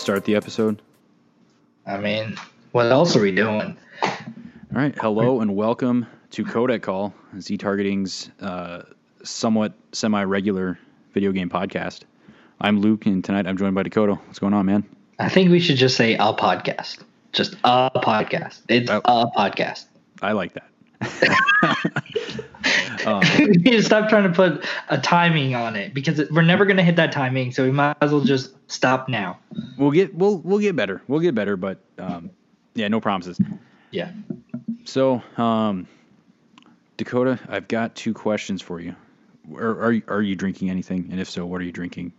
start the episode? I mean, what else are we doing? All right. Hello and welcome to Codec Call, Z Targeting's uh, somewhat semi regular video game podcast. I'm Luke, and tonight I'm joined by Dakota. What's going on, man? I think we should just say a podcast. Just a podcast. It's Oh. a podcast. I like that. um, to stop trying to put a timing on it because we're never going to hit that timing. So we might as well just stop now. we'll get we'll we'll get better. We'll get better, but um, yeah, no promises. Yeah. So, um, Dakota, I've got two questions for you. Are are, you- are you drinking anything? And if so, what are you drinking?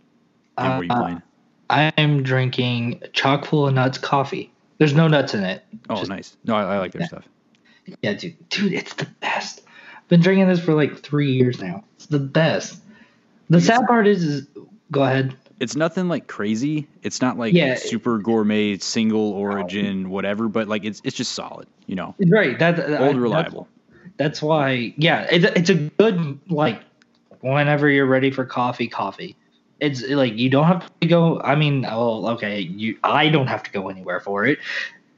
And what are you Uh, playing? I'm drinking chock full of nuts coffee. There's no nuts in it. Oh, just- nice. No, I, I like their yeah. stuff. Yeah, dude, dude, it's the best. Been drinking this for like three years now. It's the best. The sad part is, is go ahead. It's nothing like crazy. It's not like Yeah. super gourmet, single origin, whatever. But like it's it's just solid. You know, Right. That I- old that's- reliable. That's why, yeah, it's, it's a good like whenever you're ready for coffee, coffee. It's like you don't have to go. I mean, well, okay, you I don't have to go anywhere for it.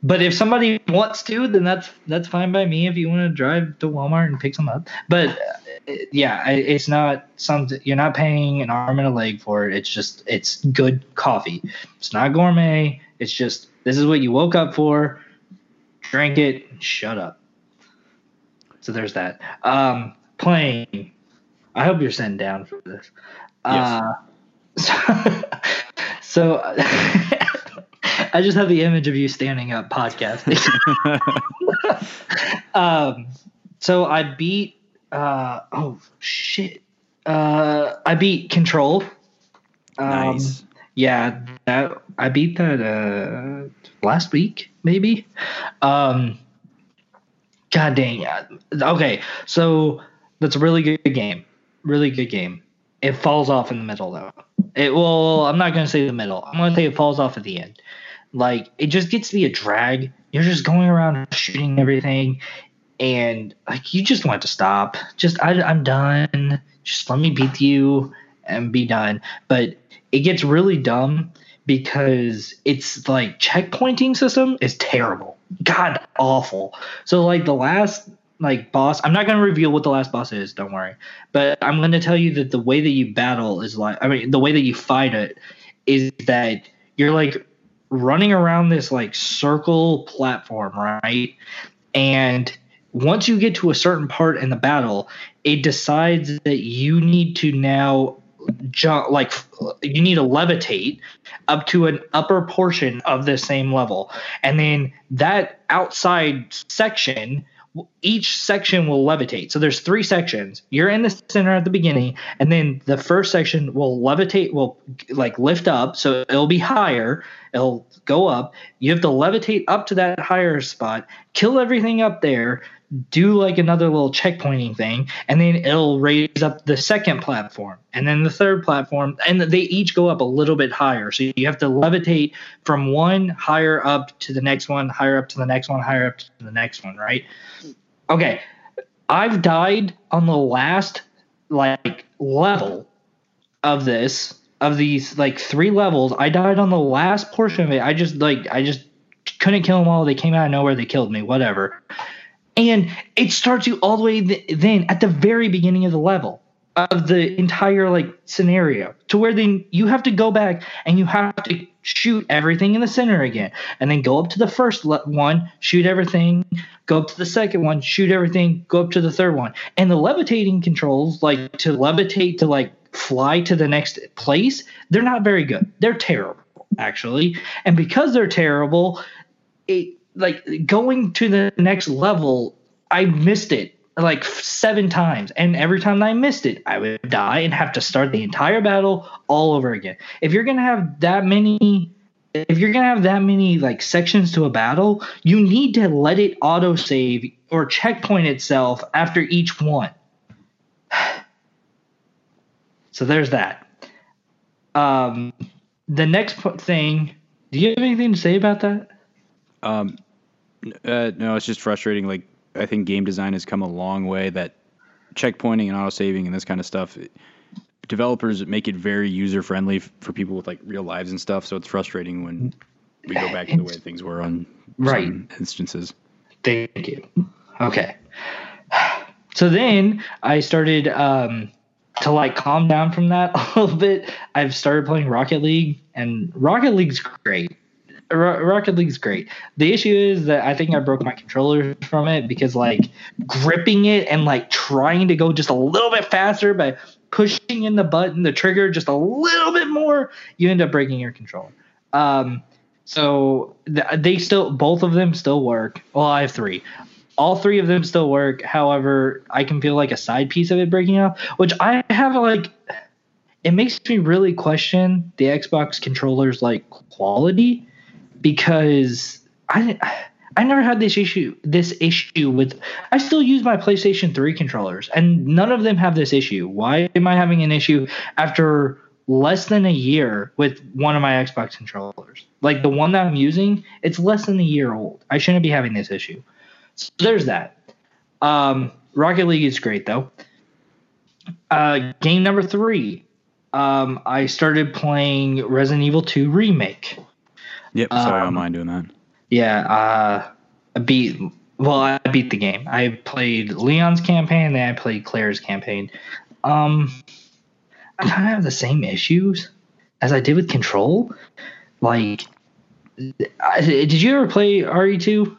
But if somebody wants to, then that's that's fine by me. If you want to drive to Walmart and pick some up, but uh, yeah, it's not something you're not paying an arm and a leg for it. It's just it's good coffee. It's not gourmet. It's just this is what you woke up for. Drink it. Shut up. So there's that. Um, playing. I hope you're sitting down for this. Uh, so, so I just have the image of you standing up podcasting. um, so I beat. Uh, oh shit! Uh, I beat Control. Um, nice. yeah, that I beat that uh last week, maybe. Um God dang. yeah. Okay, so that's a really good game. Really good game. It falls off in the middle though. It well, I'm not gonna say the middle. I'm gonna say it falls off at the end. Like it just gets to be a drag. You're just going around shooting everything, and like you just want to stop. Just I, I'm done. Just let me beat you and be done. But it gets really dumb because it's like checkpointing system is terrible. God awful. So like the last like boss, I'm not gonna reveal what the last boss is, don't worry. But I'm gonna tell you that the way that you battle is like I mean the way that you fight it is that you're like running around this like circle platform, right? And once you get to a certain part in the battle, it decides that you need to now jump like you need to levitate up to an upper portion of the same level and then that outside section each section will levitate. So there's three sections. You're in the center at the beginning and then the first section will levitate will like lift up so it'll be higher. It'll go up. You have to levitate up to that higher spot kill everything up there do like another little checkpointing thing, and then it'll raise up the second platform, and then the third platform, and they each go up a little bit higher. So you have to levitate from one higher up to the next one, higher up to the next one, higher up to the next one, right? Okay, I've died on the last like level of this of these like three levels. I died on the last portion of it. I just like I just couldn't kill them all. They came out of nowhere. They killed me. Whatever and it starts you all the way th- then at the very beginning of the level of the entire like scenario to where then you have to go back and you have to shoot everything in the center again and then go up to the first le- one shoot everything go up to the second one shoot everything go up to the third one. And the levitating controls like to levitate to like fly to the next place they're not very good. They're terrible actually. And because they're terrible it like going to the next level i missed it like seven times. And every time i missed it i would die and have to start the entire battle all over again. If you're gonna have that many if you're gonna have that many like sections to a battle you need to let it auto save or checkpoint itself after each one. So there's that. Um the next thing do you have anything to say about that? Um, uh, no, it's just frustrating. Like I think game design has come a long way. That checkpointing and auto saving and this kind of stuff, developers make it very user friendly for people with like real lives and stuff. So it's frustrating when we go back to the way things were on Right. instances. Thank you. Okay. So then I started um, to like calm down from that a little bit. I've started playing Rocket League, and Rocket League's great. Ro- Rocket League's great. The issue is that I think I broke my controller from it because like gripping it and like trying to go just a little bit faster by pushing in the button, the trigger just a little bit more, you end up breaking your controller. Um, so th- they still, both of them still work. Well, I have three. All three of them still work. However, I can feel like a side piece of it breaking off, which I have like. It makes me really question the Xbox controllers like quality because I I never had this issue this issue with I still use my PlayStation 3 controllers and none of them have this issue. Why am I having an issue after less than a year with one of my Xbox controllers? Like the one that I'm using, it's less than a year old. I shouldn't be having this issue. So there's that. Um, Rocket League is great though. Uh, game number three. Um, I started playing Resident Evil 2 Remake. Yep. Sorry, I don't Um, mind doing that. Yeah, uh, I beat. Well, I beat the game. I played Leon's campaign, then I played Claire's campaign. Um, I kind of have the same issues as I did with Control. Like, I, did you ever play RE2?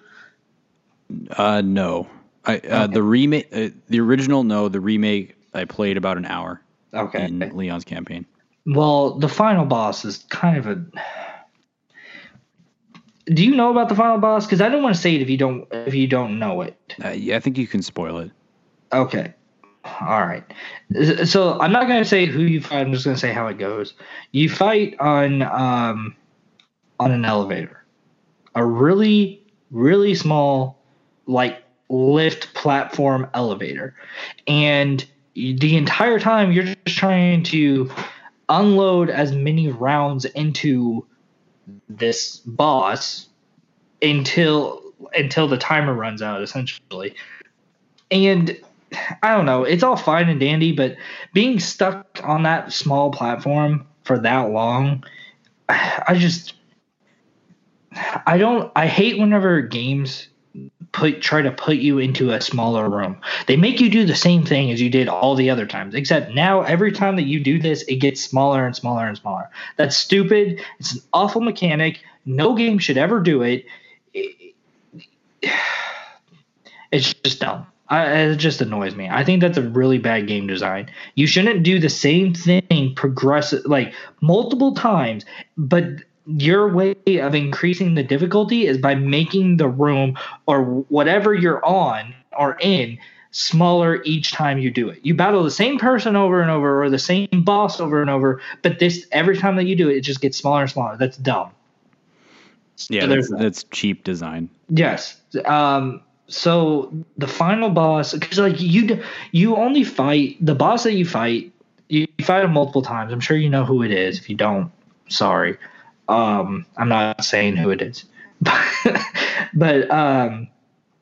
Uh, no. I uh, the remake, uh, the original, no. The remake, I played about an hour Okay. in Leon's campaign. Well, the final boss is kind of a. Do you know about the final boss? Because I don't want to say it if you don't if you don't know it. Uh, yeah, I think you can spoil it. Okay. All right. So I'm not going to say who you fight. I'm just going to say how it goes. You fight on um, on an elevator, a really really small like lift platform elevator, and the entire time you're just trying to unload as many rounds into this boss until until the timer runs out essentially. And i don't know it's all fine and dandy but being stuck on that small platform for that long i just i don't i hate whenever games put try to put you into a smaller room. They make you do the same thing as you did all the other times except now every time that you do this it gets smaller and smaller and smaller. That's stupid. It's an awful mechanic. No game should ever do it, It- it's just dumb. I, it just annoys me. I think that's a really bad game design. You shouldn't do the same thing progressive like multiple times but your way of increasing the difficulty is by making the room or whatever you're on or in smaller each time you do it. You battle the same person over and over or the same boss over and over, but this every time that you do it, it just gets smaller and smaller. That's dumb. Yeah, So that's, that. that's cheap design. Yes. Um. So the final boss, because like you, you only fight the boss that you fight. You fight him multiple times. I'm sure you know who it is. If you don't, sorry. Um, I'm not saying who it is, but um,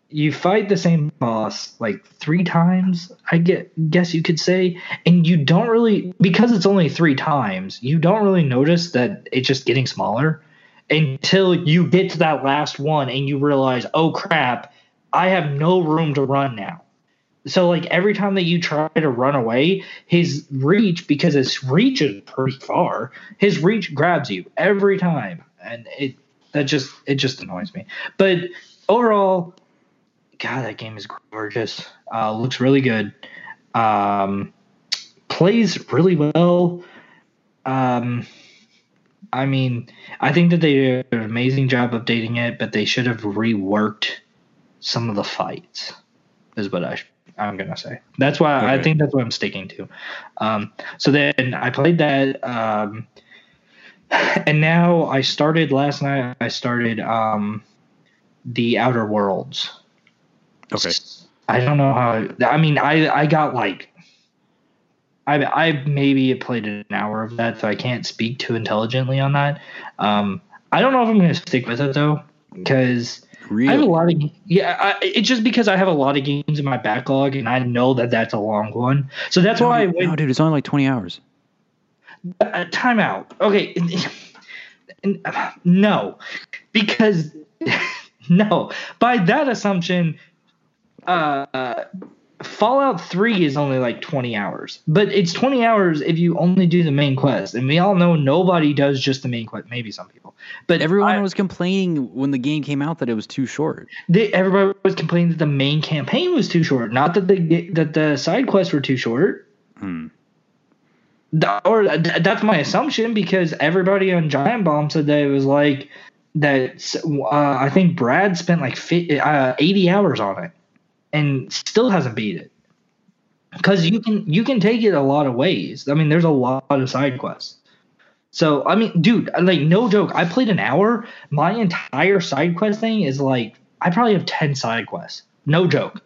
you fight the same boss like three times. I get guess you could say, and you don't really because it's only three times. You don't really notice that it's just getting smaller until you get to that last one and you realize, oh crap, I have no room to run now. So like every time that you try to run away, his reach because his reach is pretty far, his reach grabs you every time, and it that just it just annoys me. But overall, God, that game is gorgeous. Uh, looks really good. Um, plays really well. Um, I mean, I think that they did an amazing job updating it, but they should have reworked some of the fights. Is what I I'm gonna say. That's why I think that's what I'm sticking to. Um, so then I played that, um, and now I started last night. I started um, the Outer Worlds. Okay. I don't know how. I mean, I I got like. I I maybe played an hour of that, so I can't speak too intelligently on that. Um, I don't know if I'm going to stick with it though, because I have a lot of yeah. I, it's just because I have a lot of games in my backlog, and I know that that's a long one. So that's No, why I dude, went. no, dude, it's only like 20 hours. uh, timeout. Okay, no, because no. By that assumption, uh, Fallout 3 is only like 20 hours, but it's 20 hours if you only do the main quest. And we all know nobody does just the main quest, maybe some people. But Everyone I- was complaining when the game came out that it was too short. they, everybody was complaining that the main campaign was too short, not that the that the side quests were too short. Hmm. Th- Or th- that's my assumption because everybody on Giant Bomb said that it was like that. Uh, I think Brad spent like fi- uh, 80 hours on it and still hasn't beat it. Because you can you can take it a lot of ways. I mean, there's a lot of side quests. So I mean, dude, like no joke. I played an hour. My entire side quest thing is like I probably have ten side quests. No joke.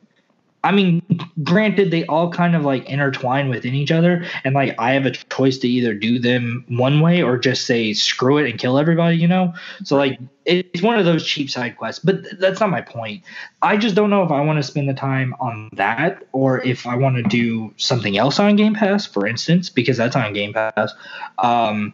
I mean, granted, they all kind of like intertwine within each other, and like I have a choice to either do them one way or just say screw it and kill everybody, you know. So like it's one of those cheap side quests, but th- that's not my point. I just don't know if I want to spend the time on that or if I want to do something else on Game Pass, for instance, because that's on Game Pass. Um,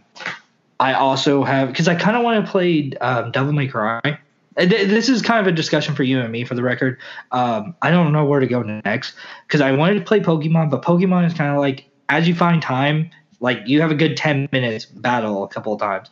I also have because I kind of want to play um, Devil May Cry. This is kind of a discussion for you and me, for the record. Um, I don't know where to go next because I wanted to play Pokemon, but Pokemon is kind of like as you find time, like you have a good ten minutes battle a couple of times.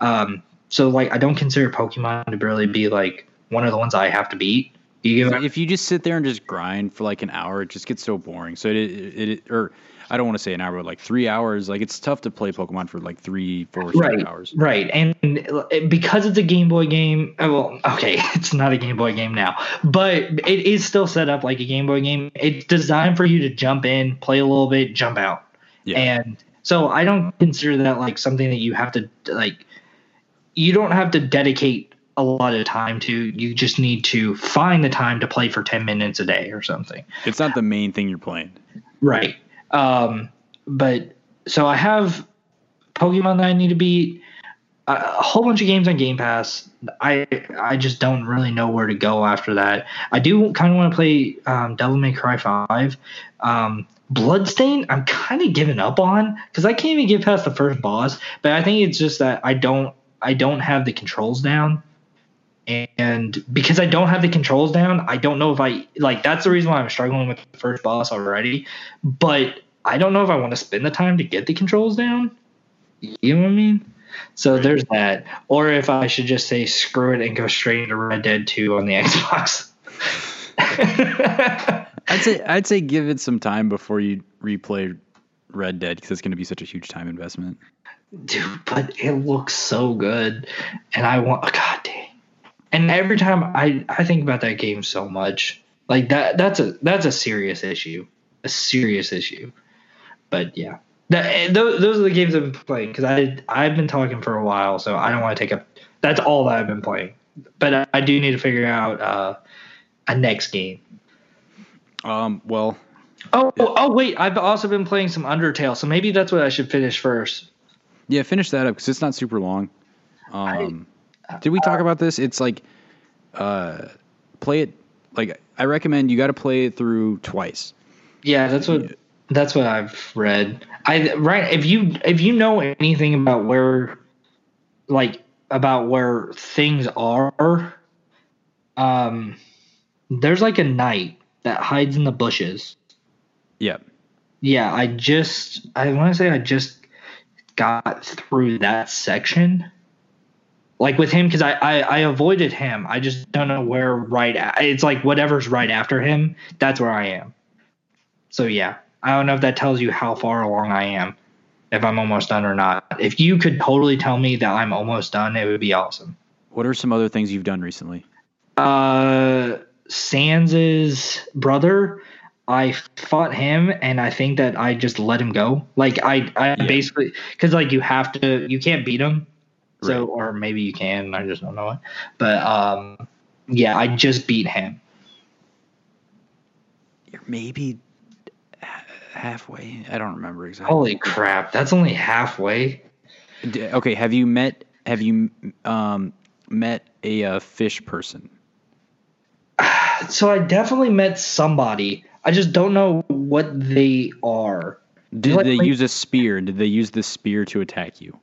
Um, so like I don't consider Pokemon to really be like one of the ones I have to beat. You if you just sit there and just grind for like an hour, it just gets so boring. So it, it, it or I don't want to say an hour, but like three hours. Like it's tough to play Pokemon for like three, four, right, hours. right, and because it's a Game Boy game, uh, well, okay, it's not a Game Boy game now, but it is still set up like a Game Boy game. It's designed for you to jump in, play a little bit, jump out, Yeah. and so I don't consider that like something that you have to like. You don't have to dedicate a lot of time to. You just need to find the time to play for ten minutes a day or something. It's not the main thing you're playing. Right. Um, but so I have Pokemon that I need to beat. A, whole bunch of games on Game Pass. I I just don't really know where to go after that. I do kind of want to play um, Devil May Cry Five. Um, Bloodstain, I'm kind of giving up on because I can't even get past the first boss. But I think it's just that I don't I don't have the controls down and because I don't have the controls down, I don't know if I like that's the reason why I'm struggling with the first boss already. But I don't know if I want to spend the time to get the controls down. You know what I mean? So there's that. Or if I should just say screw it and go straight into Red Dead 2 on the Xbox. I'd say I'd say give it some time before you replay Red Dead because it's going to be such a huge time investment. Dude, but it looks so good. And I want oh, god dang. And every time I, I think about that game so much. Like that that's a that's a serious issue. A serious issue. But yeah. That, those, those are the games I've been playing because I I've been talking for a while, so I don't want to take up. That's all that I've been playing, but I, I do need to figure out uh, a next game. Um, well, Oh oh wait, I've also been playing some Undertale, so maybe that's what I should finish first. yeah, finish that up because it's not super long. Um, did we talk about this? It's like, uh, play it. Like I recommend you got to play it through twice. Yeah, that's what that's what I've read. I right if you if you know anything about where like about where things are um there's like a knight that hides in the bushes. Yeah. Yeah, I just I want to say I just got through that section. Like with him, because I, I I avoided him. I just don't know where right. a- It's like whatever's right after him. That's where I am. So yeah, I don't know if that tells you how far along I am, if I'm almost done or not. If you could totally tell me that I'm almost done, it would be awesome. What are some other things you've done recently? Uh, Sans's brother. I fought him, and I think that I just let him go. Like I, I Yeah. basically because like you have to, you can't beat him. So, Right. or maybe you can. I just don't know it. But um, yeah, I just beat him. You're maybe ha- halfway. I don't remember exactly. Holy crap, that's only halfway. D- Okay, have you met have you um met a uh, fish person? So I definitely met somebody. I just don't know what they are. Did like they play- use a spear? Did they use the spear to attack you?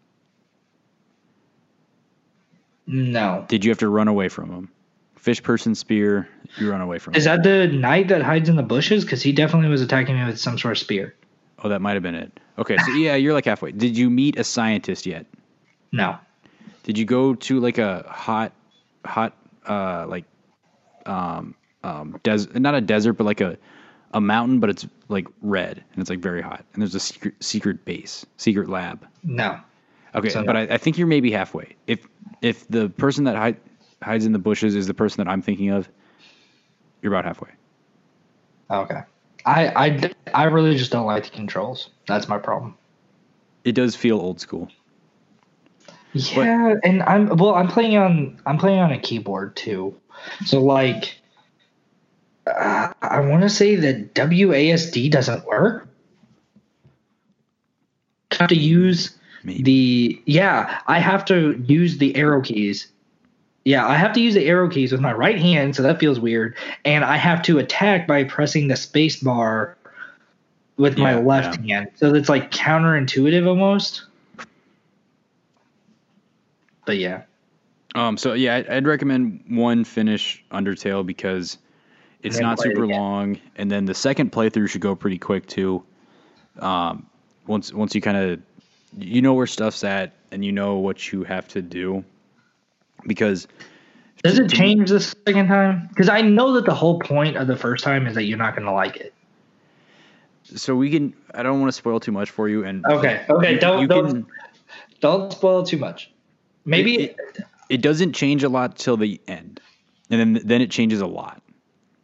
No. Did you have to run away from him? Fish person spear, you run away from. Is him. that the knight that hides in the bushes? Because he definitely was attacking me with some sort of spear. Oh, that might have been it. Okay, so yeah, you're like halfway. Did you meet a scientist yet? No. Did you go to like a hot, hot, uh, like, um, um, des- not a desert, but like a, a mountain, but it's like red and it's like very hot, and there's a secret secret base, secret lab. No. Okay, So but. I, I think you're maybe halfway. If if the person that hide, hides in the bushes is the person that I'm thinking of, you're about halfway. Okay. I, I, I really just don't like the controls. That's my problem. It does feel old school. Yeah, and I'm well. I'm playing on. I'm playing on a keyboard too. So like, uh, I want to say that WASD doesn't work. Have to use Maybe. the yeah. I have to use the arrow keys. Yeah, I have to use the arrow keys with my right hand, so that feels weird. And I have to attack by pressing the space bar with my Yeah, left hand. So it's like counterintuitive almost. But yeah. Um, so yeah, I'd, I'd recommend one finish Undertale because it's not play it super long, and then the second playthrough should go pretty quick too. Um, once once you kind of you know where stuff's at and you know what you have to do, because Does it change the second time? Because I know that the whole point of the first time is that you're not going to like it. so we can. I don't want to spoil too much for you, and Okay, okay, you- don't you don't, can- don't spoil too much. Maybe It- it doesn't change a lot till the end, and then then it changes a lot.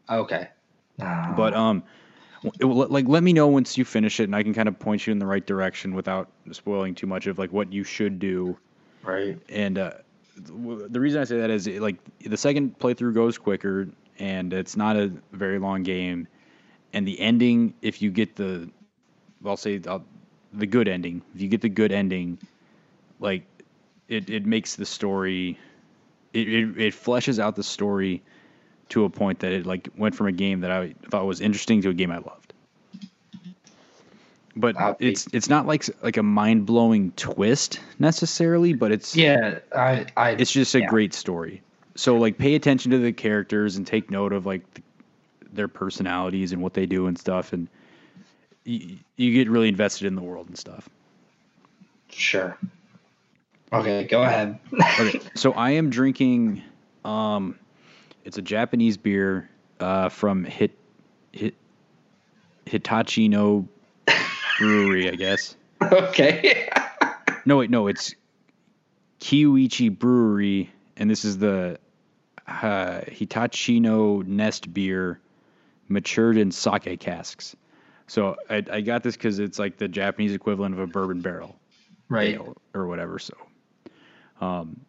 okay. But um, it like let me know once you finish it, and I can kind of point you in the right direction without spoiling too much of like what you should do. right. And uh, the reason I say that is it, like the second playthrough goes quicker, and it's not a very long game. And the ending, if you get the, I'll say uh, the good ending. If you get the good ending, like it, it makes the story, it, it it fleshes out the story to a point that it like went from a game that I thought was interesting to a game I loved. But it's it's not like like a mind blowing twist necessarily, but it's Yeah, I I it's just a yeah. great story. So like pay attention to the characters and take note of like th their personalities and what they do and stuff, and you, you get really invested in the world and stuff. sure. Okay, go ahead. Okay, so I am drinking. Um, it's a Japanese beer uh, from Hit Hit Hitachino Brewery, I guess. okay. No, wait, no, it's Kiuchi Brewery, and this is the uh, Hitachino Nest beer, matured in sake casks. So I, I got this because it's like the Japanese equivalent of a bourbon barrel right. ale or whatever. So, um,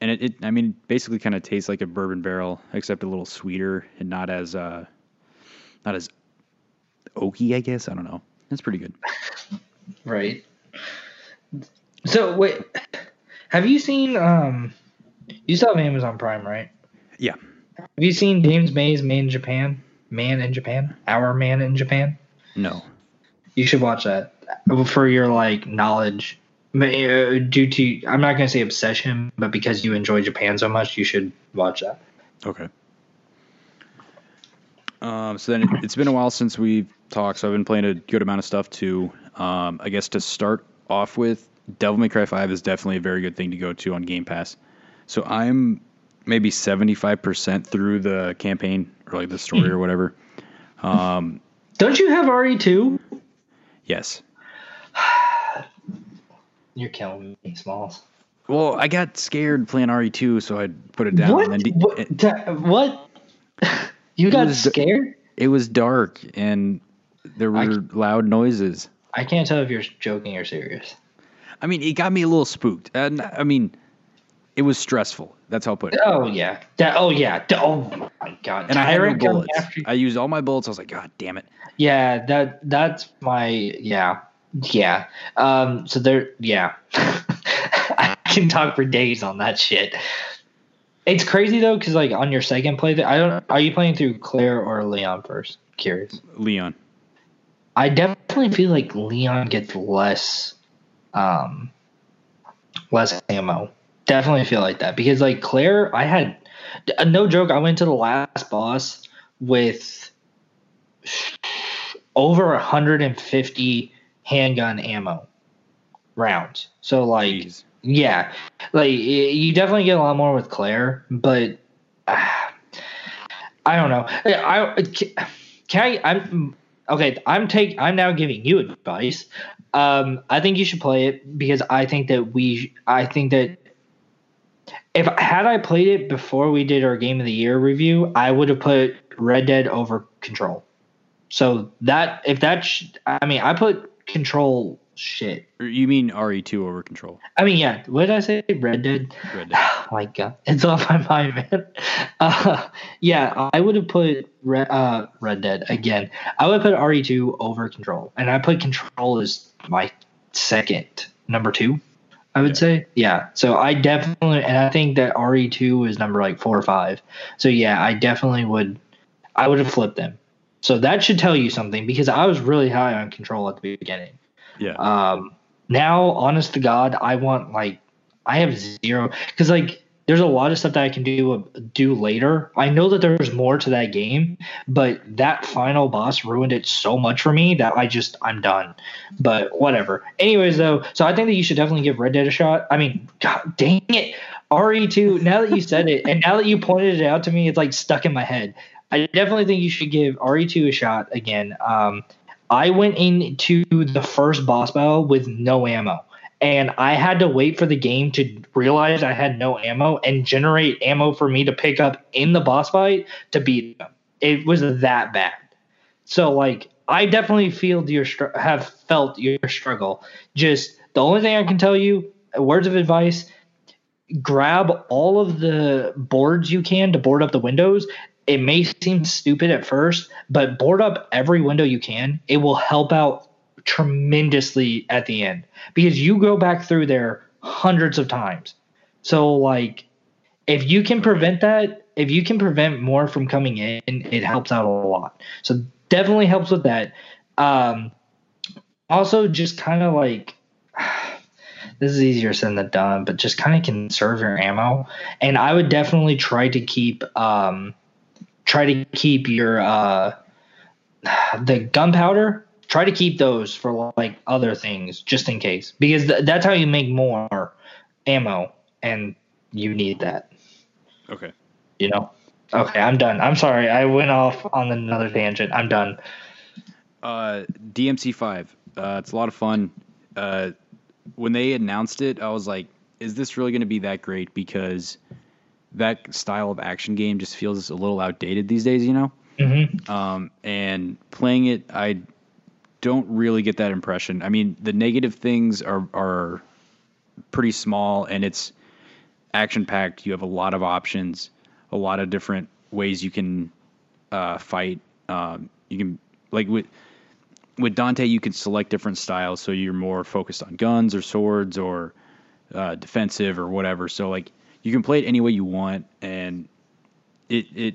and it, it I mean, basically kind of tastes like a bourbon barrel, except a little sweeter and not as uh, not as oaky, I guess. I don't know. It's pretty good. Right. So wait, have you seen um you still have Amazon Prime, right? Yeah. Have you seen James May's Man in Japan? Man in Japan? Our Man in Japan? No. You should watch that for your like knowledge. May- uh, Due to I'm not gonna say obsession, but because you enjoy Japan so much, you should watch that. Okay. Um, so then it, it's been a while since we've talked, so I've been playing a good amount of stuff too. Um, I guess to start off with, Devil May Cry 5 is definitely a very good thing to go to on Game Pass. So I'm maybe 75% through the campaign or like the story or whatever. Um, Don't you have RE2? yes. You're killing me, Smalls. Well, I got scared playing RE2, so I put it down. What? And then d- what? it, what? you got was- scared? it was dark and there I- were loud noises. I can't tell if you're joking or serious. I mean, it got me a little spooked. And I mean, it was stressful. That's how I'll put it. Oh yeah. Da- oh yeah. Oh my god. And I had no bullets. I used all my bullets. I was like, God damn it. Yeah, that that's my yeah. Yeah. Um so there yeah. I can talk for days on that shit. It's crazy though cuz like on your second playthrough, I don't are you playing through Claire or Leon first? Curious. Leon. I definitely feel like Leon gets less, um, less ammo. Definitely feel like that because like Claire, I had no joke. I went to the last boss with over 150 handgun ammo rounds. So like, Jeez. yeah, like you definitely get a lot more with Claire, but uh, I don't know. I can I. I'm okay. I'm take. I'm now giving you advice. Um, I think you should play it because I think that we. I think that if had I played it before we did our game of the year review, I would have put Red Dead over Control. So that if that, I mean, I put Control shit. You mean RE2 over Control? I mean, yeah. What did I say? Red Dead. Red Dead. Oh my god, it's off my mind, man. Uh, yeah, I would have put Red, uh, Red Dead again. I would put RE2 over Control, and I put Control as my second number two. I would yeah. say, yeah. So I definitely, and I think that RE2 is number like four or five. So yeah, I definitely would. I would have flipped them. So that should tell you something because I was really high on Control at the beginning. Yeah. Um, now, honest to God, I want like I have zero because like there's a lot of stuff that I can do do later. I know that there's more to that game, but that final boss ruined it so much for me that I just I'm done. But whatever. Anyways, though, so I think that you should definitely give Red Dead a shot. I mean, God dang it, RE2. Now that you said it, and now that you pointed it out to me, it's like stuck in my head. I definitely think you should give RE2 a shot again. Um, I went into the first boss battle with no ammo. And I had to wait for the game to realize I had no ammo and generate ammo for me to pick up in the boss fight to beat them. It was that bad. So like I definitely feel your have felt your struggle. Just the only thing I can tell you, words of advice, grab all of the boards you can to board up the windows it may seem stupid at first, but board up every window you can. It will help out tremendously at the end because you go back through there hundreds of times. So like if you can prevent that, if you can prevent more from coming in, it helps out a lot. So definitely helps with that. Um also just kind of like this is easier said than done, but just kind of conserve your ammo. And I would definitely try to keep um try to keep your uh, the gunpowder. Try to keep those for like other things, just in case, because th- that's how you make more ammo, and you need that. Okay. You know. Okay, I'm done. I'm sorry, I went off on another tangent. I'm done. Uh, DMC five. Uh, it's a lot of fun. Uh, when they announced it, I was like, "Is this really going to be that great?" Because that style of action game just feels a little outdated these days, you know. Mm-hmm. Um, and playing it, I don't really get that impression. I mean, the negative things are are pretty small, and it's action packed. You have a lot of options, a lot of different ways you can uh, fight. Um, you can like with with Dante, you can select different styles, so you're more focused on guns or swords or uh, defensive or whatever. So like you can play it any way you want, and it it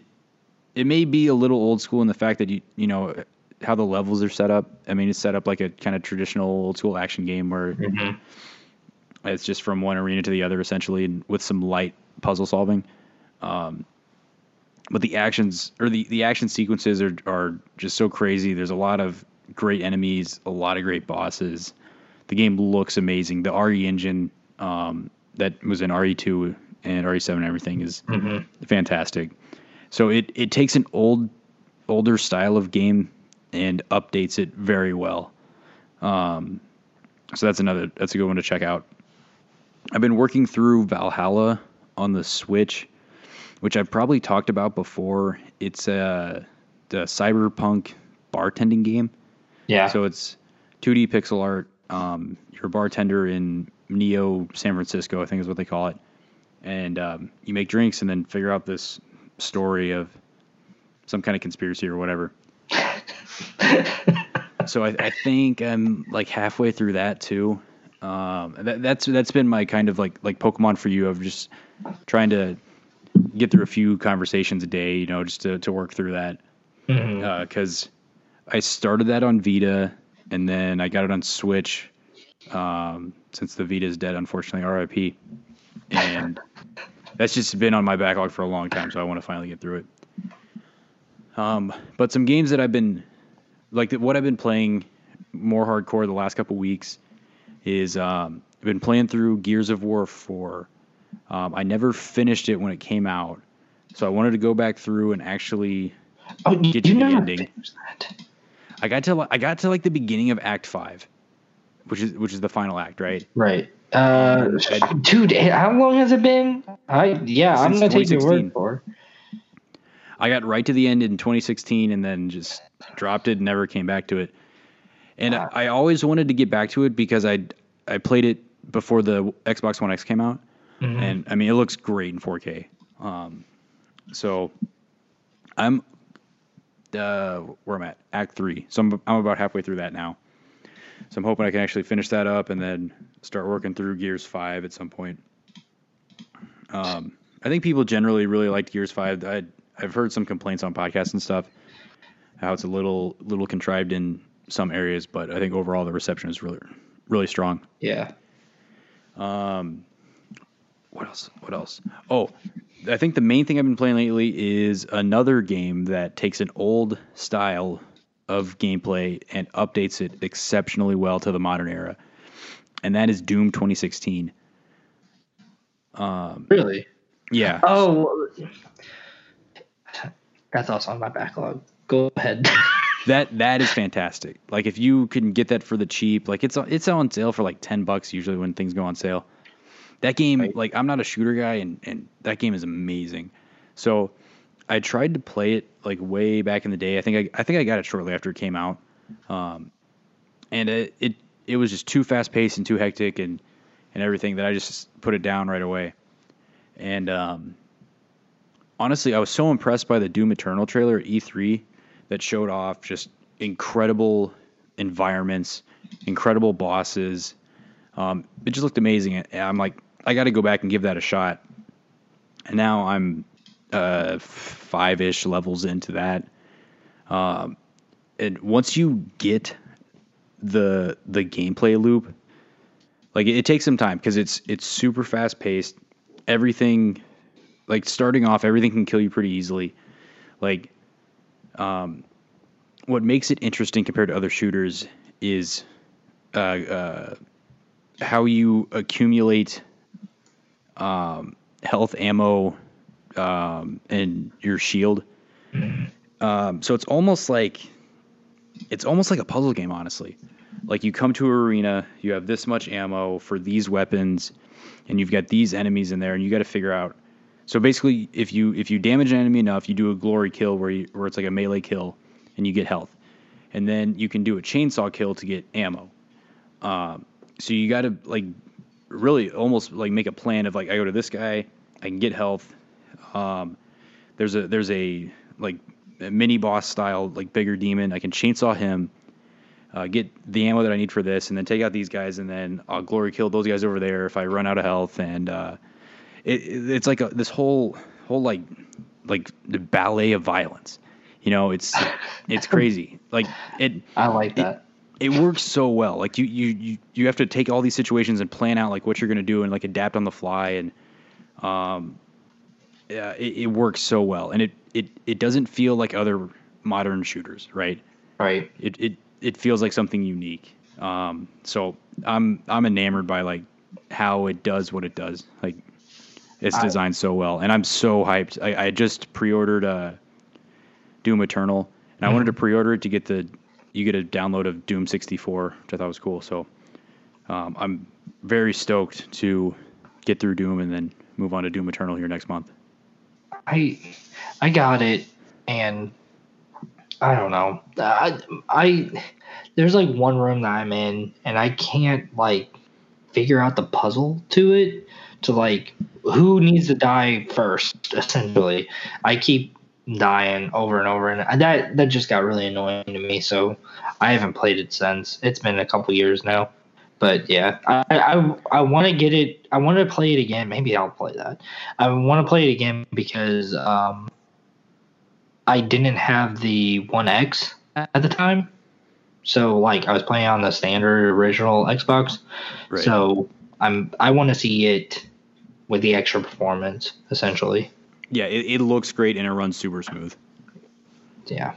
it may be a little old school in the fact that you you know how the levels are set up. I mean, it's set up like a kind of traditional old school action game where mm-hmm. it's just from one arena to the other essentially, and with some light puzzle solving. Um, but the actions or the, the action sequences are are just so crazy. There's a lot of great enemies, a lot of great bosses. The game looks amazing. The RE engine um, that was in RE2 and RE7 and everything is mm-hmm. fantastic. So it, it takes an old older style of game and updates it very well. Um, so that's another that's a good one to check out. I've been working through Valhalla on the Switch, which I've probably talked about before. It's a the cyberpunk bartending game. Yeah. So it's 2D pixel art. Um, you're a bartender in Neo San Francisco, I think is what they call it and um, you make drinks and then figure out this story of some kind of conspiracy or whatever. so I, I, think I'm like halfway through that too. Um, that, that's that's been my kind of like like Pokemon for you of just trying to get through a few conversations a day, you know, just to, to work through that. Because mm-hmm. uh, I started that on Vita, and then I got it on Switch. Um, since the Vita is dead, unfortunately, RIP. And that's just been on my backlog for a long time, so I want to finally get through it. Um, but some games that I've been like what I've been playing more hardcore the last couple weeks is um, I've been playing through Gears of War 4. Um, I never finished it when it came out, so I wanted to go back through and actually Oh, Get you to the ending. that. I got to I got to like the beginning of Act Five, which is which is the final act, right? Right. Uh, dude, eh, how long has it been? I yeah, I'm gonna take your word for. it. I got right to the end in 2016 and then just dropped it, never came back to it. And Wow. I, I always wanted to get back to it because I I played it before the Xbox One X came out, Mhm. and I mean it looks great in 4K. Um, so I'm uh, where I'm at Act Three, so I'm I'm about halfway through that now. So I'm hoping I can actually finish that up and then start working through Gears Five at some point. Um, I think people generally really liked Gears Five. I I've heard some complaints on podcasts and stuff how it's a little little contrived in some areas, but I think overall the reception is really really strong. Yeah. Um, what else? What else? Oh, I think the main thing I've been playing lately is another game that takes an old style of gameplay and updates it exceptionally well to the modern era, and that is Doom 2016. Um, really? Yeah, Oh, that's also on my backlog. Go ahead. that that is fantastic. Like if you can get that for the cheap, like it's it's on sale for like ten bucks usually when things go on sale. That game, Right. like I'm not a shooter guy, and and that game is amazing. So I tried to play it like way back in the day. I think I I think I got it shortly after it came out, um, and it it it was just too fast paced and too hectic and and everything that I just put it down right away. And um, honestly, I was so impressed by the Doom Eternal trailer at E3 that showed off just incredible environments, incredible bosses. Um, it just looked amazing. And I'm like, I got to go back and give that a shot. And now I'm uh, five ish levels into that. Um, and once you get the the gameplay loop, like it, it takes some time because it's it's super fast paced. Everything, like starting off, everything can kill you pretty easily. Like um, what makes it interesting compared to other shooters is uh, uh, how you accumulate um, health, ammo, um, and your shield. Um, so it's almost like it's almost like a puzzle game, honestly. Like you come to an arena, you have this much ammo for these weapons, and you've got these enemies in there, and you got to figure out. So basically, if you if you damage an enemy enough, you do a glory kill where you, where it's like a melee kill, and you get health, and then you can do a chainsaw kill to get ammo. Um, so you got to like really almost like make a plan of like I go to this guy, I can get health. Um, there's a there's a like a mini boss style like bigger demon. I can chainsaw him, uh, get the ammo that I need for this, and then take out these guys, and then I'll glory kill those guys over there if I run out of health. And uh, it, it- it's like a, this whole whole like like the ballet of violence. You know, it's it's crazy. Like it I like that. it works so well. Like you, you, you, you have to take all these situations and plan out like what you're gonna do and like adapt on the fly and um yeah, it, it works so well and it, it it doesn't feel like other modern shooters, right? right. It it it feels like something unique. Um so I'm I'm enamored by like how it does what it does. Like it's I- designed so well and I'm so hyped. I, I just pre-ordered uh Doom Eternal and I wanted to pre-order it to get the you get a download of Doom 64, which I thought was cool. So um, I'm very stoked to get through Doom and then move on to Doom Eternal here next month. I I got it, and I don't know. I I there's like one room that I'm in, and I can't like figure out the puzzle to it. To like who needs to die first. Essentially, I keep dying over and over, and that that just got really annoying to me. So I haven't played it since. It's been a couple years now. But yeah, I I, I want to get it. I want to play it again. Maybe I'll play that. I want to play it again because um, I didn't have the One X at the time. So like I was playing on the standard original Xbox. Right. So I'm I want to see it with the extra performance essentially. Yeah, it, it looks great and it runs super smooth. Yeah.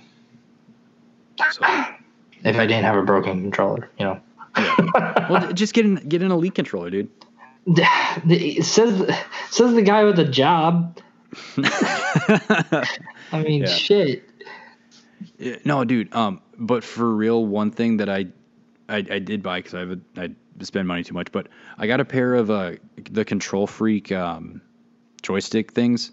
So, If I didn't have a broken controller, you know. Yeah. well, just get an get an elite controller, dude. It says says the guy with a job. I mean, Yeah. shit. No, dude. Um, but for real, one thing that I, I, I did buy because I have a, I spend money too much, but I got a pair of uh the KontrolFreek um joystick things,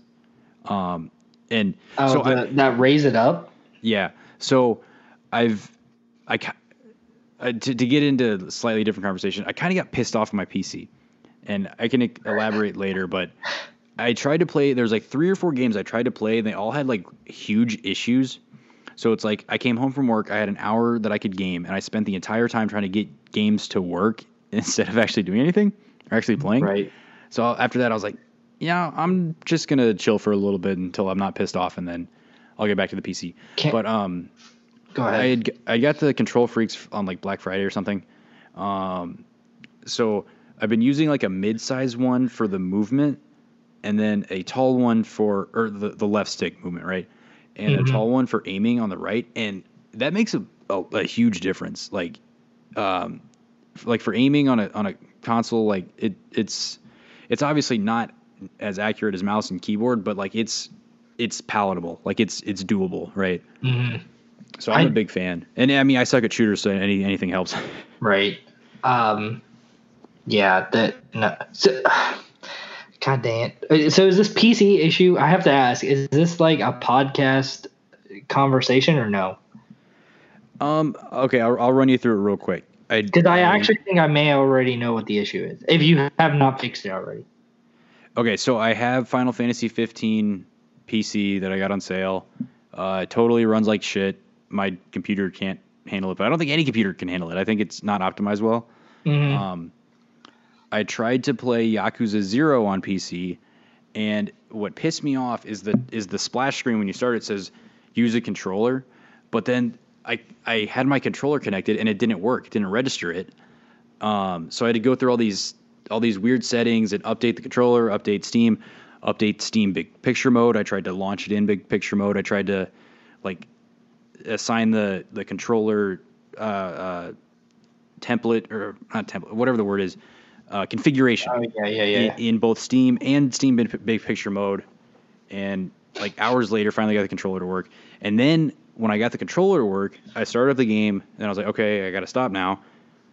um, and Oh, so I, the, that raise it up. yeah, so I've I uh, to to get into a slightly different conversation. I kind of got pissed off my PC, and I can elaborate later, but. I tried to play. There's like three or four games I tried to play, and they all had like huge issues. So it's like I came home from work, I had an hour that I could game, and I spent the entire time trying to get games to work instead of actually doing anything or actually playing. Right. So after that, I was like, yeah, I'm just gonna chill for a little bit until I'm not pissed off, and then I'll get back to the PC. Can't- but um, Go I had I got the KontrolFreeks on like Black Friday or something. Um, so I've been using like a mid-size one for the movement, and then a tall one for or the the left stick movement, right? And Mhm. a tall one for aiming on the right, and that makes a a, a huge difference. Like, um, like for aiming on a on a console, like it it's it's obviously not as accurate as mouse and keyboard, but like it's it's palatable, like it's it's doable, right? Mhm. So I'm a I- big fan, and I mean I suck at shooters, so any anything helps. Right. Um. Yeah. That. No. So, God dang it. Uh, So is this PC issue? I have to ask. Is this like a podcast conversation or no? um, okay, I'll, I'll run you through it real quick. I Because I actually think I may already know what the issue is. If you have not fixed it already. okay, so I have Final Fantasy 15 PC that I got on sale. Uh, it totally runs like shit. My computer can't handle it, but I don't think any computer can handle it. I think it's not optimized well. Mhm. Um, I tried to play Yakuza Zero on PC, and what pissed me off is the is the splash screen when you start. It says use a controller, but then I I had my controller connected and it didn't work. It didn't register it. Um, so I had to go through all these all these weird settings and update the controller, update Steam, update Steam Big Picture mode. I tried to launch it in Big Picture mode. I tried to like assign the the controller uh, uh, template or not template, whatever the word is, uh, configuration Oh yeah, yeah, yeah. in, in both Steam and Steam Big, Big Picture mode. And like hours later, finally got the controller to work. And then when I got the controller to work, I started up the game and I was like, okay, I got to stop now.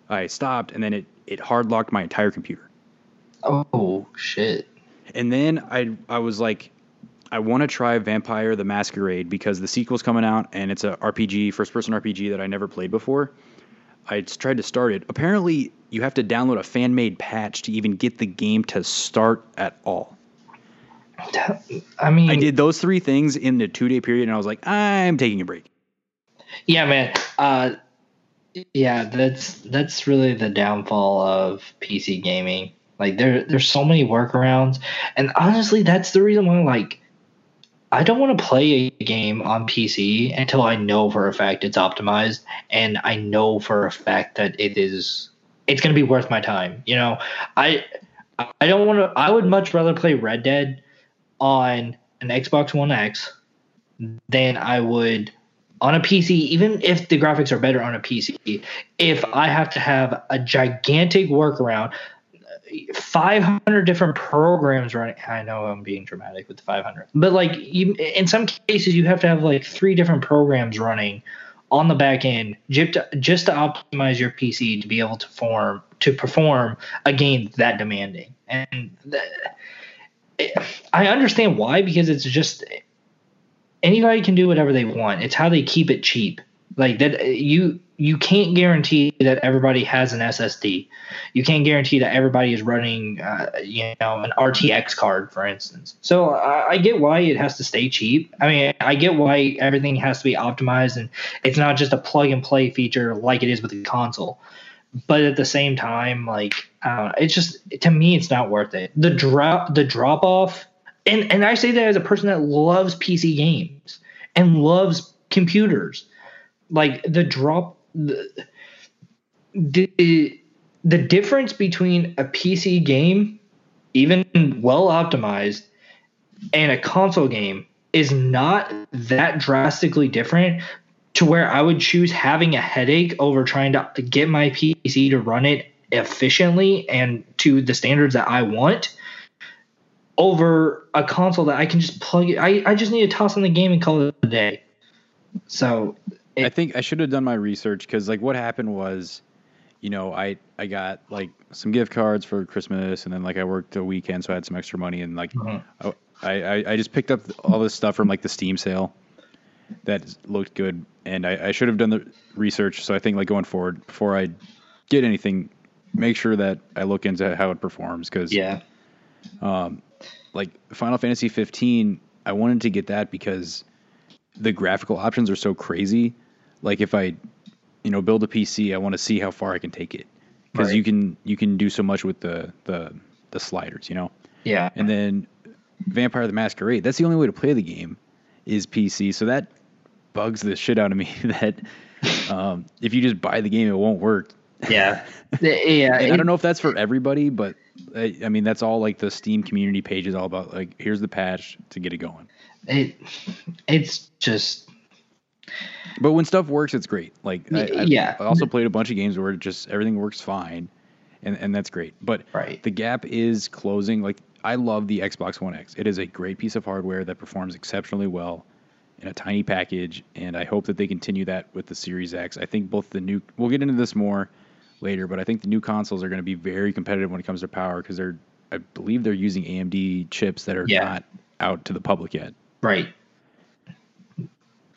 I stopped and then it, it hard locked my entire computer. Oh shit. And then I I was like, I want to try Vampire the Masquerade because the sequel's coming out and it's a RPG, first person RPG that I never played before. I tried to start it. Apparently, you have to download a fan made patch to even get the game to start at all. I mean, I did those three things in the two day period and I was like, I'm taking a break. Yeah, man. Uh, yeah, that's that's really the downfall of PC gaming. Like there, there's so many workarounds, and honestly, that's the reason why. Like, I don't want to play a game on PC until I know for a fact it's optimized, and I know for a fact that it is. It's gonna be worth my time. You know, I, I don't want to. I would much rather play Red Dead on an Xbox One X than I would on a PC, even if the graphics are better on a PC, if I have to have a gigantic workaround, 500 different programs running. I know I'm being dramatic with the 500, but like you, in some cases, you have to have like three different programs running on the back end just to, just to optimize your PC to be able to form to perform a game that demanding. And I understand why because it's just anybody can do whatever they want. It's how they keep it cheap. Like that you you can't guarantee that everybody has an SSD. You can't guarantee that everybody is running uh, you know an RTX card for instance. So I, I get why it has to stay cheap. I mean I get why everything has to be optimized and it's not just a plug and play feature like it is with the console. But at the same time, like it's just to me it's not worth it. The drop the drop off and and I say that as a person that loves PC games and loves computers. Like the drop the, the the difference between a PC game, even well optimized, and a console game is not that drastically different to where I would choose having a headache over trying to get my PC to run it efficiently and to the standards that I want over a console that I can just plug it. I, I just need to toss in the game and call it a day. So it, I think I should have done my research because like what happened was, you know, I I got like some gift cards for Christmas and then like I worked a weekend so I had some extra money and like mm-hmm. I, I I just picked up all this stuff from like the Steam sale that looked good and I, I should have done the research so I think like going forward before I get anything make sure that I look into how it performs because yeah um like Final Fantasy 15 I wanted to get that because the graphical options are so crazy like if I you know build a PC I want to see how far I can take it because right. you can you can do so much with the the the sliders you know yeah and then Vampire the Masquerade that's the only way to play the game is PC so that bugs the shit out of me that um, if you just buy the game, it won't work. Yeah, yeah. I don't know if that's for everybody, but I, I, mean that's all like the Steam community page is all about. Like, here's the patch to get it going. It, it's just. But when stuff works, it's great. Like, I, yeah. I also played a bunch of games where just everything works fine, and and that's great. But right. the gap is closing. Like, I love the Xbox One X. It is a great piece of hardware that performs exceptionally well in a tiny package, and I hope that they continue that with the Series X. I think both the new we'll get into this more later, but I think the new consoles are going to be very competitive when it comes to power because they're I believe they're using AMD chips that are yeah. not out to the public yet. Right.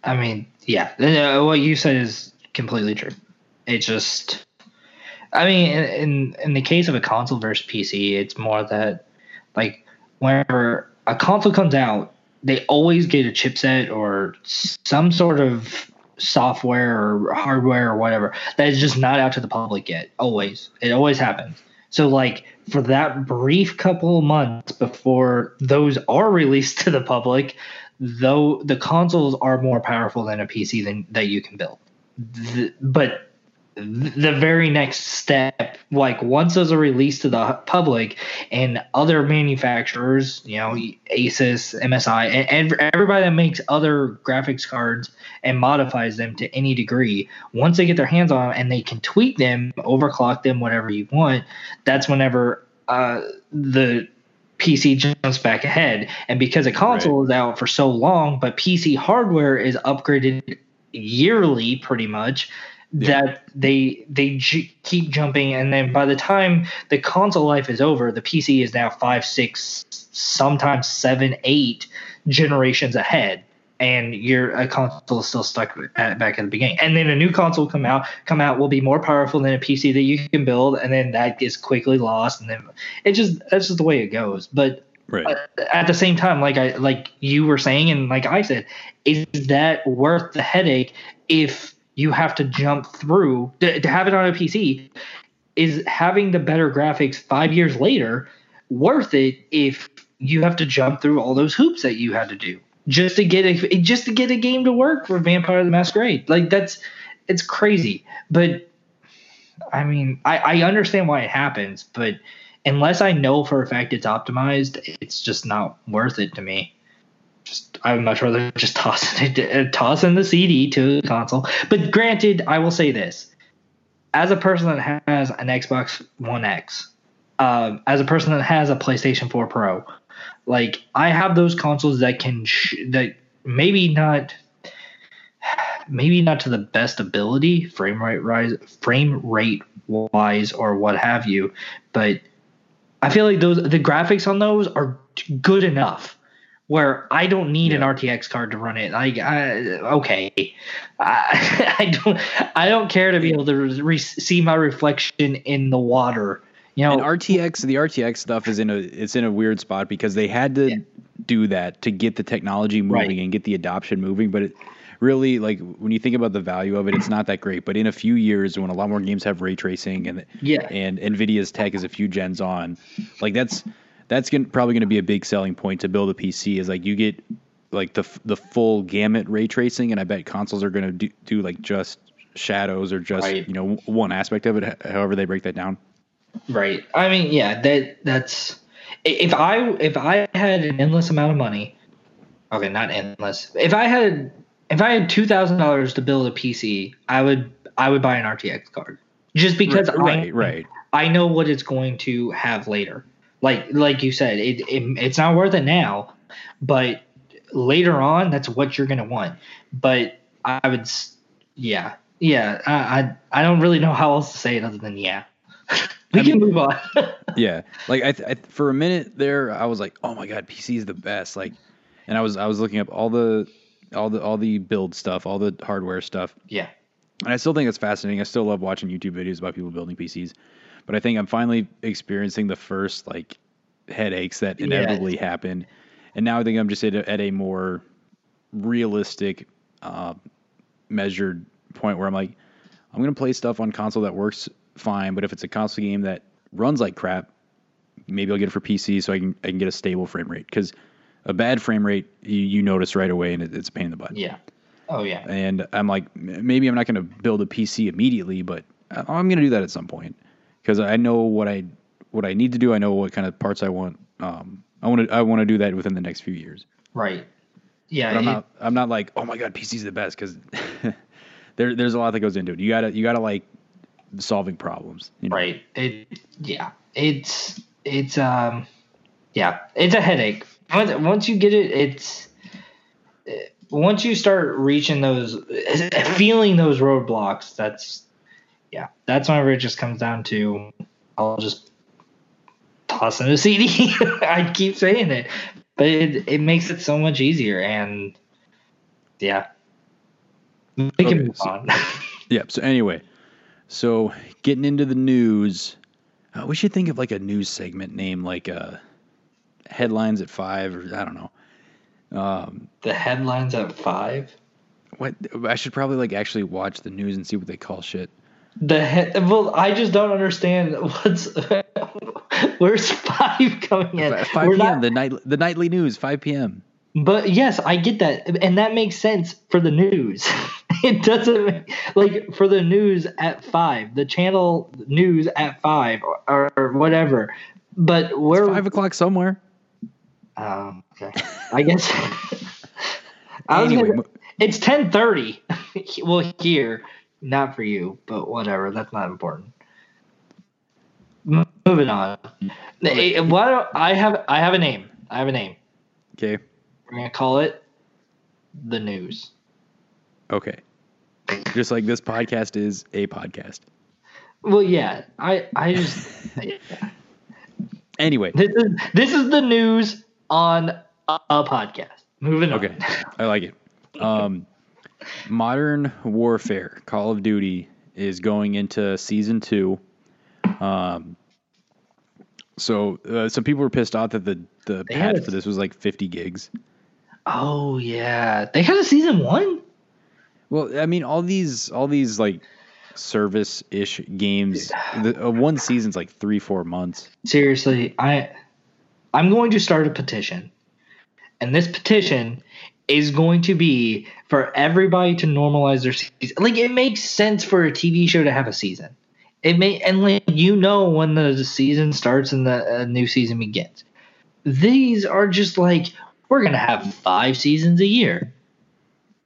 I mean, yeah, what you said is completely true. It just, I mean, in in the case of a console versus PC, it's more that like whenever a console comes out, they always get a chipset or some sort of software or hardware or whatever that is just not out to the public yet. Always. It always happens. So like for that brief couple of months before those are released to the public, though the consoles are more powerful than a PC than that you can build. The, but the very next step like once those are released to the public and other manufacturers you know asus msi and, everybody that makes other graphics cards and modifies them to any degree once they get their hands on them and they can tweak them overclock them whatever you want that's whenever uh, the PC jumps back ahead. And because a console right. is out for so long, but PC hardware is upgraded yearly pretty much, yeah. that they they keep jumping, and then by the time the console life is over, the PC is now five, six, sometimes seven, eight generations ahead, and your a console is still stuck at, back at the beginning. And then a new console come out come out will be more powerful than a PC that you can build, and then that gets quickly lost, and then it just that's just the way it goes. But Right. Uh, at the same time, like I like you were saying, and like I said, is that worth the headache if you have to jump through to, to have it on a PC. Is having the better graphics five years later worth it if you have to jump through all those hoops that you had to do just to get a just to get a game to work for Vampire the Masquerade? Like that's it's crazy. But I mean, I, I understand why it happens, but unless I know for a fact it's optimized, it's just not worth it to me just I would much rather just toss it, toss in the CD to the console. But granted, I will say this: as a person that has an Xbox One X, um, as a person that has a PlayStation 4 Pro, like I have those consoles that can sh- that maybe not maybe not to the best ability frame rate rise frame rate wise or what have you but i feel like those the graphics on those are good enough where I don't need yeah. an RTX card to run it. Like, I, okay, I, I, don't, I don't care to be able to re- see my reflection in the water. You know, and RTX, the RTX stuff is in a, it's in a weird spot because they had to yeah. do that to get the technology moving right. and get the adoption moving, but it, really like when you think about the value of it, it's not that great. But in a few years, when a lot more games have ray tracing and yeah, and Nvidia's tech is a few gens on, like that's that's gonna, probably going to be a big selling point to build a PC. Is like you get like the the full gamut ray tracing, and I bet consoles are going to do, do like just shadows or just Right. you know one aspect of it. However, they break that down. Right. I mean, yeah, that that's if I if I had an endless amount of money, okay, not endless. If I had if I had two thousand dollars to build a PC, I would I would buy an RTX card just because I, right, right. I know what it's going to have later. Like like you said, it, it it's not worth it now, but later on, that's what you're gonna want. But I would, yeah, yeah. I I, I don't really know how else to say it other than yeah. we I can mean- move on. Yeah, like I, I for a minute there, I was like, oh my god, PC is the best. Like, and I was I was looking up all the all the all the build stuff, all the hardware stuff. yeah, And I still think it's fascinating. I still love watching YouTube videos about people building PCs. But I think I'm finally experiencing the first like headaches that Yeah. inevitably happen. And now I think I'm just at a, at a more realistic, uh, measured point where I'm like, I'm going to play stuff on console that works fine. But if it's a console game that runs like crap, maybe I'll get it for PC so I can, I can get a stable frame rate. Because a bad frame rate, you, you notice right away and it, it's a pain in the butt yeah. Oh yeah. and I'm like, maybe I'm not going to build a PC immediately, but I'm going to do that at some point because I know what I what I need to do. I know what kind of parts I want. Um, I want to I want to do that within the next few years. Right. Yeah. But I'm it- not I'm not like, oh my god, PC's the best because there there's a lot that goes into it. You gotta you gotta like solving problems. You know? Right. It yeah. It's it's um yeah, it's a headache. Once once you get it, it's eh, once you start reaching those feeling those roadblocks, that's yeah, that's whenever it just comes down to I'll just toss in a CD. I keep saying it. But it it makes it so much easier and yeah. We can Okay, move so- on. Yeah. So anyway, so getting into the news, uh, we should think of like a news segment name like uh, headlines at five or I don't know. Um, the headlines at five. What I should probably like actually watch the news and see what they call shit. The he- well, I just don't understand what's where's five coming in. 5 We're p.m. not- the night the nightly news 5 p.m. but yes, I get that, and that makes sense for the news. it doesn't make, like for the news at five, the channel news at five or, or whatever. But where? Five o'clock somewhere. Um, okay, I guess. I Anyway, gonna- it's ten thirty. well, here, not for you, but whatever. That's not important. Moving on. Don't I have? I have a name. I have a name. Okay. We're gonna call it the news. Okay. Just like this podcast is a podcast. Well, yeah. I I just Anyway, this is this is the news on a, a podcast. Moving on. okay, I like it. Um, Modern Warfare, Call of Duty, is going into season two. Um, so uh, some people were pissed off that the the They patch a- for this was like 50 gigs. Oh yeah, they had a season one. Well, I mean, all these all these like service ish games, the, uh, one season's like three four months. seriously, I I'm going to start a petition. And this petition is going to be for everybody to normalize their season. Like it makes sense for a TV show to have a season. It may and like you know when the season starts and the uh, new season begins. These are just like we're going to have 5 seasons a year.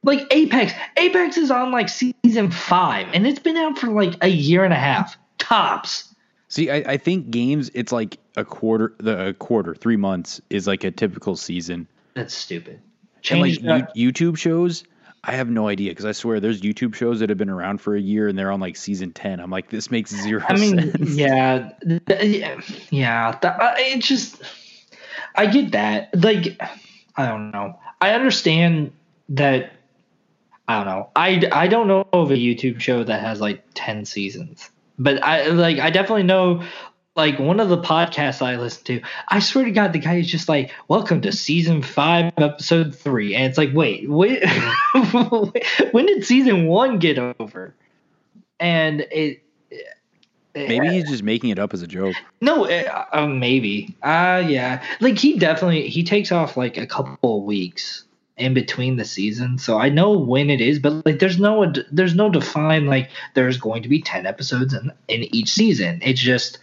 Like Apex, Apex is on like season 5 and it's been out for like a year and a half tops. See, I, I think games it's like a quarter the a quarter three months is like a typical season. That's stupid. And like you, YouTube shows, I have no idea because I swear there's YouTube shows that have been around for a year and they're on like season ten. I'm like, this makes zero I mean, sense. yeah, yeah, yeah. uh, It just, I get that. Like, I don't know. I understand that. I don't know. I, I don't know of a YouTube show that has like ten seasons, but I like I definitely know. Like one of the podcasts I listen to, I swear to God, the guy is just like, "Welcome to season five, episode three. and it's like, wait, wait, when did season one get over? And it, Maybe he's just making it up as a joke. no, uh, uh, maybe. Uh yeah. Like he definitely he takes off like a couple of weeks in between the seasons, so I know when it is. But like, there's no there's no defined like there's going to be ten episodes in in each season. It's just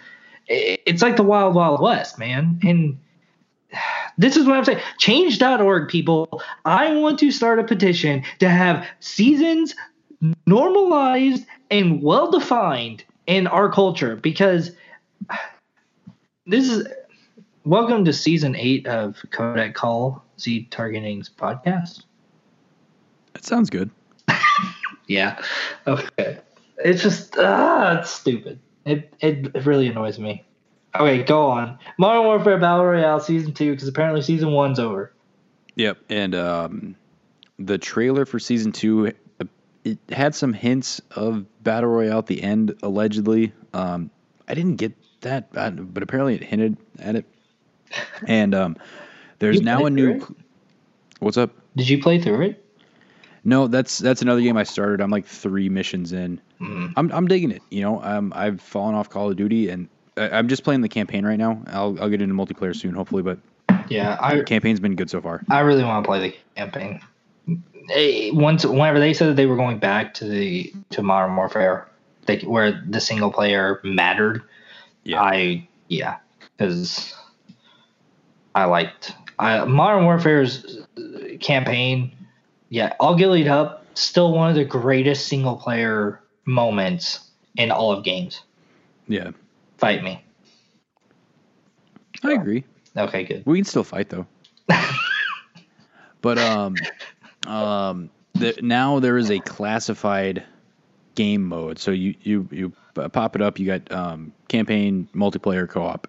it's like the wild wild west, man. And this is what I'm saying. Change.org, people. I want to start a petition to have seasons normalized and well defined in our culture because this is welcome to season eight of Codec Call Z Targeting's podcast. That sounds good. yeah. Okay. It's just ah, it's stupid. It, it really annoys me. Okay, go on. Modern Warfare Battle Royale season two because apparently season one's over. Yep, and um, the trailer for season two it had some hints of battle royale at the end, allegedly. Um, I didn't get that, but apparently it hinted at it. And um, there's now a new. What's up? Did you play through it? No, that's that's another game I started. I'm like three missions in. Mm. I'm I'm digging it. You know, um, I've fallen off Call of Duty, and I, am just playing the campaign right now. I'll I'll get into multiplayer soon, hopefully. But yeah, I, campaign's been good so far. I really want to play the campaign once whenever they said that they were going back to the to Modern Warfare, they, where the single player mattered. Yeah. I yeah, because I liked I, Modern Warfare's campaign. Yeah, all gillied up. Still one of the greatest single player moments in all of games. Yeah. Fight me. I agree. Okay, good. We can still fight though. but um um, the, now there is a classified game mode. So you you you pop it up. You got um, campaign, multiplayer, co-op,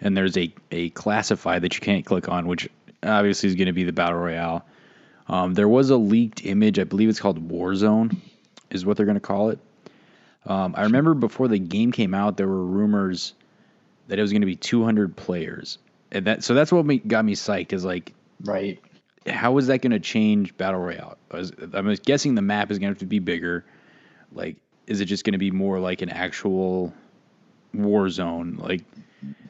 and there's a a classified that you can't click on, which obviously is going to be the battle royale. Um, there was a leaked image. I believe it's called Warzone, is what they're going to call it. Um, I remember before the game came out, there were rumors that it was going to be 200 players, and that so that's what me, got me psyched. Is like right how is that going to change battle royale? I'm guessing the map is going to have to be bigger. Like, is it just going to be more like an actual war zone? Like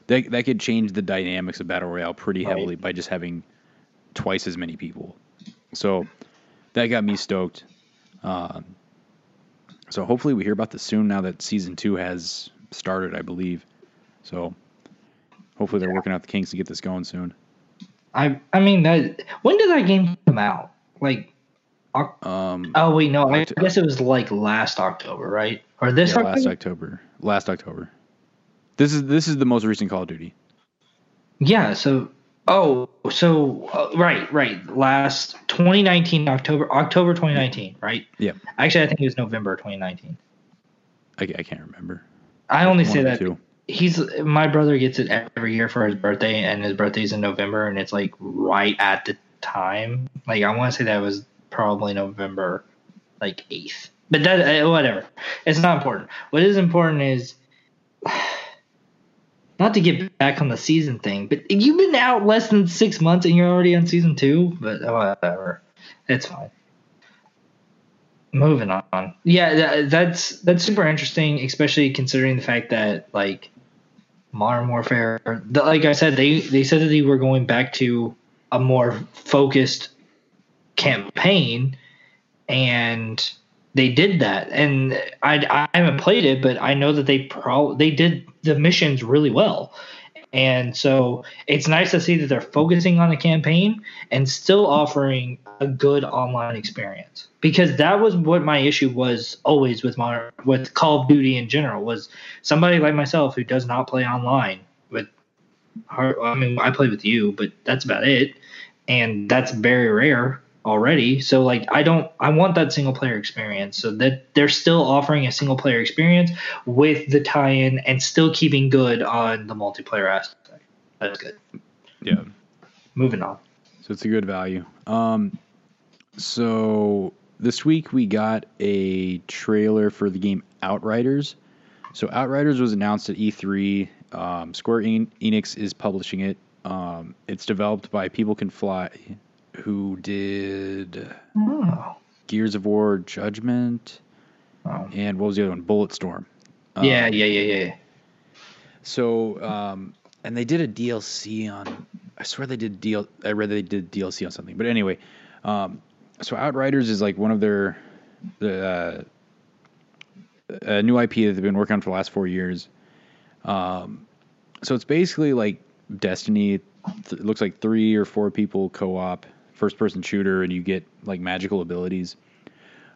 that that could change the dynamics of battle royale pretty heavily right. by just having twice as many people. So that got me stoked. Um, so hopefully we hear about this soon. Now that season two has started, I believe. So hopefully they're working out the kinks to get this going soon. I I mean that when did that game come out? Like um Oh wait, no, I guess it was like last October, right? Or this yeah, October? last October. Last October. This is this is the most recent Call of Duty. Yeah, so oh, so uh, right, right. Last 2019 October October 2019, right? Yeah. Actually, I think it was November 2019. I, I can't remember. I only say that two he's my brother gets it every year for his birthday, and his birthday's in November, and it's like right at the time. Like I want to say that was probably November, like eighth. But that uh, whatever, it's not important. What is important is not to get back on the season thing, but you've been out less than six months and you're already on season two. But oh, whatever, it's fine moving on yeah that's that's super interesting especially considering the fact that like Modern Warfare, like I said, they they said that they were going back to a more focused campaign, and they did that. And I I haven't played it, but I know that they pro they did the missions really well. And so it's nice to see that they're focusing on a campaign and still offering a good online experience. Because that was what my issue was always with my with Call of Duty in general was somebody like myself who does not play online with I mean I play with you, but that's about it. And that's very rare already. So like I don't I want that single player experience. So that they're still offering a single player experience with the tie-in and still keeping good on the multiplayer aspect. That's good. Yeah. Moving on. So it's a good value. Um so this week we got a trailer for the game Outriders. So Outriders was announced at E3. Um, Square Enix is publishing it. Um, it's developed by People Can Fly, who did oh. Gears of War Judgment, oh. and what was the other one? Bulletstorm. Um, yeah, yeah, yeah, yeah. So, um, and they did a DLC on. I swear they did deal. I read they did DLC on something, but anyway, Um, so Outriders is like one of their the uh, a new IP that they've been working on for the last four years. Um, so it's basically like Destiny. It looks like three or four people co-op first person shooter, and you get like magical abilities.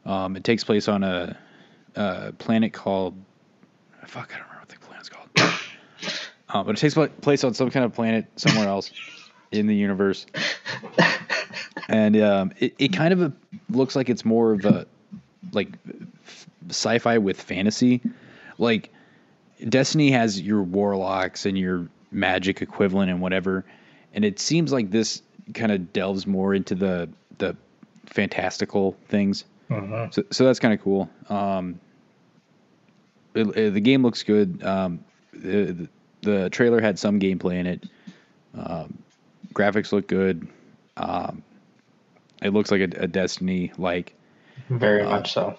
Um, it takes place on a, a, planet called fuck. I don't remember what the planet's called. Um, but it takes place on some kind of planet somewhere else in the universe, and um, it, it kind of looks like it's more of a like sci-fi with fantasy. Like Destiny has your warlocks and your magic equivalent and whatever, and it seems like this kind of delves more into the the fantastical things. Uh-huh. So, so that's kind of cool. Um, it, it, the game looks good. Um, the, the trailer had some gameplay in it. Um, graphics look good. Um, it looks like a, a Destiny like. Very uh, much so.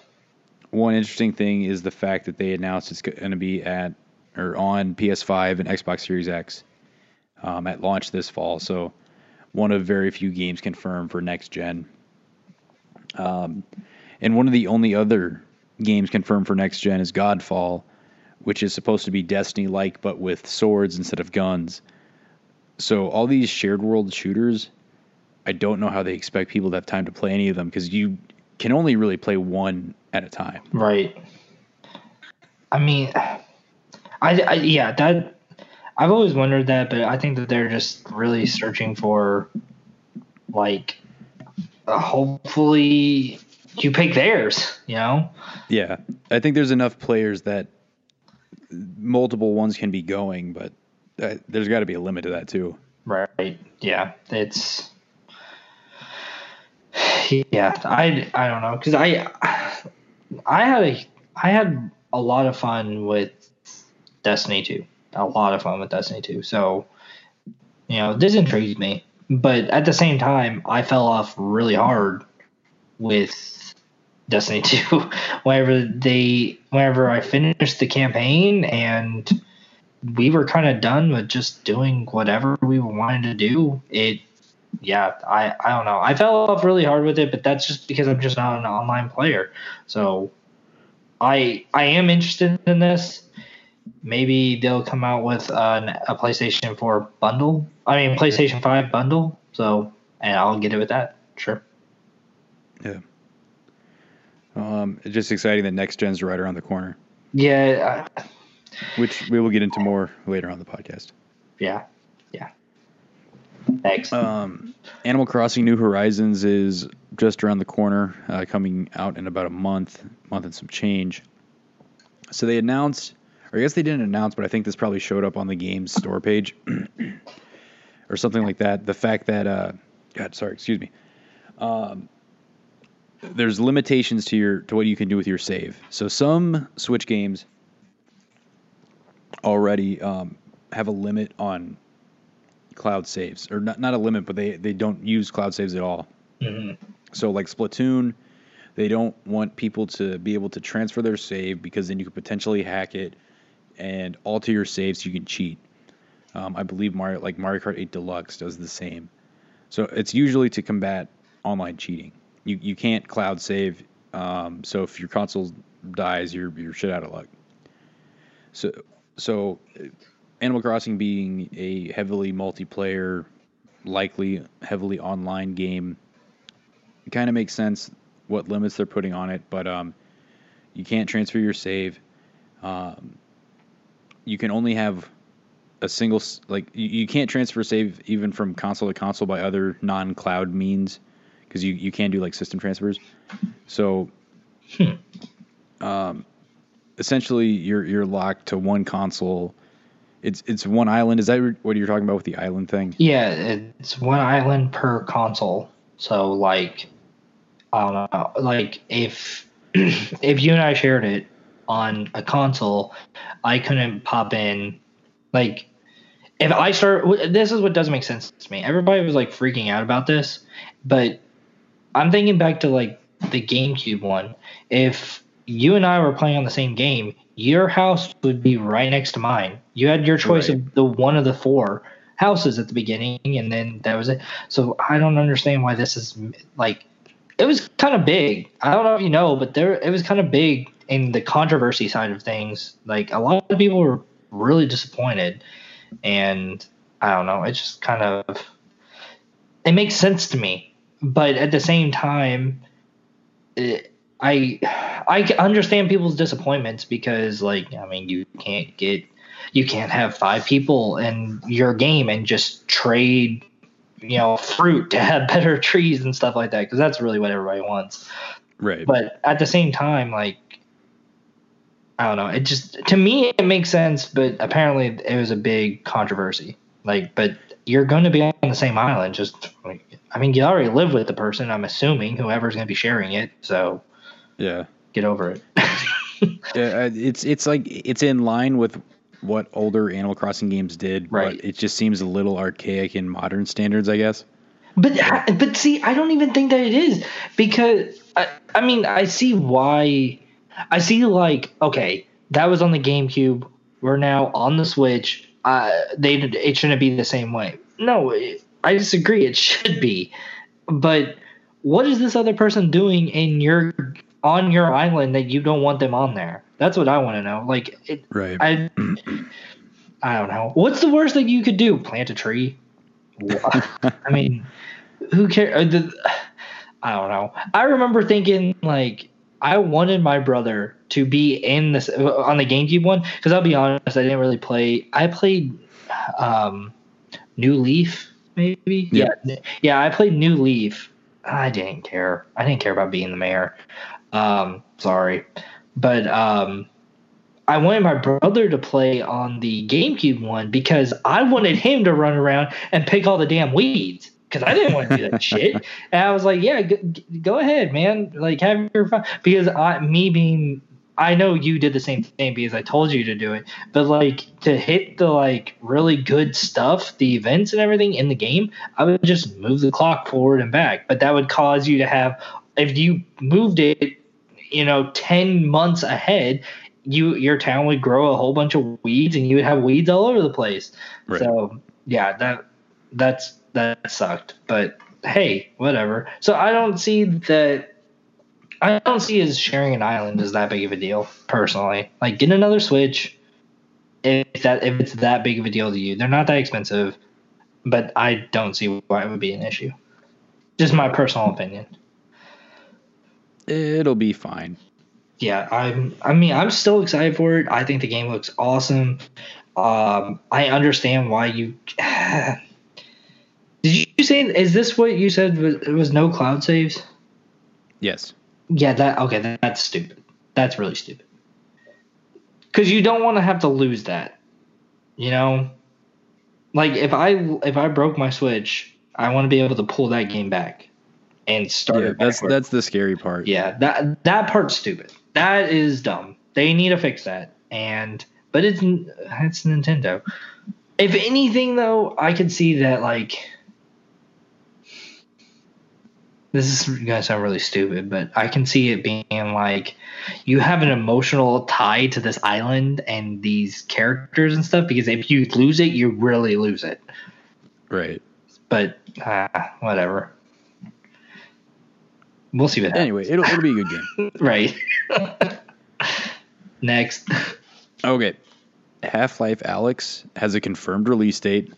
One interesting thing is the fact that they announced it's going to be at or on PS5 and Xbox Series X um, at launch this fall. So one of very few games confirmed for next gen. Um, and one of the only other games confirmed for next gen is Godfall, which is supposed to be Destiny like but with swords instead of guns. So all these shared world shooters, I don't know how they expect people to have time to play any of them because you can only really play one at a time. Right. I mean, I, I yeah that I've always wondered that, but I think that they're just really searching for like hopefully you pick theirs, you know? Yeah. I think there's enough players that multiple ones can be going, but uh, there's got to be a limit to that too. Right. Yeah. It's yeah, I I don't know because I I had a I had a lot of fun with Destiny 2. A lot of fun with Destiny 2. So you know this intrigues me, but at the same time, I fell off really hard with Destiny 2 whenever they whenever I finished the campaign and we were kind of done with just doing whatever we wanted to do. It yeah, I, I don't know. I fell off really hard with it, but that's just because I'm just not an online player. So I I am interested in this. Maybe they'll come out with an, a PlayStation 4 bundle. I mean, PlayStation 5 bundle. So, and I'll get it with that. Sure. Yeah. Um, it's just exciting that next gen's right around the corner. Yeah. I, Which we will get into more later on the podcast. Yeah. Yeah. Thanks. Um, Animal Crossing New Horizons is just around the corner, uh, coming out in about a month, month and some change. So they announced, or I guess they didn't announce, but I think this probably showed up on the game's store page or something like that. The fact that, uh, God, sorry, excuse me. Um, there's limitations to your to what you can do with your save. So some Switch games already um, have a limit on cloud saves, or not not a limit, but they they don't use cloud saves at all. Mm-hmm. So like Splatoon, they don't want people to be able to transfer their save because then you could potentially hack it and alter your saves so you can cheat. Um, I believe Mario like Mario Kart 8 Deluxe does the same. So it's usually to combat online cheating. You you can't cloud save. Um, so if your console dies, you're you're shit out of luck. So so Animal Crossing being a heavily multiplayer, likely heavily online game, it kind of makes sense what limits they're putting on it. But um, you can't transfer your save. Um, you can only have a single like you, you can't transfer save even from console to console by other non-cloud means because you, you can do like system transfers. So, hmm. um, essentially, you're you're locked to one console it's it's one island. Is that what you're talking about with the island thing? Yeah, it's one island per console. So like, I don't know. Like if if you and I shared it on a console, I couldn't pop in. Like, if I start, this is what doesn't make sense to me. Everybody was like freaking out about this, but I'm thinking back to like the GameCube one. If you and I were playing on the same game, your house would be right next to mine. You had your choice right. of the one of the four houses at the beginning, and then that was it. So I don't understand why this is like. It was kind of big. I don't know if you know, but there it was kind of big in the controversy side of things. Like a lot of people were really disappointed, and I don't know. It just kind of it makes sense to me, but at the same time, it, I I understand people's disappointments because like I mean you can't get you can't have five people in your game and just trade you know fruit to have better trees and stuff like that because that's really what everybody wants. Right. But at the same time, like I don't know, it just to me it makes sense, but apparently it was a big controversy. Like, but you're going to be on the same island. Just, I mean, you already live with the person. I'm assuming whoever's going to be sharing it. So, yeah, get over it. yeah, it's it's like it's in line with what older Animal Crossing games did, right? But it just seems a little archaic in modern standards, I guess. But but see, I don't even think that it is because I, I mean I see why I see like okay that was on the GameCube. We're now on the Switch uh, they it shouldn't be the same way. No, I disagree. It should be, but what is this other person doing in your on your island that you don't want them on there? That's what I want to know. Like, it, right? I I don't know. What's the worst thing you could do? Plant a tree? I mean, who cares? Uh, I don't know. I remember thinking like I wanted my brother to be in this on the GameCube one because I'll be honest, I didn't really play. I played um, New Leaf, maybe. Yeah. yeah, yeah. I played New Leaf. I didn't care. I didn't care about being the mayor. Um, sorry, but um, I wanted my brother to play on the GameCube one because I wanted him to run around and pick all the damn weeds because I didn't want to do that shit. And I was like, yeah, go, go, ahead, man. Like, have your fun. Because I, me being, I know you did the same thing because I told you to do it. But like to hit the like really good stuff, the events and everything in the game, I would just move the clock forward and back. But that would cause you to have, if you moved it, you know, ten months ahead, you your town would grow a whole bunch of weeds and you would have weeds all over the place. Right. So yeah, that that's that sucked. But hey, whatever. So I don't see that. I don't see as sharing an island as that big of a deal, personally. Like, get another Switch. If that if it's that big of a deal to you, they're not that expensive, but I don't see why it would be an issue. Just my personal opinion. It'll be fine. Yeah, I'm. I mean, I'm still excited for it. I think the game looks awesome. Um, I understand why you. Did you say is this what you said was it was no cloud saves? Yes. Yeah, that okay, that, that's stupid. That's really stupid. Cuz you don't want to have to lose that. You know? Like if I if I broke my Switch, I want to be able to pull that game back and start yeah, that's that's the scary part. Yeah, that that part's stupid. That is dumb. They need to fix that. And but it's it's Nintendo. If anything though, I could see that like this is gonna sound really stupid, but I can see it being like you have an emotional tie to this island and these characters and stuff because if you lose it, you really lose it. Right. But uh, whatever. We'll see what happens. Anyway, it'll it'll be a good game. right. Next. Okay. Half Life Alyx has a confirmed release date,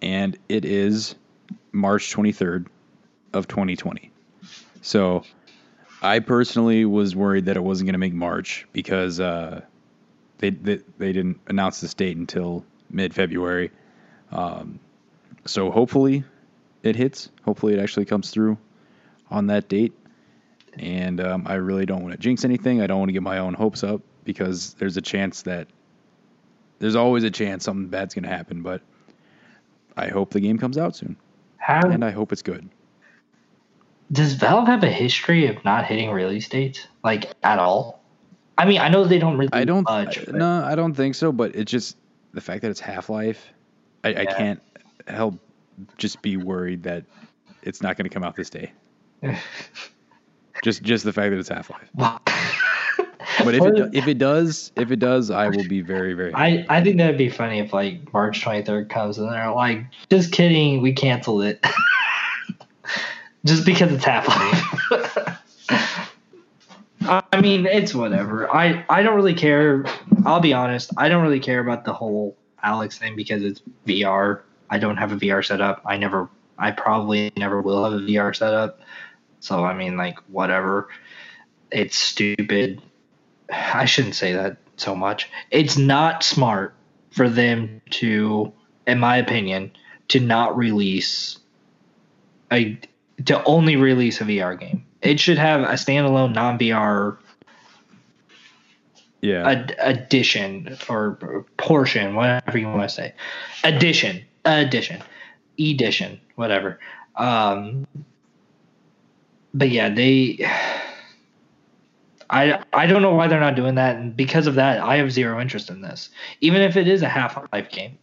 and it is March 23rd, of 2020. So I personally was worried that it wasn't going to make March because uh, they, they, they didn't announce this date until mid February. Um, so hopefully it hits. Hopefully it actually comes through on that date. And um, I really don't want to jinx anything. I don't want to get my own hopes up because there's a chance that there's always a chance something bad's going to happen. But I hope the game comes out soon. How, and I hope it's good. Does Valve have a history of not hitting release dates like at all? I mean, I know they don't really. I don't. Much, I, no, I don't think so. But it's just the fact that it's Half Life. I, yeah. I can't help just be worried that it's not going to come out this day. just just the fact that it's Half Life. But if it, if it does, if it does, I will be very very. happy. I, I think that'd be funny if like March 23rd comes and they're like, just kidding, we canceled it. Just because it's Half Life. I mean, it's whatever. I, I don't really care. I'll be honest. I don't really care about the whole Alyx thing because it's VR. I don't have a VR setup. I never, I probably never will have a VR setup. So, I mean, like, whatever. It's stupid. I shouldn't say that so much. It's not smart for them to, in my opinion, to not release a to only release a VR game. It should have a standalone non VR yeah. ad- addition or portion, whatever you want to say. Addition, addition, edition, whatever. Um, but yeah, they. I I don't know why they're not doing that, and because of that, I have zero interest in this. Even if it is a Half Life game.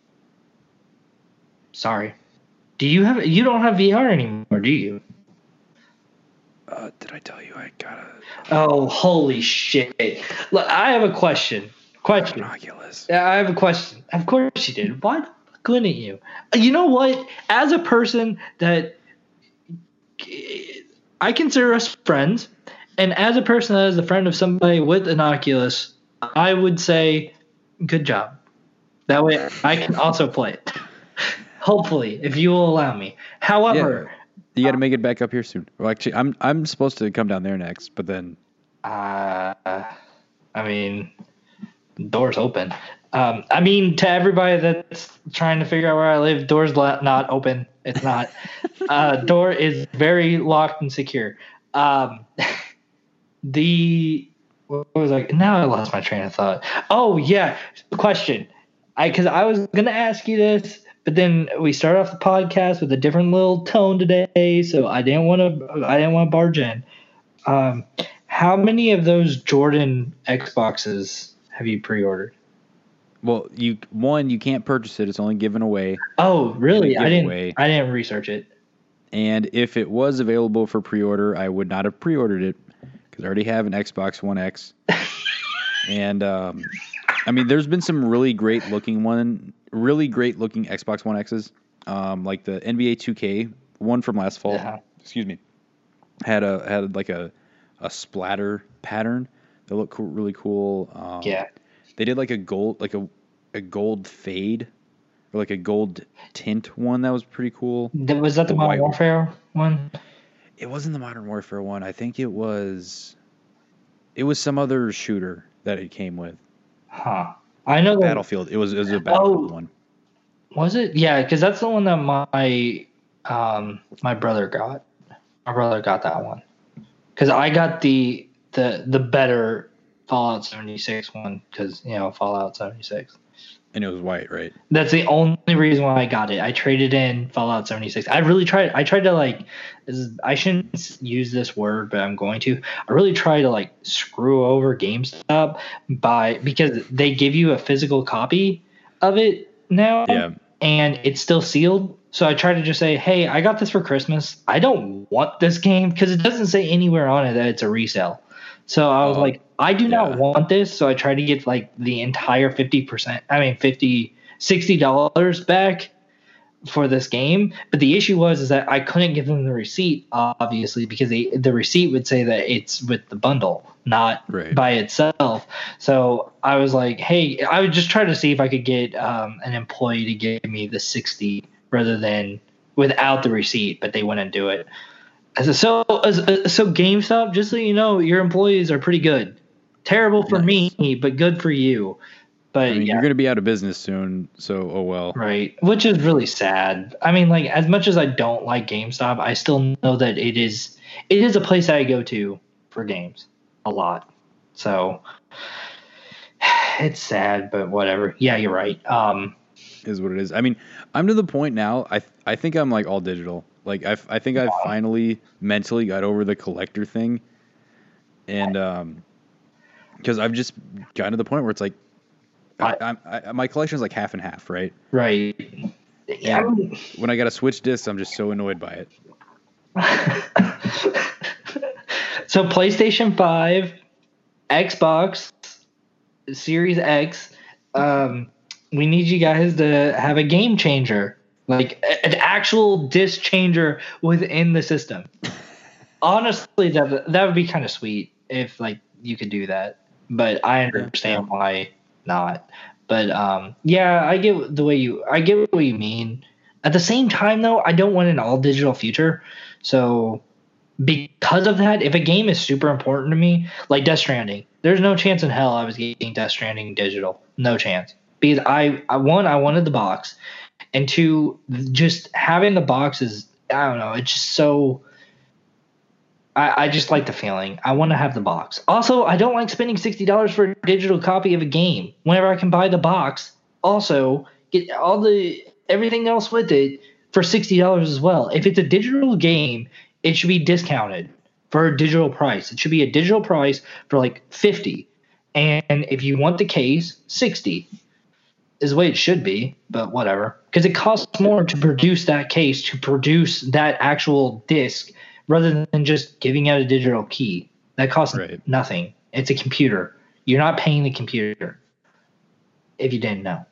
Sorry. Do you have you don't have VR anymore, do you? uh, did I tell you I got a Oh, holy shit! Look, I have a question. Question. Oculus? Yeah, I have a question. Of course you did. Why couldn't you? You know what? As a person that I consider us friends, and as a person that is a friend of somebody with an Oculus, I would say, good job. That way I can also play it. Hopefully, if you will allow me. However, You got to make it back up here soon. Well, actually, I'm I'm supposed to come down there next, but then Uh, I mean, doors open. Um, I mean, to everybody that's trying to figure out where I live, doors la- not open. It's not. uh, door is very locked and secure. Um, the what was I? Now I lost my train of thought. Oh yeah, question. I because I was gonna ask you this, but then we start off the podcast with a different little tone today, so I didn't want to. I didn't want to barge in. Um, how many of those Jordan Xboxes have you pre-ordered? well, you one you can't purchase it; it's only given away. Oh, really? I didn't. giveaway. I didn't research it. And if it was available for pre-order, I would not have pre-ordered it because I already have an Xbox One X. and um, I mean, there's been some really great looking one, really great looking Xbox One X's, um, like the NBA 2K one from last fall. Yeah. Excuse me, had a had like a a splatter pattern that looked cool, really cool. Um, Yeah. they did like a gold like a a gold fade or like a gold tint one that was pretty cool. Was that the The Modern Warfare one? It wasn't the Modern Warfare one. I think it was. It was some other shooter that it came with. Huh. I know that. Battlefield. It was. It was a Battlefield Oh. one. Was it? Yeah, because that's the one that my um my brother got. My brother got that one. Because I got the the the better Fallout 76 one. Because you know Fallout 76. And it was white, right? That's the only reason why I got it. I traded in Fallout 76. I really tried. I tried to like. Is, I shouldn't use this word, but I'm going to. I really try to like screw over GameStop by because they give you a physical copy of it now, Yeah. and it's still sealed. So I try to just say, "Hey, I got this for Christmas. I don't want this game because it doesn't say anywhere on it that it's a resale." So I was Oh, like, I do not want this. So I tried to get like the entire 50%, I mean, 50, $60 back for this game. But the issue was, is that I couldn't give them the receipt, obviously, because they, the receipt would say that it's with the bundle, not Right. by itself. So I was like, hey, I would just try to see if I could get um, an employee to give me the 60 rather than without the receipt, but they wouldn't do it. As- So, so GameStop, just so you know, your employees are pretty good. Terrible for Nice. me, but good for you. But I mean, yeah, you're gonna be out of business soon, so oh well. right. Which is really sad. I mean, like as much as I don't like GameStop, I still know that it is it is a place that I go to for games a lot. So it's sad, but whatever. Yeah, you're right. Um, Is what it is. I mean, I'm to the point now. I I think I'm like all digital. Like I I think I finally mentally got over the collector thing, and um, because I've just gotten to the point where it's like, I, I'm I, my collection is like half and half, right? right. Yeah. I mean- When I got to switch discs, I'm just so annoyed by it. so PlayStation 5, Xbox Series X, um, we need you guys to have a game changer, like an actual disc changer within the system. Honestly, that that would be kind of sweet if like you could do that, but I understand yeah. why not. But um, yeah, I get the way you I get what you mean. At the same time, though, I don't want an all digital future. So because of that, if a game is super important to me, like Death Stranding, there's no chance in hell I was getting Death Stranding digital. No chance. Because I, I one, I wanted the box, and two, just having the box is I don't know. It's just so. I, I just like the feeling. I want to have the box. Also, I don't like spending sixty dollars for a digital copy of a game whenever I can buy the box. Also, get all the everything else with it for sixty dollars as well. If it's a digital game, it should be discounted for a digital price. It should be a digital price for like 50. And if you want the case, 60 is the way it should be, but whatever. Because it costs more to produce that case, to produce that actual disc, rather than just giving out a digital key. That costs right. nothing. It's a computer. You're not paying the computer. If you didn't know.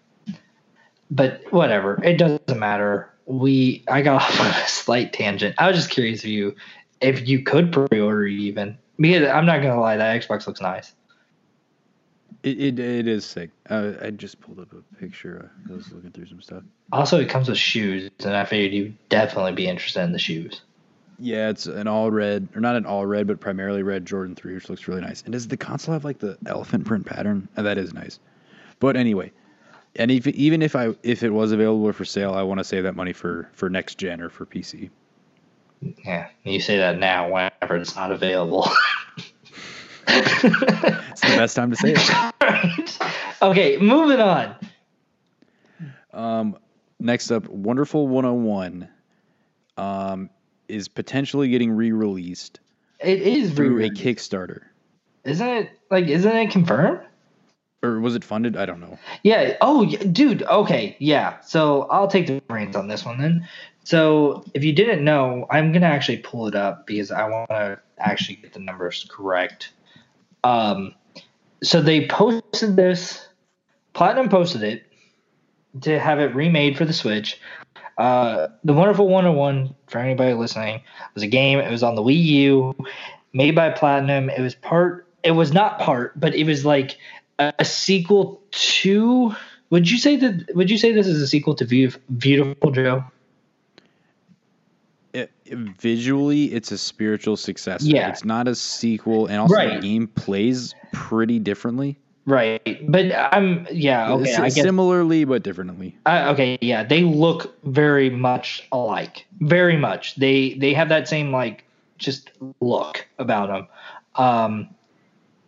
But whatever. It doesn't matter we I got off on a slight tangent. I was just curious if you if you could pre-order even. Because I'm not gonna lie, that Xbox looks nice. It it, it is sick. Uh, I just pulled up a picture. I was looking through some stuff. Also, it comes with shoes, and I figured you'd definitely be interested in the shoes. Yeah, it's an all red, or not an all red, but primarily red Jordan 3, which looks really nice. And does the console have like the elephant print pattern? Oh, that is nice. But anyway, and if, even if I if it was available for sale, I want to save that money for for next gen or for PC. Yeah, you say that now whenever it's not available. it's the best time to say it. okay, moving on. Um, next up, Wonderful 101 um, is potentially getting re-released. It is through re-released. a Kickstarter. Isn't it like? Isn't it confirmed? or was it funded? I don't know. Yeah. Oh, dude. Okay. Yeah. So I'll take the reins on this one then. So if you didn't know, I'm gonna actually pull it up because I want to actually get the numbers correct. Um, so they posted this. Platinum posted it to have it remade for the Switch. Uh, the Wonderful 101 for anybody listening was a game. It was on the Wii U, made by Platinum. It was part. It was not part, but it was like a sequel to would you say that would you say this is a sequel to Viewtiful Joe? It, visually, it's a spiritual successor. Yeah, it's not a sequel, and also right. the game plays pretty differently. Right, but I'm yeah okay. S- similarly, but differently. Uh, okay, yeah, they look very much alike. Very much. They they have that same like just look about them. Um,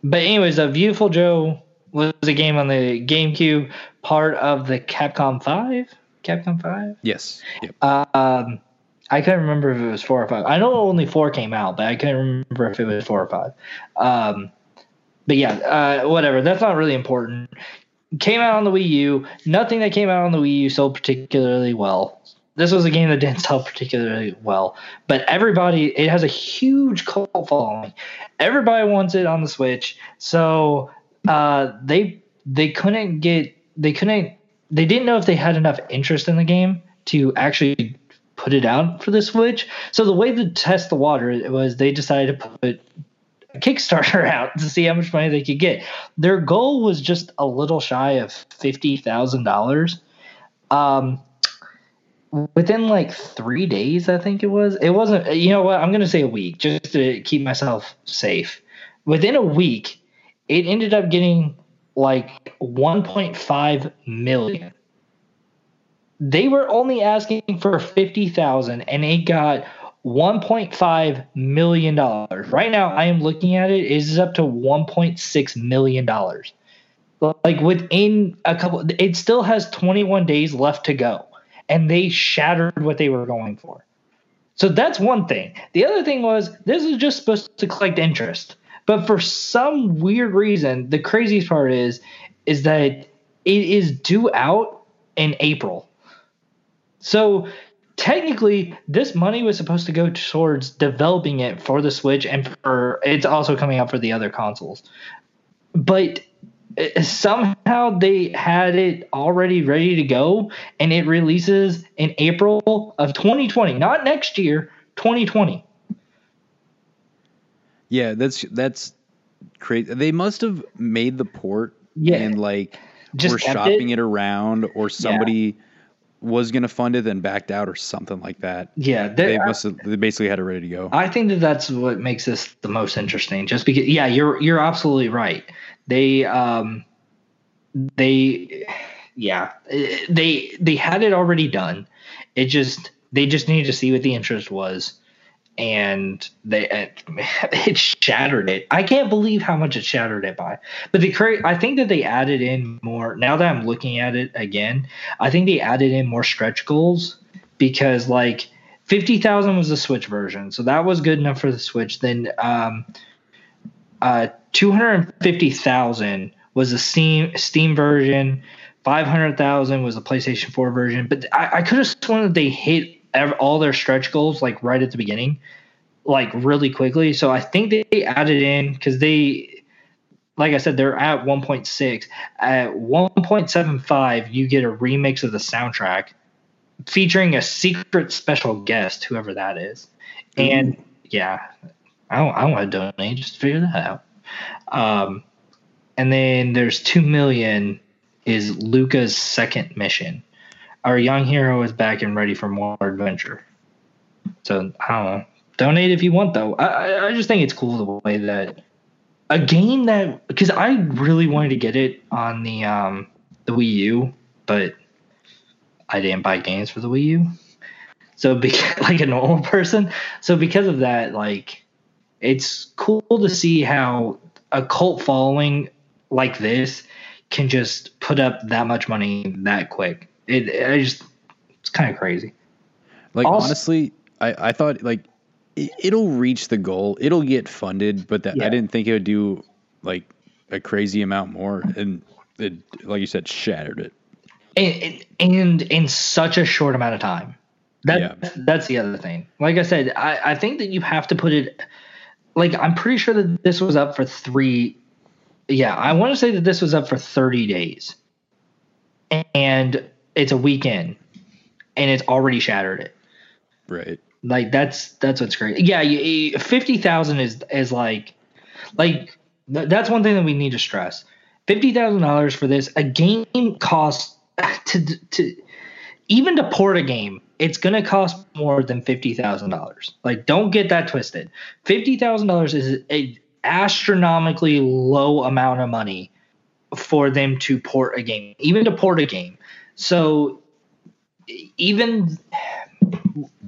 but anyways, a Viewtiful Joe was a game on the GameCube, part of the Capcom Five. Capcom Five. Yes. Yep. Um, I couldn't remember if it was four or five. I know only four came out, but I couldn't remember if it was four or five. Um, but yeah, uh, whatever. That's not really important. Came out on the Wii U. Nothing that came out on the Wii U sold particularly well. This was a game that didn't sell particularly well, but everybody it has a huge cult following. Everybody wants it on the Switch, so uh, they they couldn't get they couldn't they didn't know if they had enough interest in the game to actually put it out for the Switch. So the way to test the water was they decided to put Kickstarter out to see how much money they could get. Their goal was just a little shy of fifty thousand dollars. Um, within like three days, I think it was. It wasn't. You know what? I'm gonna say a week just to keep myself safe. Within a week, it ended up getting like 1.5 million. They were only asking for 50,000 and it got 1.5 million dollars. Right now I am looking at it, it is up to 1.6 million dollars. Like within a couple it still has 21 days left to go and they shattered what they were going for. So that's one thing. The other thing was this is just supposed to collect interest. But for some weird reason, the craziest part is is that it is due out in April. So technically this money was supposed to go towards developing it for the Switch and for it's also coming out for the other consoles. but uh, somehow they had it already ready to go and it releases in April of 2020, not next year, 2020. Yeah, that's that's crazy. They must have made the port Yeah. and like Just were shopping it. it. around, or somebody was gonna fund it then backed out or something like that. Yeah, They must have. They basically had it ready to go. I think that that's what makes this the most interesting. Just because, yeah, you're you're absolutely right. They um, they, yeah, they they had it already done. It just they just needed to see what the interest was, and they it, shattered it. I can't believe how much it shattered it by. But the cra- I think that they added in more. Now that I'm looking at it again, I think they added in more stretch goals because like. 50,000 was the Switch version, so that was good enough for the Switch. Then um, uh, 250,000 was the Steam Steam version. 500,000 was the PlayStation 4 version. But I, I could have sworn that they hit ev- all their stretch goals like right at the beginning, like really quickly. So I think they added in because they, like I said, they're at 1.6. At 1.75, you get a remix of the soundtrack featuring a secret special guest, whoever that is. And yeah, I don't, I don't want to donate. Just figure that out. Um, and then there's two million is Luka's second mission. Our young hero is back and ready for more adventure. So I don't know. Donate if you want though. I I- just think it's cool the way that a game that because I really wanted to get it on the um the Wii U, but I didn't buy games for the Wii U. So because like a normal person, so because of that, like it's cool to see how a cult following like this can just put up that much money that quick. It I just it's kind of crazy. Like Also- honestly, I, I thought like it, it'll reach the goal. It'll get funded, but that Yeah. I didn't think it would do like a crazy amount more. And it, like you said, shattered it. and, and in such a short amount of time. That Yeah. that's the other thing. Like I said, I, I think that you have to put it like I'm pretty sure that this was up for three yeah, I want to say that this was up for 30 days. And it's a weekend and it's already shattered it. Right. Like that's that's what's great. Yeah, you- fifty thousand is is like like th- that's one thing that we need to stress. Fifty thousand dollars for this. A game costs to to even to port a game. It's gonna cost more than fifty thousand dollars. Like don't get that twisted. Fifty thousand dollars is a astronomically low amount of money for them to port a game, even to port a game. So even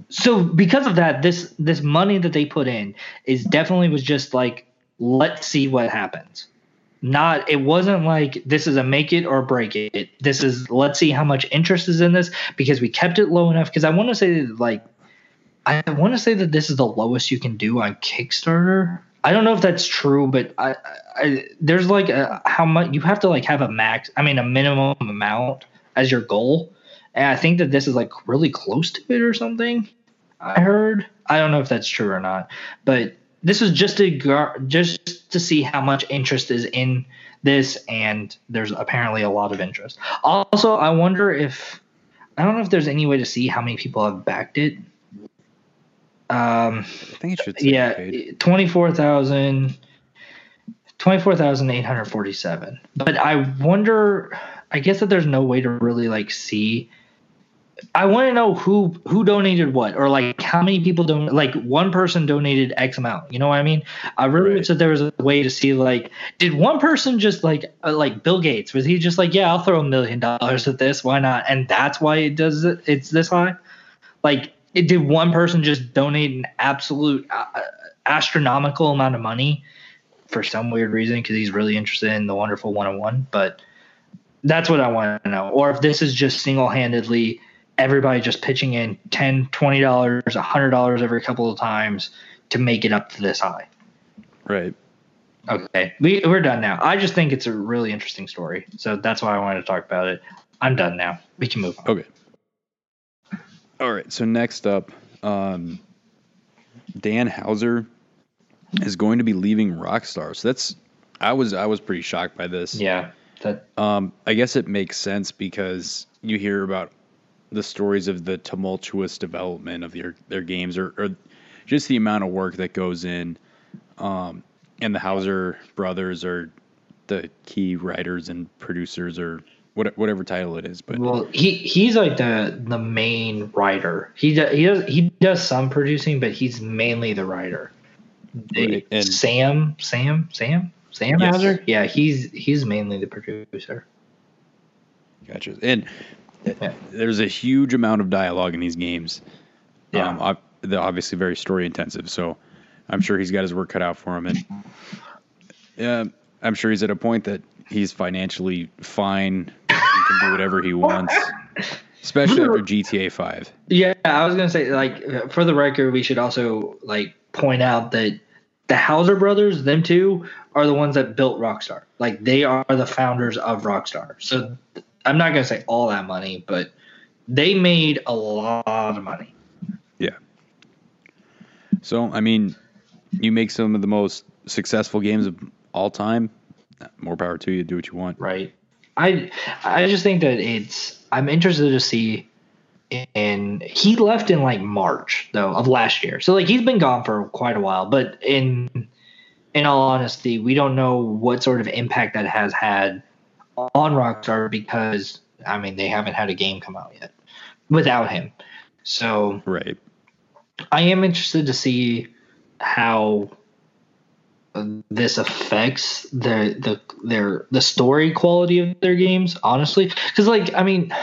so because of that this this money that they put in is definitely was just like let's see what happens. Not it wasn't like this is a make it or break it. This is let's see how much interest is in this because we kept it low enough. Because i want to say that, like i want to say that this is the lowest you can do on kickstarter. I don't know if that's true but i, I there's like a, how much you have to like have a max i mean a minimum amount as your goal and I think that this is like really close to it or something. I heard. I don't know if that's true or not, but this is just to just to see how much interest is in this, and there's apparently a lot of interest. Also, I wonder if I don't know if there's any way to see how many people have backed it. Um, I think it should say yeah, paid. 24,000 24,847. But I wonder I guess that there's no way to really like see I want to know who who donated what or like how many people don't like one person donated X amount. You know what I mean? I really Right. wish that there was a way to see like did one person just like uh, like Bill Gates was he just like yeah I'll throw a million dollars at this why not and that's why it does it it's this high like it, did one person just donate an absolute uh, astronomical amount of money for some weird reason because he's really interested in the wonderful 101 but that's what i want to know or if this is just single-handedly everybody just pitching in 10 20 dollars 100 dollars every couple of times to make it up to this high Right. okay we, we're done now i just think it's a really interesting story so that's why i wanted to talk about it i'm done now we can move on Okay. All right. So next up, um, Dan Houser is going to be leaving Rockstar. So that's I was I was pretty shocked by this. Yeah, that Um, I guess it makes sense because you hear about the stories of the tumultuous development of their their games, or, or just the amount of work that goes in. Um, and the Houser brothers are the key writers and producers, or what, whatever title it is. But well, he he's like the the main writer. He does, he does he does some producing, but he's mainly the writer. They- Right, and- Sam, Sam, Sam, Sam Yes. Houser. Yeah, he's he's mainly the producer. Gotcha. And Yeah. there's a huge amount of dialogue in these games. Yeah. Um, they're obviously very story intensive, so I'm sure he's got his work cut out for him. And yeah, I'm sure he's at a point that he's financially fine and can do whatever he wants, especially after GTA 5. Yeah, I was gonna say like for the record, we should also like point out that the Houser brothers, them two, are the ones that built Rockstar. Like they are the founders of Rockstar. So I'm not gonna say all that money, but they made a lot of money. Yeah. So, I mean, you make some of the most successful games of all time. More power to you. Do what you want. right? I I just think that it's I'm interested to see and he left in like March though of last year. So like he's been gone for quite a while, but in in all honesty, we don't know what sort of impact that has had on Rockstar because I mean they haven't had a game come out yet without him. So Right. I am interested to see how this affects the the their the story quality of their games. Honestly, because like I mean,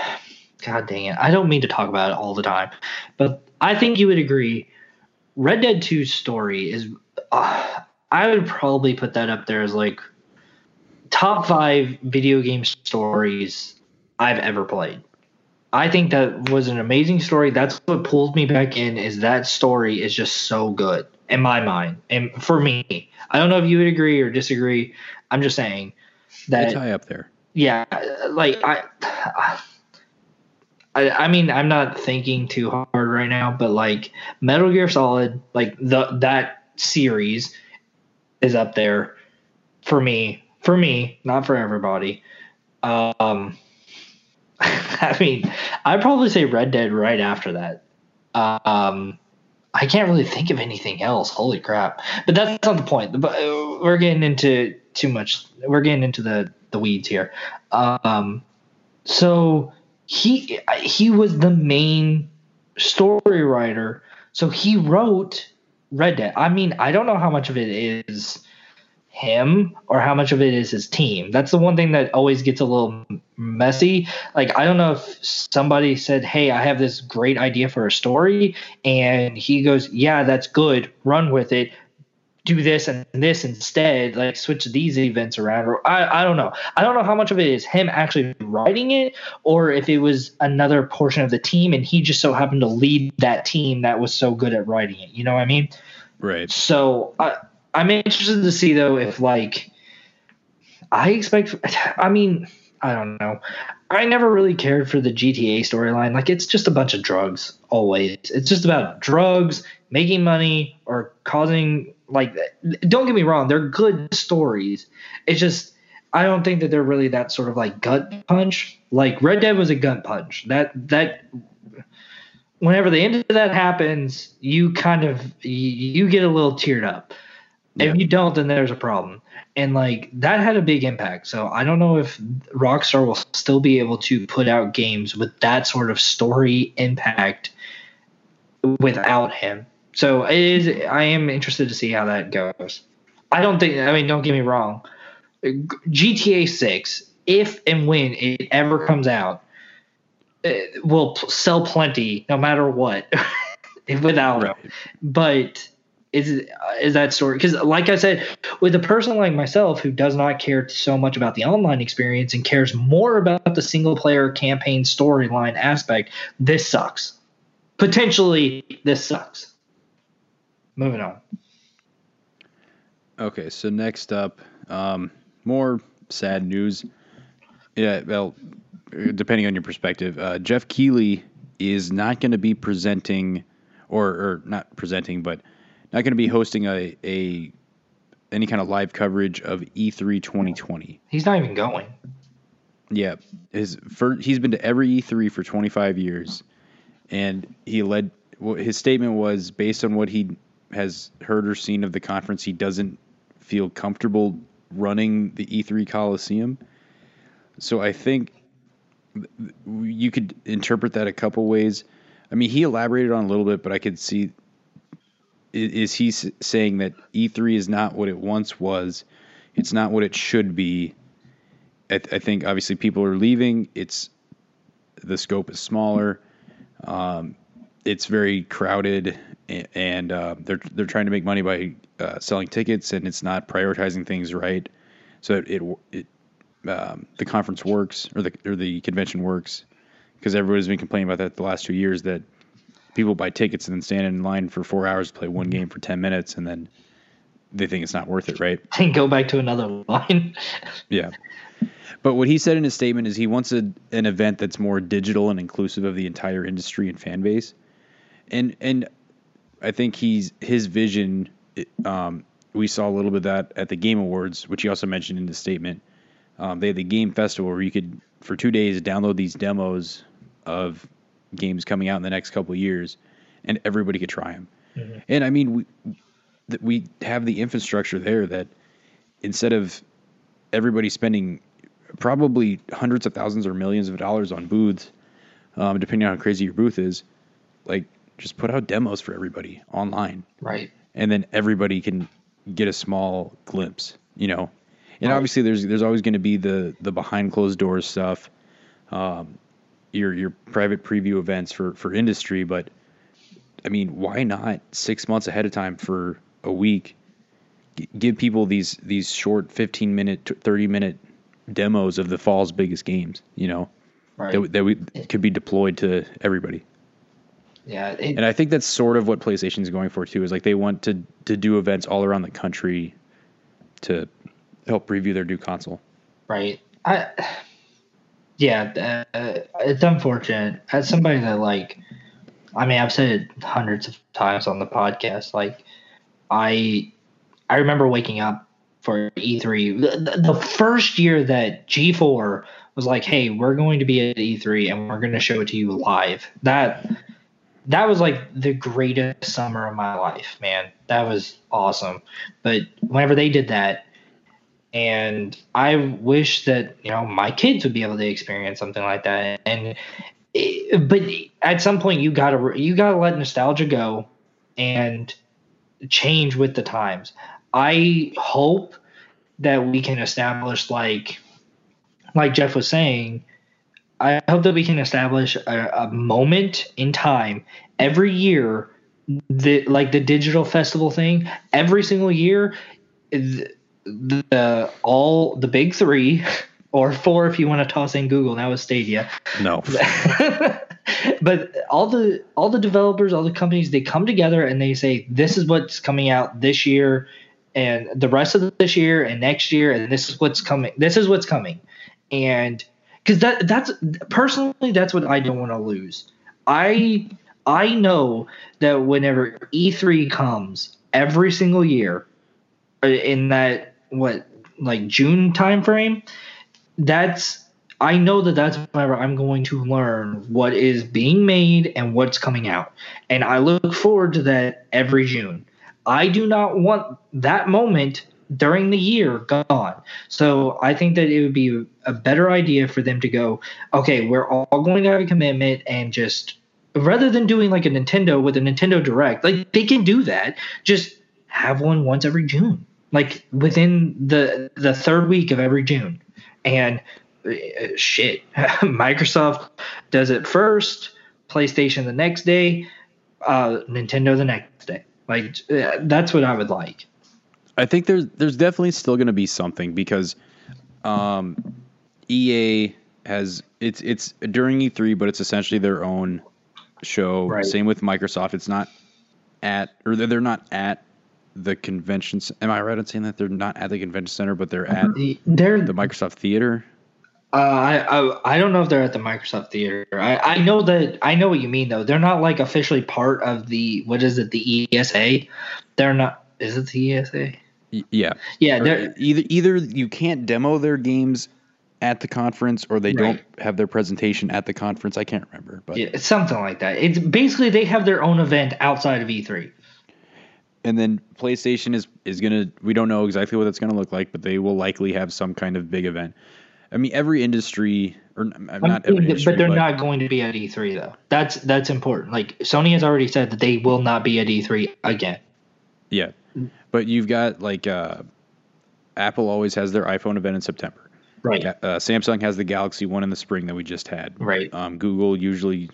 god dang it, I don't mean to talk about it all the time, but I think you would agree. Red Dead 2's story is, uh, I would probably put that up there as like top five video game stories I've ever played. I think that was an amazing story. That's what pulled me back in. Is that story is just so good in my mind, and for me, I don't know if you would agree or disagree. I'm just saying that It's high up there. yeah, like I, I, I mean, I'm not thinking too hard right now, but like Metal Gear Solid, like the that series is up there for me. For me, not for everybody. Um, I mean, I'd probably say Red Dead right after that. Um, I can't really think of anything else. Holy crap! But that's not the point. Uh, we're getting into too much. We're getting into the the weeds here. Um, so he he was the main story writer. So he wrote Red Dead. I mean, I don't know how much of it is him or how much of it is his team. That's the one thing that always gets a little messy. Like I don't know if somebody said, "Hey, I have this great idea for a story," and he goes, "Yeah, that's good. Run with it. Do this and this instead. Like switch these events around." Or I I don't know. I don't know how much of it is him actually writing it or if it was another portion of the team and he just so happened to lead that team that was so good at writing it. You know what I mean? Right. So I, I'm interested to see though if like I expect. I mean, I don't know. I never really cared for the GTA storyline. Like it's just a bunch of drugs. Always, it's just about drugs, making money, or causing. Like, don't get me wrong, they're good stories. It's just I don't think that they're really that sort of like gut punch. Like Red Dead was a gut punch. That that whenever the end of that happens, you kind of you, get a little teared up. If you don't, then there's a problem. And like that had a big impact. So I don't know if Rockstar will still be able to put out games with that sort of story impact without him. So it is I am interested to see how that goes. I don't think I mean don't get me wrong. GTA 6 if and when it ever comes out it will p- sell plenty no matter what without him. But is is that story? Because like I said, with a person like myself who does not care so much about the online experience and cares more about the single player campaign storyline aspect, this sucks. Potentially, this sucks. Moving on. Okay, so next up, um, more sad news. Yeah, well, depending on your perspective, uh, Jeff Keighley is not going to be presenting, or, or not presenting, but not going to be hosting a, a any kind of live coverage of E E3 2020. He's not even going. Yeah, his for, he's been to every E3 for 25 years, and he led. His statement was based on what he has heard or seen of the conference. He doesn't feel comfortable running the E3 Coliseum. So I think you could interpret that a couple ways. I mean, he elaborated on a little bit, but I could see is he saying that E3 is not what it once was? It's not what it should be. I, th- I think obviously people are leaving. It's the scope is smaller. Um, it's very crowded, and uh, they're they're trying to make money by uh, selling tickets, and it's not prioritizing things right. So it it, it um, the conference works or the or the convention works because everybody's been complaining about that the last two years that people buy tickets and then stand in line for four hours to play one game for ten minutes, and then they think it's not worth it, right? And go back to another line. Yeah. But what he said in his statement is he wants a, an event that's more digital and inclusive of the entire industry and fan base. And and I think he's his vision um, we saw a little bit of that at the Game Awards, which he also mentioned in the statement. Um, they had the Game Festival where you could for 2 days download these demos of games coming out in the next couple of years and everybody could try them. And I mean we th- we have the infrastructure there that instead of everybody spending probably hundreds of thousands or millions of dollars on booths, um, depending on how crazy your booth is, like just put out demos for everybody online, Right. and then everybody can get a small glimpse, you know. And Right. obviously, there's there's always going to be the the behind closed doors stuff, um, your your private preview events for for industry, but I mean, why not six months ahead of time for a week? G- give people these these short 15 minute, 30 minute demos of the fall's biggest games. You know, Right. that that we could be deployed to everybody. Yeah. It, And I think that's sort of what PlayStation is going for too. Is like they want to to do events all around the country to help preview their new console. Right. I. Yeah, uh, it's unfortunate. As somebody that like, I mean, I've said it hundreds of times on the podcast. Like, I, I remember waking up for E3 the, the first year that G4 was like, "Hey, we're going to be at E3 and we're going to show it to you live." That that was like the greatest summer of my life, man. That was awesome. But whenever they did that, and I wish that you know my kids would be able to experience something like that. And but at some point you gotta you gotta let nostalgia go and change with the times. I hope that we can establish like like Jeff was saying. I hope that we can establish a, a moment in time every year, the like the digital festival thing. Every single year, the, the all the big three or four if you want to toss in Google now with Stadia. No, but all the all the developers, all the companies, they come together and they say this is what's coming out this year and the rest of this year and next year and this is what's coming. This is what's coming. And cuz that that's personally that's what I don't want to lose. I I know that whenever E3 comes every single year uh, in that what like June timeframe, that's I know that that's whenever I'm going to learn what is being made and what's coming out, and I look forward to that every June. I do not want that moment during the year gone. So I think that it would be a better idea for them to go, okay, we're all going to have a commitment and just rather than doing like a Nintendo with a Nintendo Direct, like they can do that. Just have one once every June, like within the the third week of every June, and uh, shit, Microsoft does it first, PlayStation the next day, uh, Nintendo the next day. Like uh, that's what I would like. I think there's there's definitely still going to be something because um, EA has it's it's during E3, but it's essentially their own show. Right. Same with Microsoft. It's not at or they're, not at the convention. Am I right in saying that they're not at the convention center, but they're at They're the Microsoft Theater? Uh, I, I I don't know if they're at the Microsoft Theater. I, I know that I know what you mean though. They're not like officially part of the what is it the ESA? They're not. Is it the ESA? Y- yeah. Yeah, Or either either you can't demo their games at the conference or they Right. don't have their presentation at the conference. I can't remember, but yeah, something like that. It's basically they have their own event outside of E E3. and then PlayStation is is gonna. We don't know exactly what it's gonna look like, but they will likely have some kind of big event. I mean, every industry or not every industry, but they're not going to be at E3 though. That's that's important. Like Sony has already said that they will not be at E3 again. Yeah, but you've got like uh, Apple always has their iPhone event in September. Right. Uh, Samsung has the Galaxy One in the spring that we just had. Right. Um, Google usually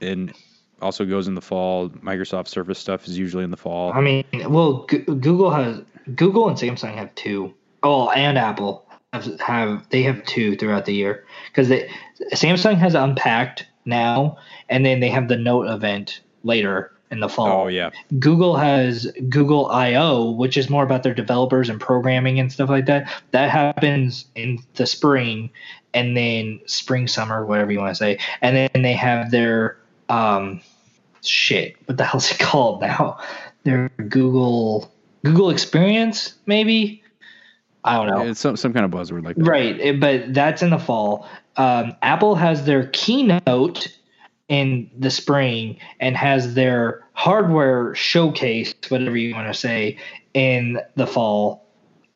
and also goes in the fall. Microsoft Surface stuff is usually in the fall. I mean, well, G- Google has Google and Samsung have two. Oh, and Apple have, have they have two throughout the year because they Samsung has Unpacked now, and then they have the Note event later in the fall. oh yeah, Google has Google I/O, which is more about their developers and programming and stuff like that. That happens in the spring, and then spring, summer, whatever you want to say, and then they have their um, shit. What the hell's it called now? Their Google Google Experience, maybe. I don't know. it's some some kind of buzzword like that. Right, it- but that's in the fall. Um, Apple has their keynote in the spring and has their hardware showcase, whatever you want to say, in the fall.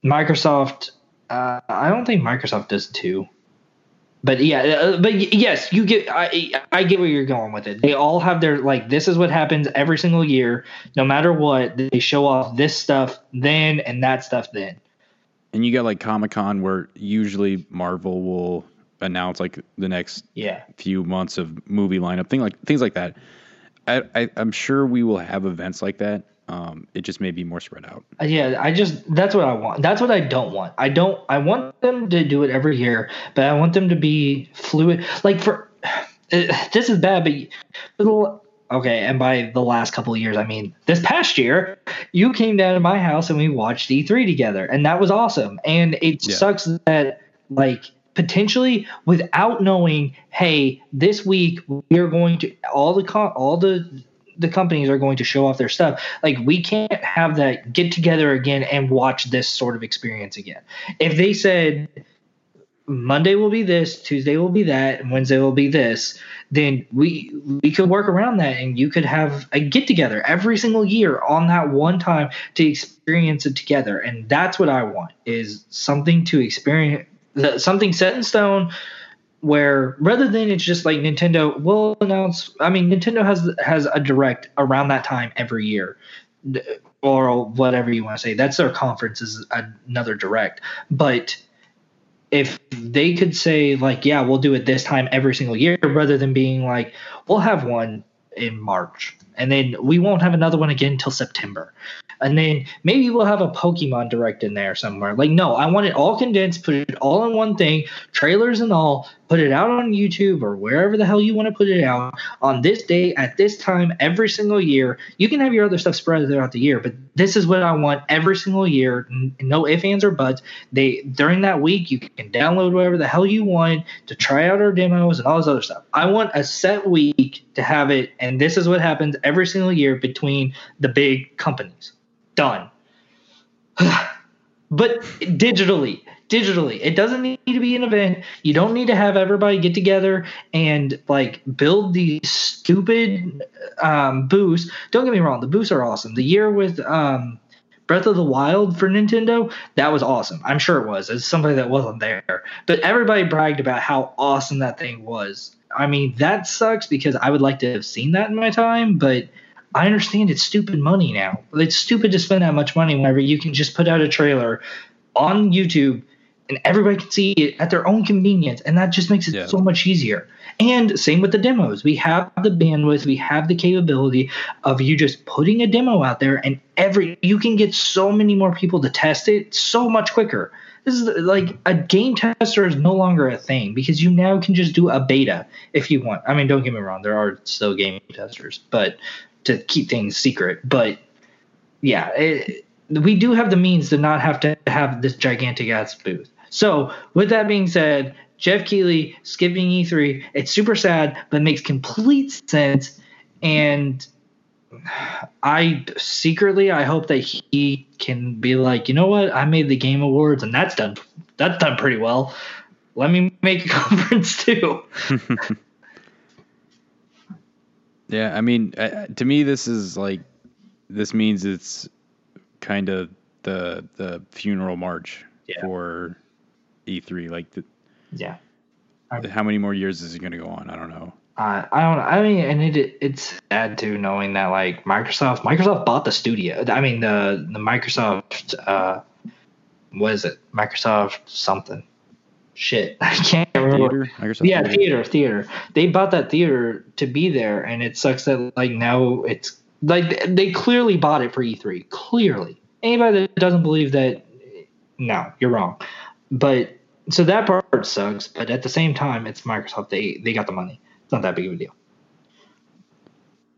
Microsoft, uh, I don't think Microsoft does too. But yeah, uh, but yes, you get. I I get where you're going with it. They all have their like. This is what happens every single year, no matter what. They show off this stuff then and that stuff then. And you got like Comic Con where usually Marvel will announce like the next Yeah. few months of movie lineup, thing like things like that. I, I I'm sure we will have events like that. Um, it just may be more spread out. Uh, Yeah, I just that's what I want. That's what I don't want. I don't I want them to do it every year, but I want them to be fluid. Like for this is bad, but little okay, and by the last couple of years, I mean this past year, you came down to my house and we watched E3 together, and that was awesome. And it Yeah. sucks that like potentially without knowing, hey, this week we are going to all the all the the companies are going to show off their stuff. Like we can't have that get together again and watch this sort of experience again. If they said Monday will be this, Tuesday will be that, and Wednesday will be this, then we we could work around that and you could have a get together every single year on that one time to experience it together. And that's what I want is something to experience that- something set in stone where rather than it's just like Nintendo will announce I mean Nintendo has has a direct around that time every year or whatever you want to say. That's their conference is another direct. But if they could say like yeah we'll do it this time every single year rather than being like we'll have one in March and then we won't have another one again until September and then maybe we'll have a Pokemon direct in there somewhere. Like, no, I want it all condensed, put it all in one thing, trailers and all, put it out on YouTube or wherever the hell you want to put it out on this day at this time every single year. You can have your other stuff spread throughout the year, but this is what I want every single year. No ifs, ands, or buts. They during that week you can download whatever the hell you want to try out our demos and all this other stuff. I want a set week to have it, and this is what happens every single year between the big companies done. but digitally, digitally, it doesn't need to be an event. You don't need to have everybody get together and like build these stupid um, booths. Don't get me wrong, the booths are awesome. The year with um, Breath of the Wild for Nintendo, that was awesome. I'm sure it was. As somebody that wasn't there, but everybody bragged about how awesome that thing was. I mean, that sucks because I would like to have seen that in my time, but I understand it's stupid money now. It's stupid to spend that much money whenever you can just put out a trailer on YouTube and everybody can see it at their own convenience, and that just makes it Yeah. so much easier. And same with the demos. We have the bandwidth, we have the capability of you just putting a demo out there, and every you can get so many more people to test it so much quicker. This is like a game tester is no longer a thing because you now can just do a beta if you want. I mean, don't get me wrong, there are still game testers, but to keep things secret. But yeah, it, we do have the means to not have to have this gigantic ass booth. So with that being said, Jeff Keighley skipping E3, it's super sad, but makes complete sense. And I secretly I hope that he can be like, you know what, I made the game awards and that's done that's done pretty well. Let me make a conference too. yeah, I mean, to me, this is like this means it's kind of the the funeral march Yeah. for E3. Like, the, yeah. how many more years is it going to go on? I don't know. Uh, I don't. I mean, and it it's sad too knowing that like Microsoft Microsoft bought the studio. I mean the the Microsoft uh, what is it? Microsoft something. Shit, I can't remember. Theater, Microsoft Yeah, Theater. theater, theater. They bought that theater to be there, and it sucks that like now it's like they clearly bought it for E3. Clearly, anybody that doesn't believe that, no, you're wrong. But so that part sucks. But at the same time, it's Microsoft. They they got the money. It's not that big of a deal.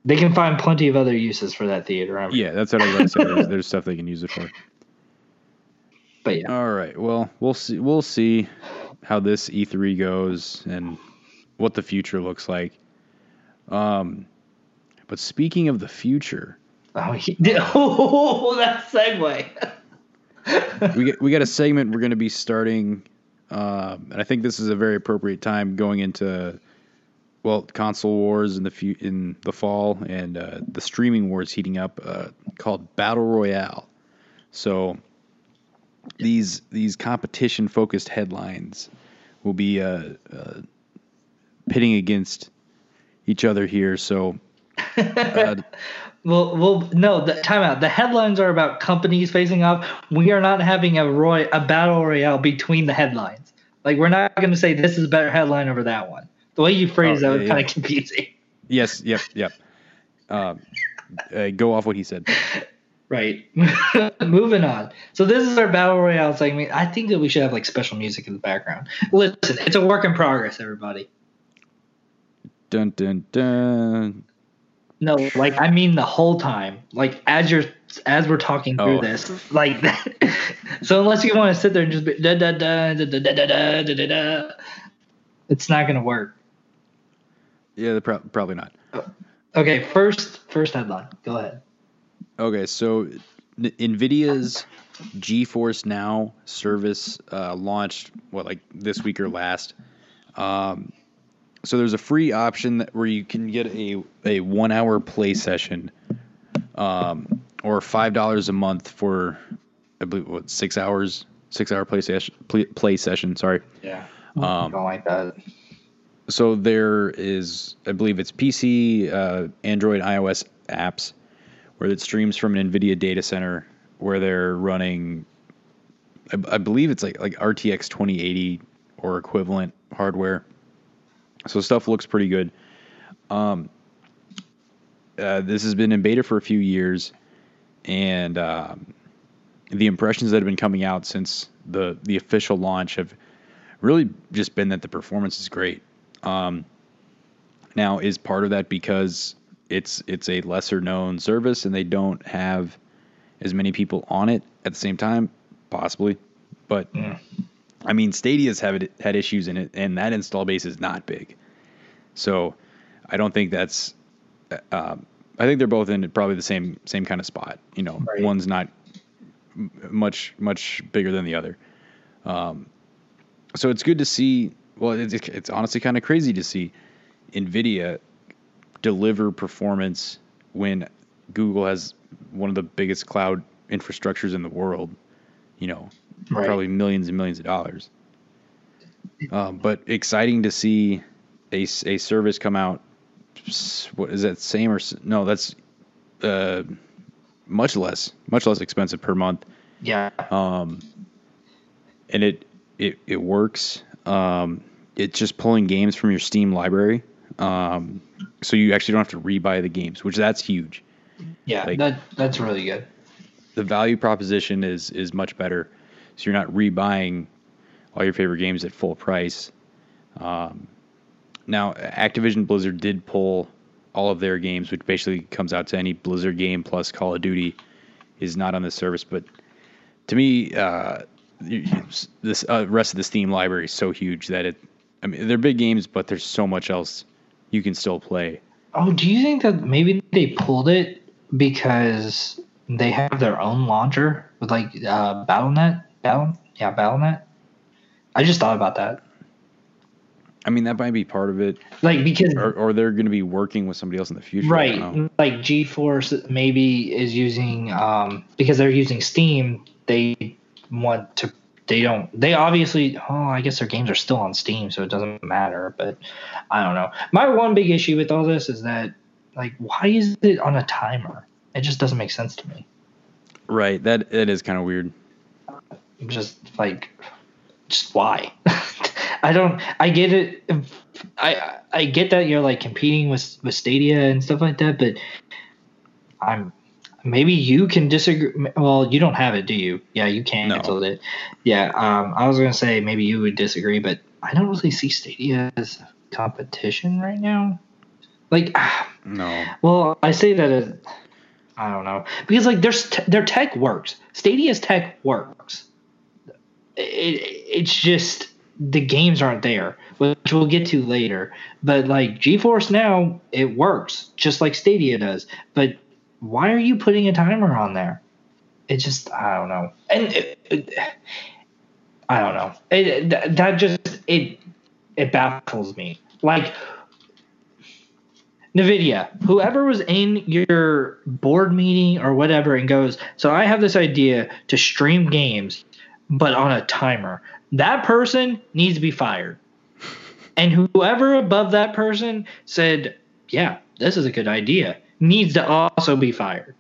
They can find plenty of other uses for that theater. I'm- Yeah, that's what I was going to say. There's, there's stuff they can use it for. But yeah, All right. Well, we'll see. We'll see how this E3 goes and what the future looks like. Um, but speaking of the future, oh, he, oh that segue. we get we got a segment we're going to be starting, um, and I think this is a very appropriate time going into well console wars in the fu- in the fall and uh, the streaming wars heating up uh, called Battle Royale. So these these competition focused headlines will be uh, uh, pitting against each other here. So uh, Well, well, no. The time out. The headlines are about companies facing off. We are not having a roy a battle royale between the headlines. Like we're not going to say this is a better headline over that one. The way you phrase Oh, that yeah, was yeah. kind of confusing. yes, yep, yep. Um, uh, go off what he said. Right. Moving on. So this is our battle royale segment. I think that we should have like special music in the background. Listen, it's a work in progress, everybody. Dun dun dun. No, like I mean the whole time. Like as you're as we're talking through Oh. this, like so unless you want to sit there and just be da da da da da da da da da da it's not gonna work. Yeah, pro- probably not. Okay, first first headline. Go ahead. Okay, so N- Nvidia's GeForce Now service uh, launched what like this week or last. Um, so there's a free option that, where you can get a a one hour play session, um, or five dollars a month for I believe what six hours six hour play session play, play session. Sorry. Yeah. Um, Don't like that. so there is, I believe it's PC, uh, Android, iOS apps where it streams from an NVIDIA data center where they're running, I, I believe it's like like RTX 2080 or equivalent hardware. So stuff looks pretty good. Um, uh, this has been in beta for a few years, and um, the impressions that have been coming out since the the official launch have really just been that the performance is great. Um, now, is part of that because it's it's a lesser known service and they don't have as many people on it at the same time? Possibly, but Yeah. I mean, Stadia's had had issues in it, and that install base is not big. So, I don't think that's. Uh, I think they're both in probably the same same kind of spot. You know, Right. one's not m- much much bigger than the other. Um, so it's good to see. Well, it's, it's honestly kind of crazy to see Nvidia deliver performance when Google has one of the biggest cloud infrastructures in the world. You know, Right. probably millions and millions of dollars. Um, but exciting to see a, a service come out. What is that? Same or no? That's uh, much less, much less expensive per month Yeah. um, and it it it works. Um, it's just pulling games from your Steam library, um, so you actually don't have to rebuy the games, which that's huge. Yeah. like- that that's really good. The value proposition is is much better, so you're not rebuying all your favorite games at full price. Um, now, Activision Blizzard did pull all of their games, which basically comes out to any Blizzard game plus Call of Duty, is not on the service. But to me, uh, this uh, rest of the Steam library is so huge that it. I mean, they're big games, but there's so much else you can still play. Oh, do you think that maybe they pulled it because they have their own launcher with like uh, Battle.net. Battle, yeah, Battle.net. I just thought about that. I mean, that might be part of it, Like because or, or they're going to be working with somebody else in the future. I don't know. right, like GeForce maybe is using um because they're using Steam. They want to. They don't. They obviously. Oh, I guess their games are still on Steam, so it doesn't matter. But I don't know. My one big issue with all this is that, like, why is it on a timer? It just doesn't make sense to me. Right. That that is kind of weird. Just like just why i don't i get it i i get that you're like competing with with stadia and stuff like that but i'm maybe you can disagree well you don't have it do you yeah you canceled it yeah um i was gonna say maybe you would disagree but i don't really see stadia as competition right now like No. well, I say that as, I don't know because like there's t- their tech works. Stadia's tech works. It, it's just the games aren't there, which we'll get to later. But like GeForce now, it works just like Stadia does. But why are you putting a timer on there? It just I don't know, and it, it- I don't know. It, that, that just it it baffles me. Like NVIDIA, whoever was in your board meeting or whatever and goes, So I have this idea to stream games, but on a timer. That person needs to be fired. And whoever above that person said, Yeah, this is a good idea, needs to also be fired.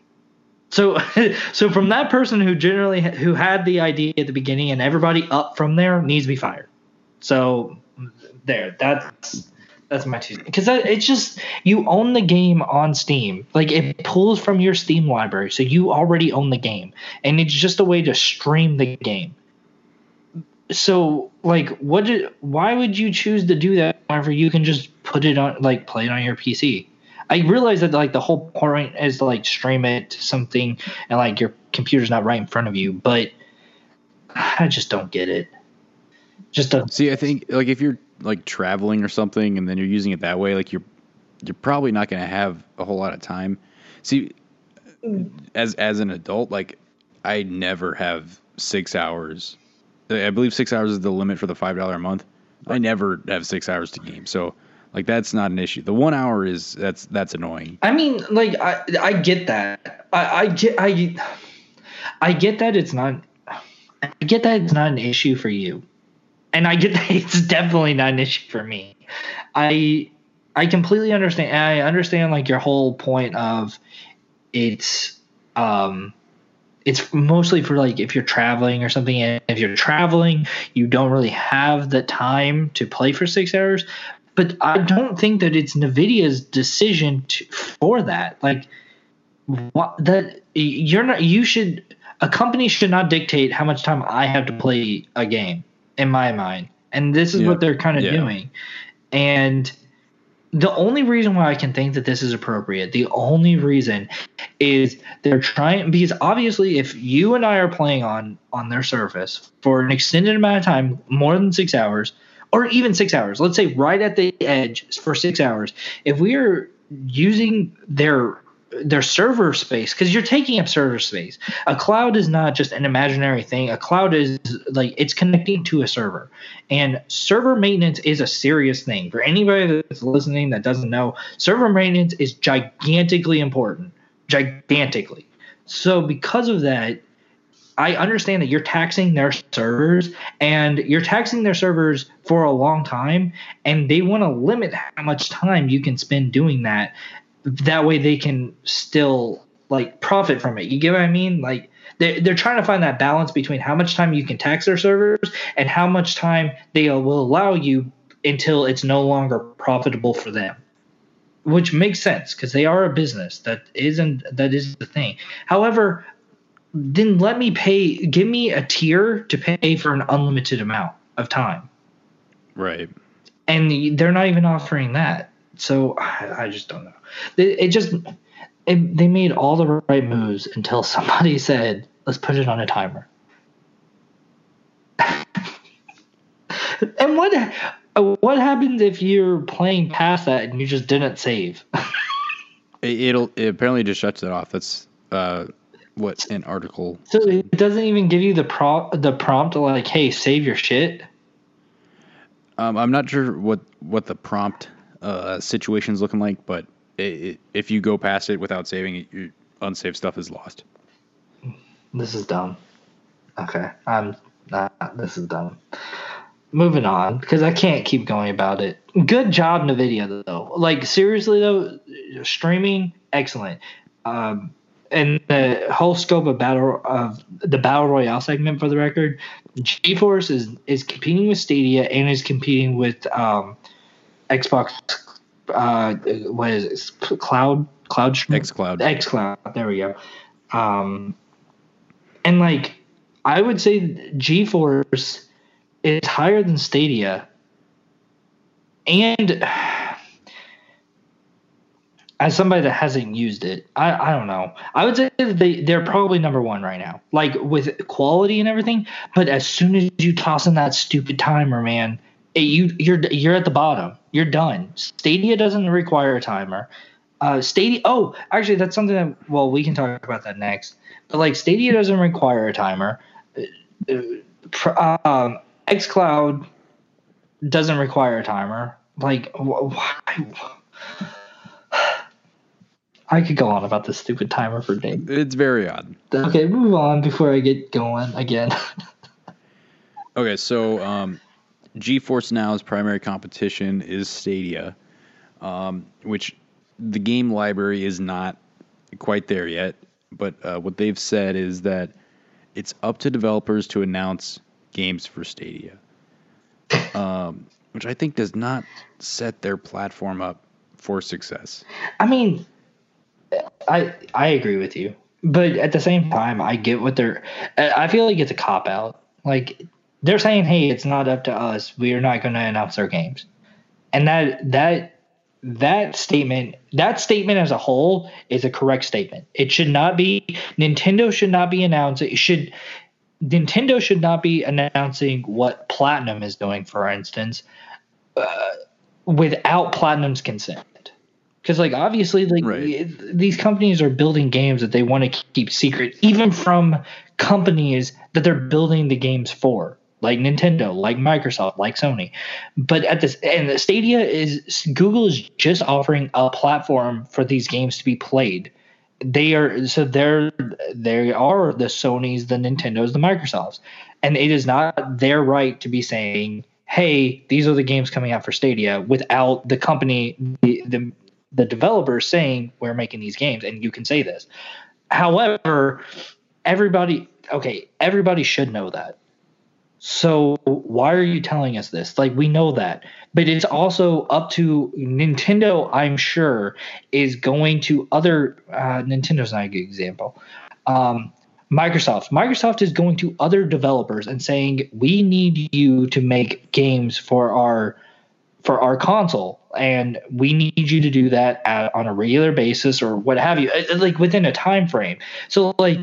So, so from that person who generally who had the idea at the beginning, and everybody up from there needs to be fired. So, there, that's that's my two. Because it's just you own the game on Steam. Like it pulls from your Steam library, so you already own the game, and it's just a way to stream the game. So, like, what? Did, why would you choose to do that? Whenever you can just put it on, like, play it on your PC. I realize that like the whole point is to like stream it to something, and like your computer's not right in front of you. But I just don't get it. Just don't. See, I think like if you're like traveling or something, and then you're using it that way, like you're you're probably not going to have a whole lot of time. See, as as an adult, like I never have six hours. I believe six hours is the limit for the five dollar a month. I never have six hours to game, so like that's not an issue. The one hour is that's that's annoying. I mean, like I I get that. I I get I I get that it's not. I get that it's not an issue for you, and I get that it's definitely not an issue for me. I I completely understand. I understand like your whole point of it's um it's mostly for like if you're traveling or something and if you're traveling you don't really have the time to play for six hours but i don't think that it's nvidia's decision to, for that like what that you're not you should a company should not dictate how much time i have to play a game in my mind and this is Yeah. what they're kind of Yeah. doing and the only reason why I can think that this is appropriate, the only reason is they're trying because obviously if you and I are playing on on their surface for an extended amount of time, more than 6 hours or even 6 hours, let's say right at the edge for 6 hours, if we are using their their server space because you're taking up server space. A cloud is not just an imaginary thing. A cloud is like it's connecting to a server. And server maintenance is a serious thing. For anybody that's listening that doesn't know, server maintenance is gigantically important. Gigantically. So because of that, I understand that you're taxing their servers and you're taxing their servers for a long time and they want to limit how much time you can spend doing that that way they can still like profit from it. You get what I mean? Like they're, they're trying to find that balance between how much time you can tax their servers and how much time they will allow you until it's no longer profitable for them. Which makes sense because they are a business. That isn't that is the thing. However, then let me pay give me a tier to pay for an unlimited amount of time. Right. And they're not even offering that. So I, I just don't know. It, it just it, they made all the right moves until somebody said, "Let's put it on a timer." and what what happens if you're playing past that and you just didn't save? It, it'll it apparently just shuts it off. That's uh, what an article. So it doesn't even give you the pro the prompt like, "Hey, save your shit." Um, I'm not sure what what the prompt uh, situation's looking like, but it, it, if you go past it without saving it, your unsaved stuff is lost. This is dumb. Okay, I'm not. This is dumb. Moving on because I can't keep going about it. Good job, Nvidia though. Like seriously though, streaming excellent. Um, and the whole scope of battle of the battle royale segment for the record, GeForce is is competing with Stadia and is competing with um, Xbox. Uh, what is it? Cloud Cloud X Cloud X Cloud. There we go. Um, and like I would say, GeForce is higher than Stadia, and as somebody that hasn't used it, I, I don't know. I would say that they they're probably number one right now, like with quality and everything. But as soon as you toss in that stupid timer, man, you you're you're at the bottom. You're done. Stadia doesn't require a timer. Uh, Stadia. Oh, actually, that's something that. Well, we can talk about that next. But like, Stadia doesn't require a timer. Uh, um, XCloud doesn't require a timer. Like, why? I could go on about this stupid timer for days. It's very odd. Okay, move on before I get going again. okay, so um, GeForce Now's primary competition is Stadia, um, which the game library is not quite there yet. But uh, what they've said is that it's up to developers to announce games for Stadia, um, which I think does not set their platform up for success. I mean, I I agree with you, but at the same time, I get what they're. I feel like it's a cop out. Like they're saying, "Hey, it's not up to us. We are not going to announce our games," and that that that statement that statement as a whole is a correct statement. It should not be Nintendo should not be announcing. It should Nintendo should not be announcing what Platinum is doing, for instance, uh, without Platinum's consent because like obviously like right. these companies are building games that they want to keep secret even from companies that they're building the games for like nintendo like microsoft like sony but at this and the stadia is google is just offering a platform for these games to be played they are so they're they are the sonys the nintendos the microsofts and it is not their right to be saying hey these are the games coming out for stadia without the company the, the the saying we're making these games and you can say this. However, everybody okay, everybody should know that. So why are you telling us this? Like we know that. But it's also up to Nintendo, I'm sure, is going to other uh, Nintendo's not a good example. Um, Microsoft. Microsoft is going to other developers and saying, "We need you to make games for our for our console and we need you to do that at, on a regular basis or what have you uh, like within a time frame so like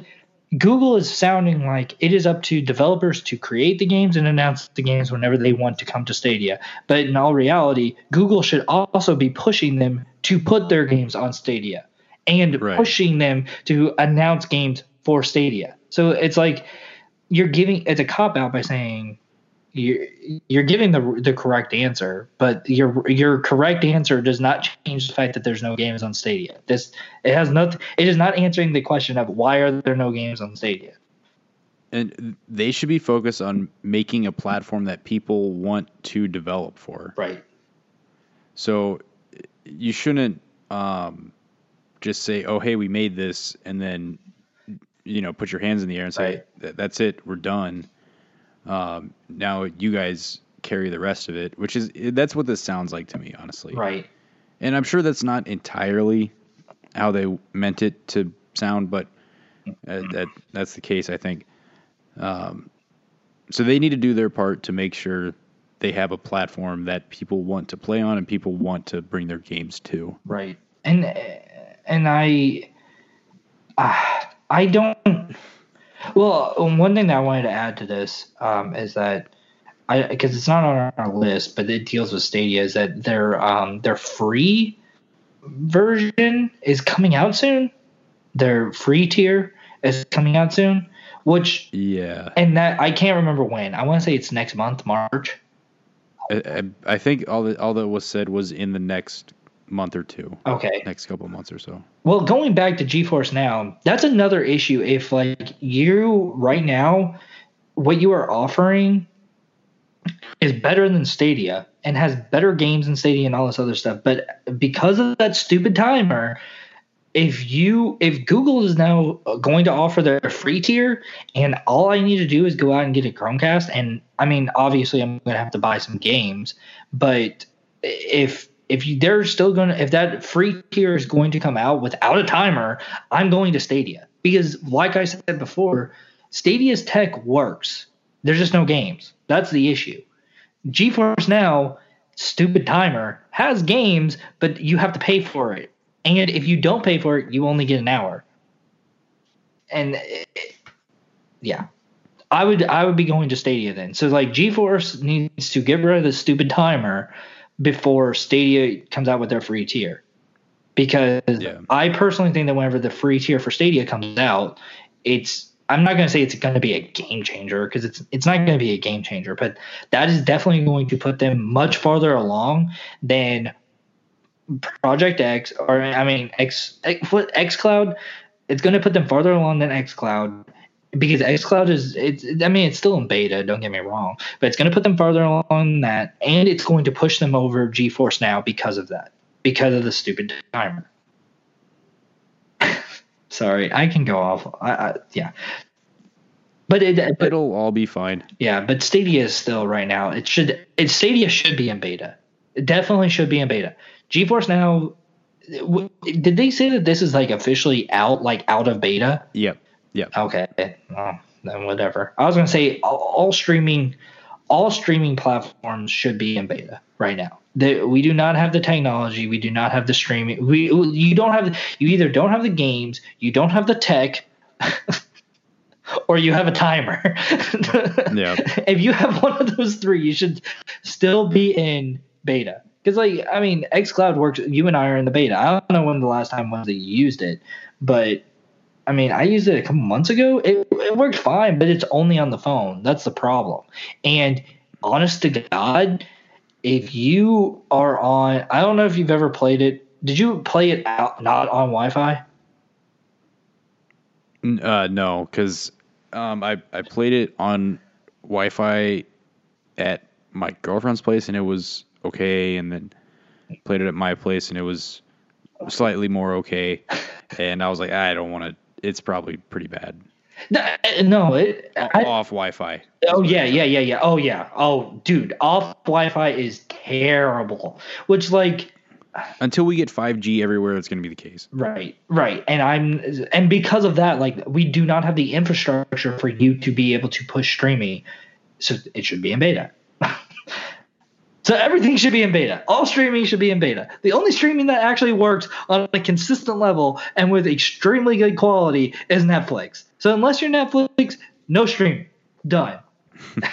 google is sounding like it is up to developers to create the games and announce the games whenever they want to come to stadia but in all reality google should also be pushing them to put their games on stadia and right. pushing them to announce games for stadia so it's like you're giving it's a cop out by saying you're you're giving the the correct answer, but your your correct answer does not change the fact that there's no games on Stadia. This it has nothing. It is not answering the question of why are there no games on Stadia. And they should be focused on making a platform that people want to develop for. Right. So you shouldn't um, just say, "Oh, hey, we made this," and then you know put your hands in the air and say, right. "That's it, we're done." Um, now you guys carry the rest of it, which is that's what this sounds like to me, honestly. Right. And I'm sure that's not entirely how they meant it to sound, but uh, that that's the case, I think. Um, so they need to do their part to make sure they have a platform that people want to play on and people want to bring their games to. Right. And and I uh, I don't well, um, one thing that I wanted to add to this um, is that I because it's not on our list, but it deals with Stadia is that they're um, they're free version is coming out soon. Their free tier is coming out soon, which Yeah, and that I can't remember when. I want to say it's next month, March. I, I, I think all that all that was said was in the next month or two, Okay. next couple months or so. Well, going back to GeForce Now, that's another issue. If like you right now, what you are offering is better than Stadia and has better games than Stadia and all this other stuff, but because of that stupid timer, if you if Google is now going to offer their free tier and all I need to do is go out and get a Chromecast and I mean obviously I'm going to have to buy some games, but if if you, they're still going to if that free tier is going to come out without a timer, I'm going to Stadia because like I said before, Stadia's tech works. There's just no games. That's the issue. GeForce Now, stupid timer, has games, but you have to pay for it. And if you don't pay for it, you only get an hour. And it, yeah, I would I would be going to Stadia then. So like GeForce needs to get rid of the stupid timer before Stadia comes out with their free tier. Because Yeah. I personally think that whenever the free tier for Stadia comes out, it's I'm not going to say it's going to be a game changer because it's it's not going to be a game changer, but that is definitely going to put them much farther along than Project X or I mean X X, X Cloud. It's going to put them farther along than X Cloud because X Cloud is it's I mean it's still in beta. Don't get me wrong, but it's going to put them farther along than that, and it's going to push them over GeForce now because of that, because of the stupid timer. Sorry, I can go off. I, I yeah. But it, but It'll all be fine. yeah, but Stadia is still right now. It should it Stadia should be in beta. It definitely should be in beta. GeForce Now w- did they say that this is like officially out like out of beta? Yep, yep. Okay. Well, then whatever. I was going to say all, all streaming all streaming platforms should be in beta right now. They, we do not have the technology, we do not have the streaming. We you don't have you either don't have the games, you don't have the tech or you have a timer. Yeah. If you have one of those three, you should still be in beta. Because like I mean, XCloud works. You and I are in the beta. I don't know when the last time was that you used it, but I mean, I used it a couple months ago. It it worked fine, but it's only on the phone. That's the problem. And honest to God, if you are on, I don't know if you've ever played it. Did you play it out not on Wi-Fi? Uh, no, because um, I I played it on Wi-Fi at my girlfriend's place and it was okay, and then played it at my place and it was slightly more okay, and I was like, I don't want to. It's probably pretty bad No, uh, no it, I, off Wi-Fi. Oh yeah, yeah, yeah, yeah. Oh yeah. Oh dude, off Wi-Fi is terrible. Which like Until we get 5G everywhere, it's going to be the case. right, right. And I'm and because of that, like we do not have the infrastructure for you to be able to push streaming. So it should be in beta. So everything should be in beta. All streaming should be in beta. The only streaming that actually works on a consistent level and with extremely good quality is Netflix. So unless you're Netflix, no streaming. Done.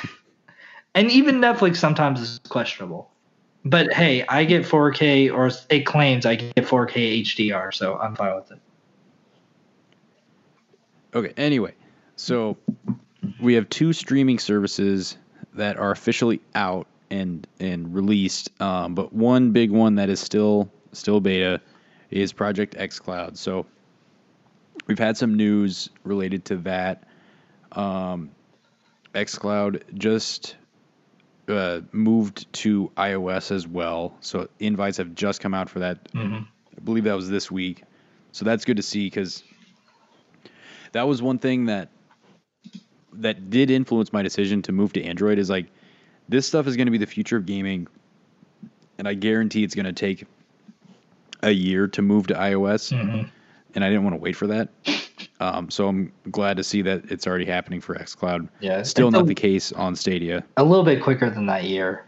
and even Netflix sometimes is questionable. But hey, I get 4K, or it claims I get 4K HDR, so I'm fine with it. Okay. Anyway, so we have two streaming services that are officially out and and released, um, but one big one that is still still beta is Project X Cloud. So we've had some news related to that. Um, xCloud just uh, moved to iOS as well, so invites have just come out for that. Mhm. I believe that was this week, so that's good to see because that was one thing that that did influence my decision to move to Android. Is like this stuff is going to be the future of gaming, and I guarantee it's going to take a year to move to iOS, Mhm. and I didn't want to wait for that. Um, so I'm glad to see that it's already happening for xCloud. Yeah, Still not a, the case on Stadia. a little bit quicker than that year.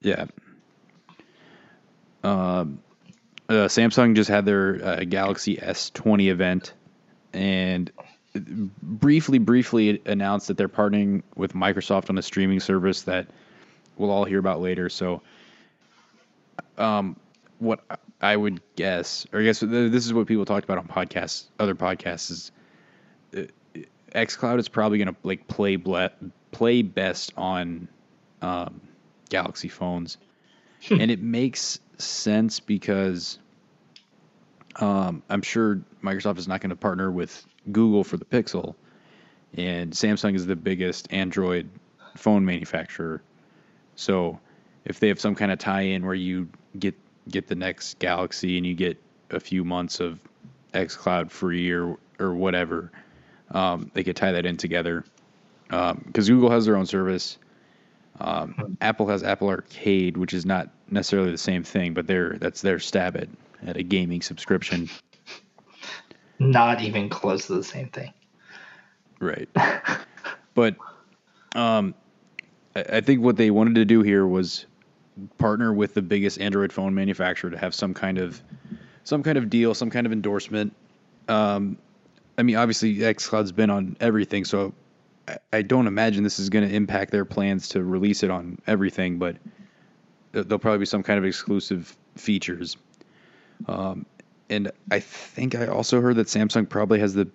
Yeah. Um, uh, Samsung just had their uh, Galaxy S20 event, and briefly, briefly announced that they're partnering with Microsoft on a streaming service that we'll all hear about later. So, um, what I would guess, or I guess this is what people talked about on podcasts, other podcasts, is uh, XCloud is probably going to like play ble- play best on um, Galaxy phones, hmm. and it makes sense because um, I'm sure Microsoft is not going to partner with Google for the Pixel, and Samsung is the biggest Android phone manufacturer. So if they have some kind of tie-in where you get get the next Galaxy and you get a few months of XCloud free or or whatever, um, they could tie that in together. Because um, Google has their own service. Um, Apple has Apple Arcade, which is not necessarily the same thing, but they're that's their stab at at a gaming subscription. Not even close to the same thing. Right. but um, I, think what they wanted to do here was partner with the biggest Android phone manufacturer to have some kind of some kind of deal, some kind of endorsement. Um, I mean, obviously, XCloud's been on everything, so I, I don't imagine this is going to impact their plans to release it on everything, but there'll probably be some kind of exclusive features. Um, and I think I also heard that Samsung probably has the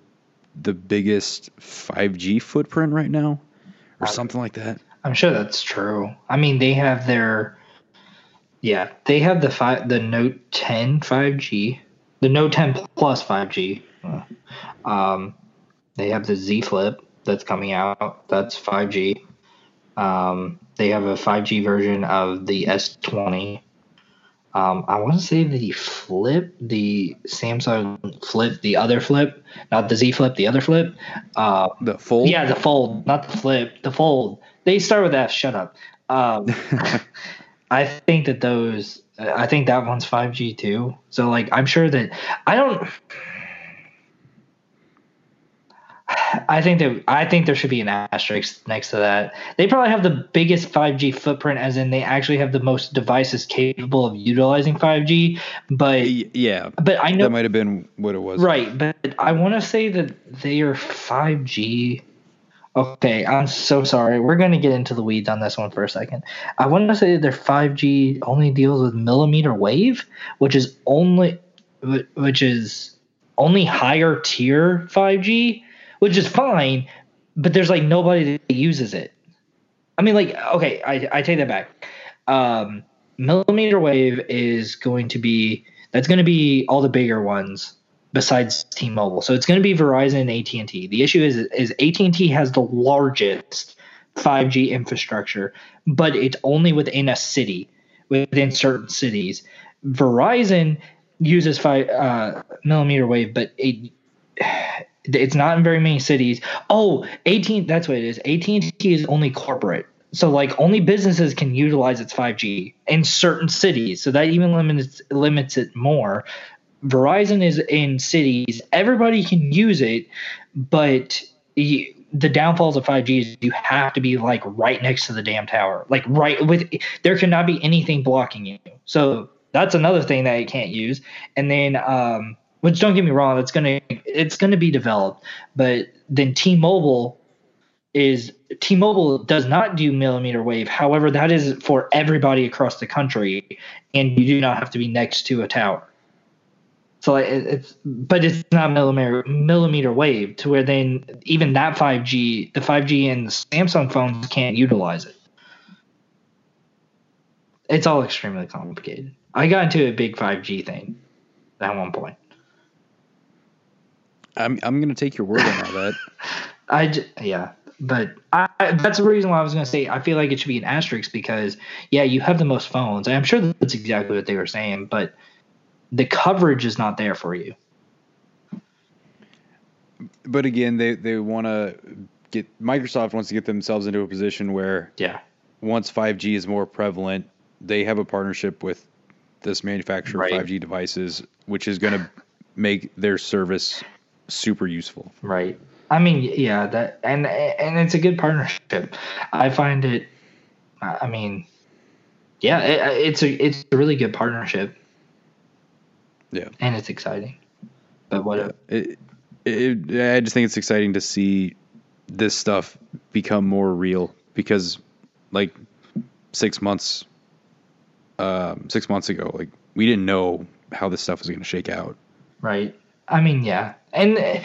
the biggest 5G footprint right now, or something like that. I'm sure that's true. I mean, they have their yeah, they have the five the Note 10 5G, the Note 10 Plus 5G. Um, they have the Z Flip that's coming out. That's 5G. Um, they have a 5G version of the S20. Um, I want to say the Flip, the Samsung Flip, the other Flip, not the Z Flip, the other Flip. Uh, the Fold. Yeah, the Fold, not the Flip, the Fold. They start with F. Shut up. Um, I think that those, I think that one's 5G too. So like, I'm sure that I don't. I think that I think there should be an asterisk next to that. They probably have the biggest 5G footprint, as in they actually have the most devices capable of utilizing 5G. But yeah, but I know that might have been what it was, right? But I want to say that they are 5G. Okay, I'm so sorry. We're going to get into the weeds on this one for a second. I want to say that their 5G only deals with millimeter wave, which is only which is only higher tier 5G which is fine, but there's like nobody that uses it. I mean, like, okay, I, I take that back. Um, millimeter wave is going to be that's going to be all the bigger ones besides T-Mobile. So it's going to be Verizon and AT&T. The issue is is AT&T has the largest 5G infrastructure, but it's only within a city, within certain cities. Verizon uses five uh, millimeter wave, but it it's not in very many cities. Oh, AT&T that's what it is. AT&T is only corporate. So like only businesses can utilize its 5G in certain cities. So that even limits limits it more. Verizon is in cities. Everybody can use it, but you, the downfalls of 5G is you have to be like right next to the damn tower. Like right with there cannot be anything blocking you. So that's another thing that you can't use. And then um which don't get me wrong, it's gonna it's gonna be developed, but then T-Mobile is T-Mobile does not do millimeter wave. However, that is for everybody across the country, and you do not have to be next to a tower. So it's but it's not millimeter millimeter wave to where then even that 5G, the 5G and the Samsung phones can't utilize it. It's all extremely complicated. I got into a big 5G thing at one point. I'm I'm gonna take your word on all that. I j- yeah, but I, that's the reason why I was gonna say I feel like it should be an asterisk because yeah, you have the most phones. I'm sure that's exactly what they were saying, but the coverage is not there for you. But again, they they want to get Microsoft wants to get themselves into a position where yeah, once 5G is more prevalent, they have a partnership with this manufacturer right. of 5G devices, which is going to make their service super useful. Right. I mean, yeah, that and and it's a good partnership. I find it. I mean, yeah, it, it's a it's a really good partnership. Yeah, and it's exciting. But what? Yeah, it, it, I just think it's exciting to see this stuff become more real because, like, six months um, six months ago, like we didn't know how this stuff was going to shake out. Right. I mean, yeah, and eh,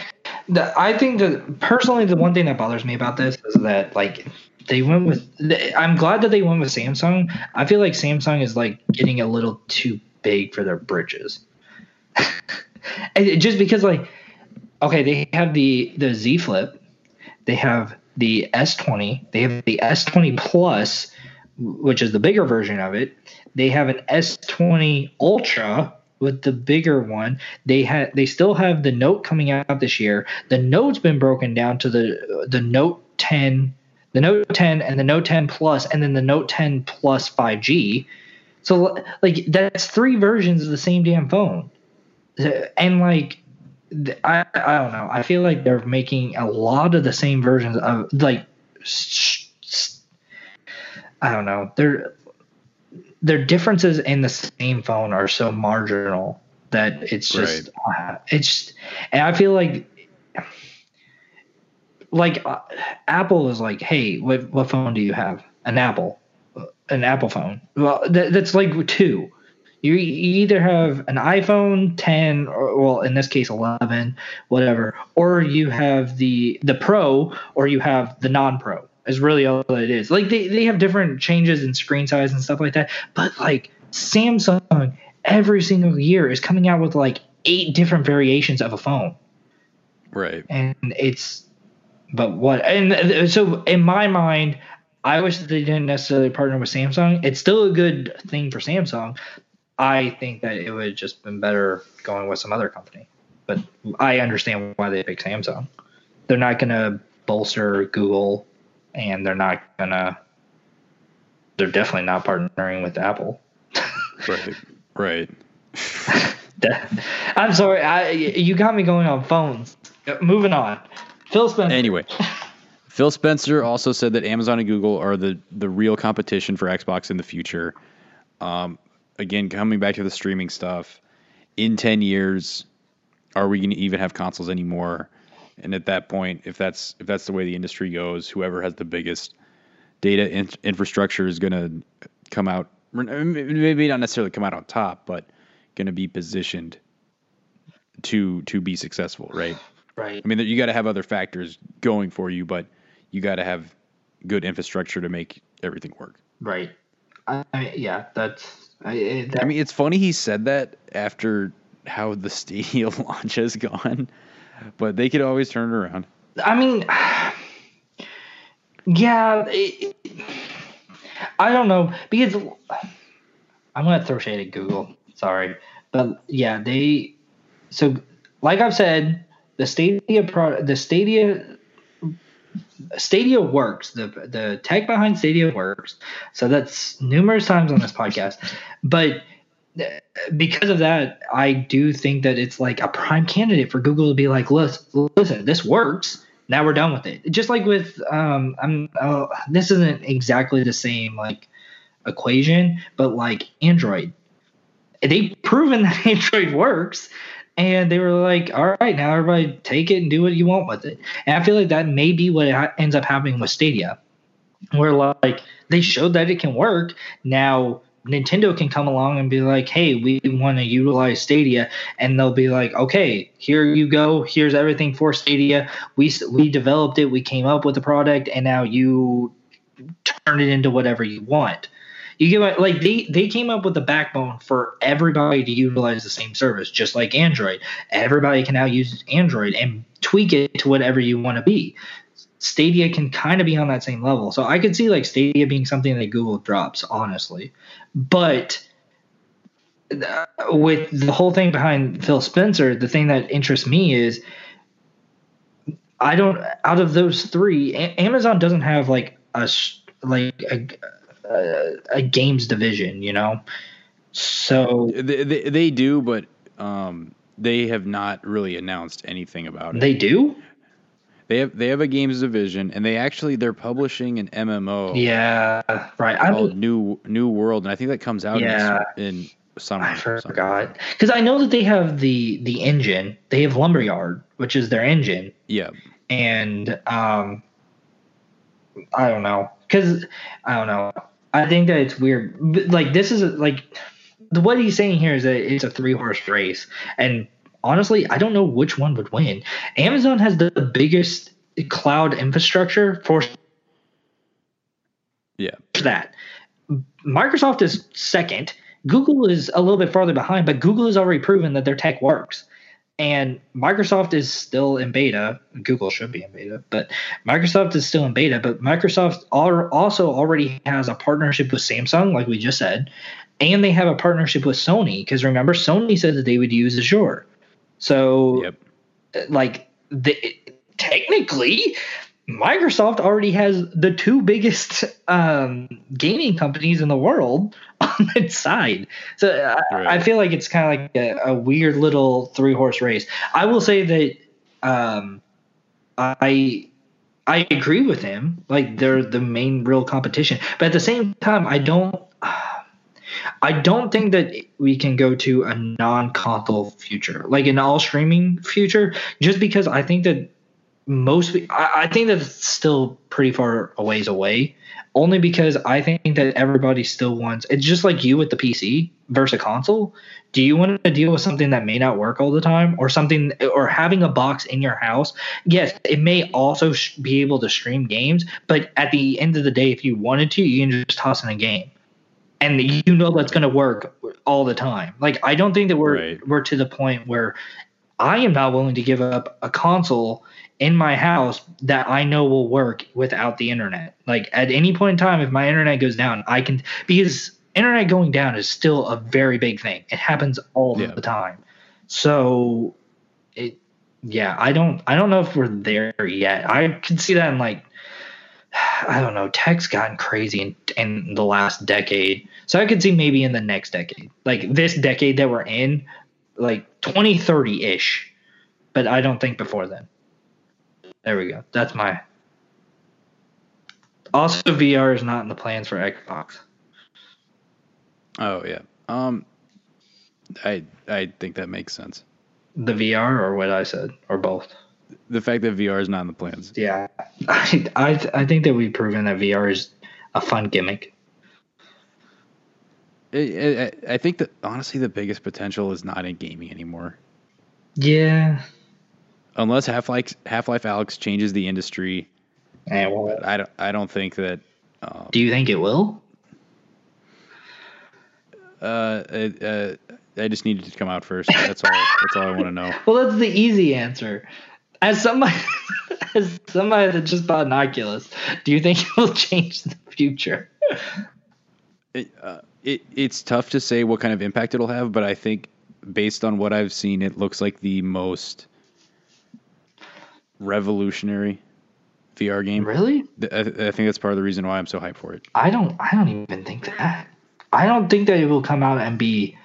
the, I think that personally, the one thing that bothers me about this is that like they went with. I'm glad that they went with Samsung. I feel like Samsung is like getting a little too big for their britches. just because, like, okay, they have the the Z Flip, they have the S20, they have the S20 Plus, which is the bigger version of it. They have an S20 Ultra, with the bigger one. They had they still have the Note coming out this year. The Note's been broken down to the the Note 10, the Note 10 and the Note 10 Plus and then the Note 10 Plus 5G. So like that's three versions of the same damn phone. And like I I don't know. I feel like they're making a lot of the same versions of like I don't know. They're their differences in the same phone are so marginal that it's just right. uh, it's and I feel like like uh, Apple is like, hey, what what phone do you have? An Apple, an Apple phone. Well, that, that's like two. You, you either have an iPhone 10 or well, in this case 11, whatever, or you have the the Pro, or you have the non-Pro is really all that it is. Like they, they have different changes in screen size and stuff like that. But like Samsung every single year is coming out with like eight different variations of a phone. Right. And it's but what and uh, so in my mind I wish that they didn't necessarily partner with Samsung. It's still a good thing for Samsung. I think that it would have just been better going with some other company. But I understand why they picked Samsung. They're not going to bolster Google and they're not gonna. They're definitely not partnering with Apple. right. Right. I'm sorry. I you got me going on phones. Moving on. Phil Spencer. Anyway. Phil Spencer also said that Amazon and Google are the, the real competition for Xbox in the future. Um, again, coming back to the streaming stuff, in 10 years, are we going to even have consoles anymore? And at that point, if that's if that's the way the industry goes, whoever has the biggest data in- infrastructure is going to come out. Maybe not necessarily come out on top, but going to be positioned to to be successful, right? Right. I mean, you got to have other factors going for you, but you got to have good infrastructure to make everything work. Right. I, yeah, that's. I, that, I mean, it's funny he said that after how the Stadia launch has gone but they could always turn it around. I mean, yeah, it, I don't know because I'm gonna throw shade at Google. Sorry, but yeah, they. So, like I've said, the Stadia the Stadia Stadia works. The the tech behind Stadia works. So that's numerous times on this podcast. But because of that, I do think that it's like a prime candidate for Google to be like, listen, listen this works. Now we're done with it. Just like with, um, I'm, uh, this isn't exactly the same like equation, but like Android, they've proven that Android works, and they were like, all right, now everybody take it and do what you want with it. And I feel like that may be what ends up happening with Stadia, where like they showed that it can work. Now Nintendo can come along and be like, "Hey, we want to utilize Stadia," and they'll be like, "Okay, here you go. Here's everything for Stadia. We we developed it. We came up with the product, and now you turn it into whatever you want." You get like they they came up with the backbone for everybody to utilize the same service, just like Android. Everybody can now use Android and tweak it to whatever you want to be. Stadia can kind of be on that same level. So I could see like Stadia being something that Google drops, honestly. But with the whole thing behind Phil Spencer, the thing that interests me is I don't out of those three, a- Amazon doesn't have like a like a, a, a games division, you know. So they, they, they do, but um, they have not really announced anything about it. They do. They have they have a games division, and they actually they're publishing an MMO. Yeah, right. Called I'm, New New World, and I think that comes out yeah, in, in summer. I forgot because I know that they have the the engine. They have Lumberyard, which is their engine. Yeah, and um, I don't know because I don't know. I think that it's weird. Like this is like what he's saying here is that it's a three horse race, and honestly, I don't know which one would win. Amazon has the biggest cloud infrastructure for yeah that. Microsoft is second. Google is a little bit farther behind, but Google has already proven that their tech works. And Microsoft is still in beta. Google should be in beta, but Microsoft is still in beta. But Microsoft also already has a partnership with Samsung, like we just said, and they have a partnership with Sony. Because remember, Sony said that they would use Azure. So, yep. like, the, technically, Microsoft already has the two biggest um, gaming companies in the world on its side. So right. I, I, feel like it's kind of like a, a, weird little three horse race. I will say that um, I I agree with him. Like they're the main real competition, but at the same time, I don't. I don't think that we can go to a non-console future, like an all streaming future, just because I think that most I, I think that it's still pretty far a ways away only because i think that everybody still wants it's just like you with the pc versus console. Do you want to deal with something that may not work all the time or something or having a box in your house? Yes it may also be able to stream games but at the end of the day if you wanted to you can just toss in a game and you know that's going to work all the time like i don't think that we're right. we're to the point where i am not willing to give up a console in my house that I know will work without the internet. Like at any point in time, if my internet goes down, I can because internet going down is still a very big thing. It happens all yeah. the time. So it yeah, I don't I don't know if we're there yet. I can see that in like I don't know, tech's gotten crazy in, in the last decade. So I could see maybe in the next decade. Like this decade that we're in, like 2030 ish. But I don't think before then. There we go. That's my. Also, VR is not in the plans for Xbox. Oh yeah. Um, I I think that makes sense. The VR or what I said or both. The fact that VR is not in the plans. Yeah, I I I think that we've proven that VR is a fun gimmick. I, I think that honestly, the biggest potential is not in gaming anymore. Yeah, unless Half Life Half Life Alyx changes the industry. Well, I don't. I don't think that. Um, do you think it will? Uh, uh, I just needed to come out first. That's all. that's all I want to know. Well, that's the easy answer. As somebody, as somebody that just bought an Oculus, do you think it will change the future? It, uh, it it's tough to say what kind of impact it'll have, but I think based on what I've seen, it looks like the most revolutionary VR game. Really? I, I, think that's part of the reason why I'm so hyped for it. I don't. I don't even think that. I don't think that it will come out and be.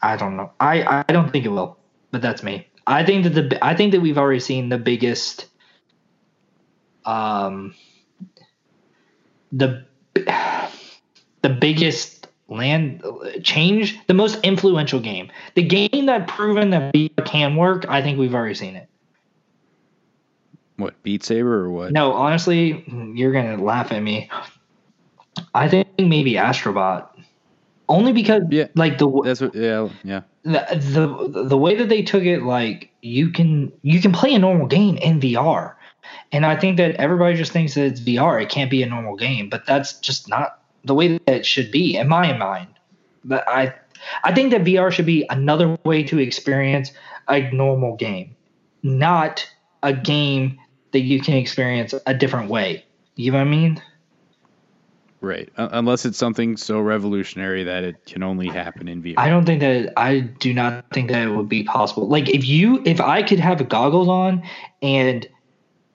I don't know. I I don't think it will, but that's me. I think that the I think that we've already seen the biggest. Um. The. The biggest land change, the most influential game, the game that proven that VR can work. I think we've already seen it. What Beat Saber or what? No, honestly, you're gonna laugh at me. I think maybe Astrobot, only because yeah, like the that's what yeah yeah the, the the way that they took it like you can you can play a normal game in VR, and I think that everybody just thinks that it's VR. It can't be a normal game, but that's just not the way that it should be in my mind. But I I think that VR should be another way to experience a normal game, not a game that you can experience a different way. You know what I mean? Right. Uh, unless it's something so revolutionary that it can only happen in VR. I don't think that I do not think that it would be possible. Like if you if I could have goggles on and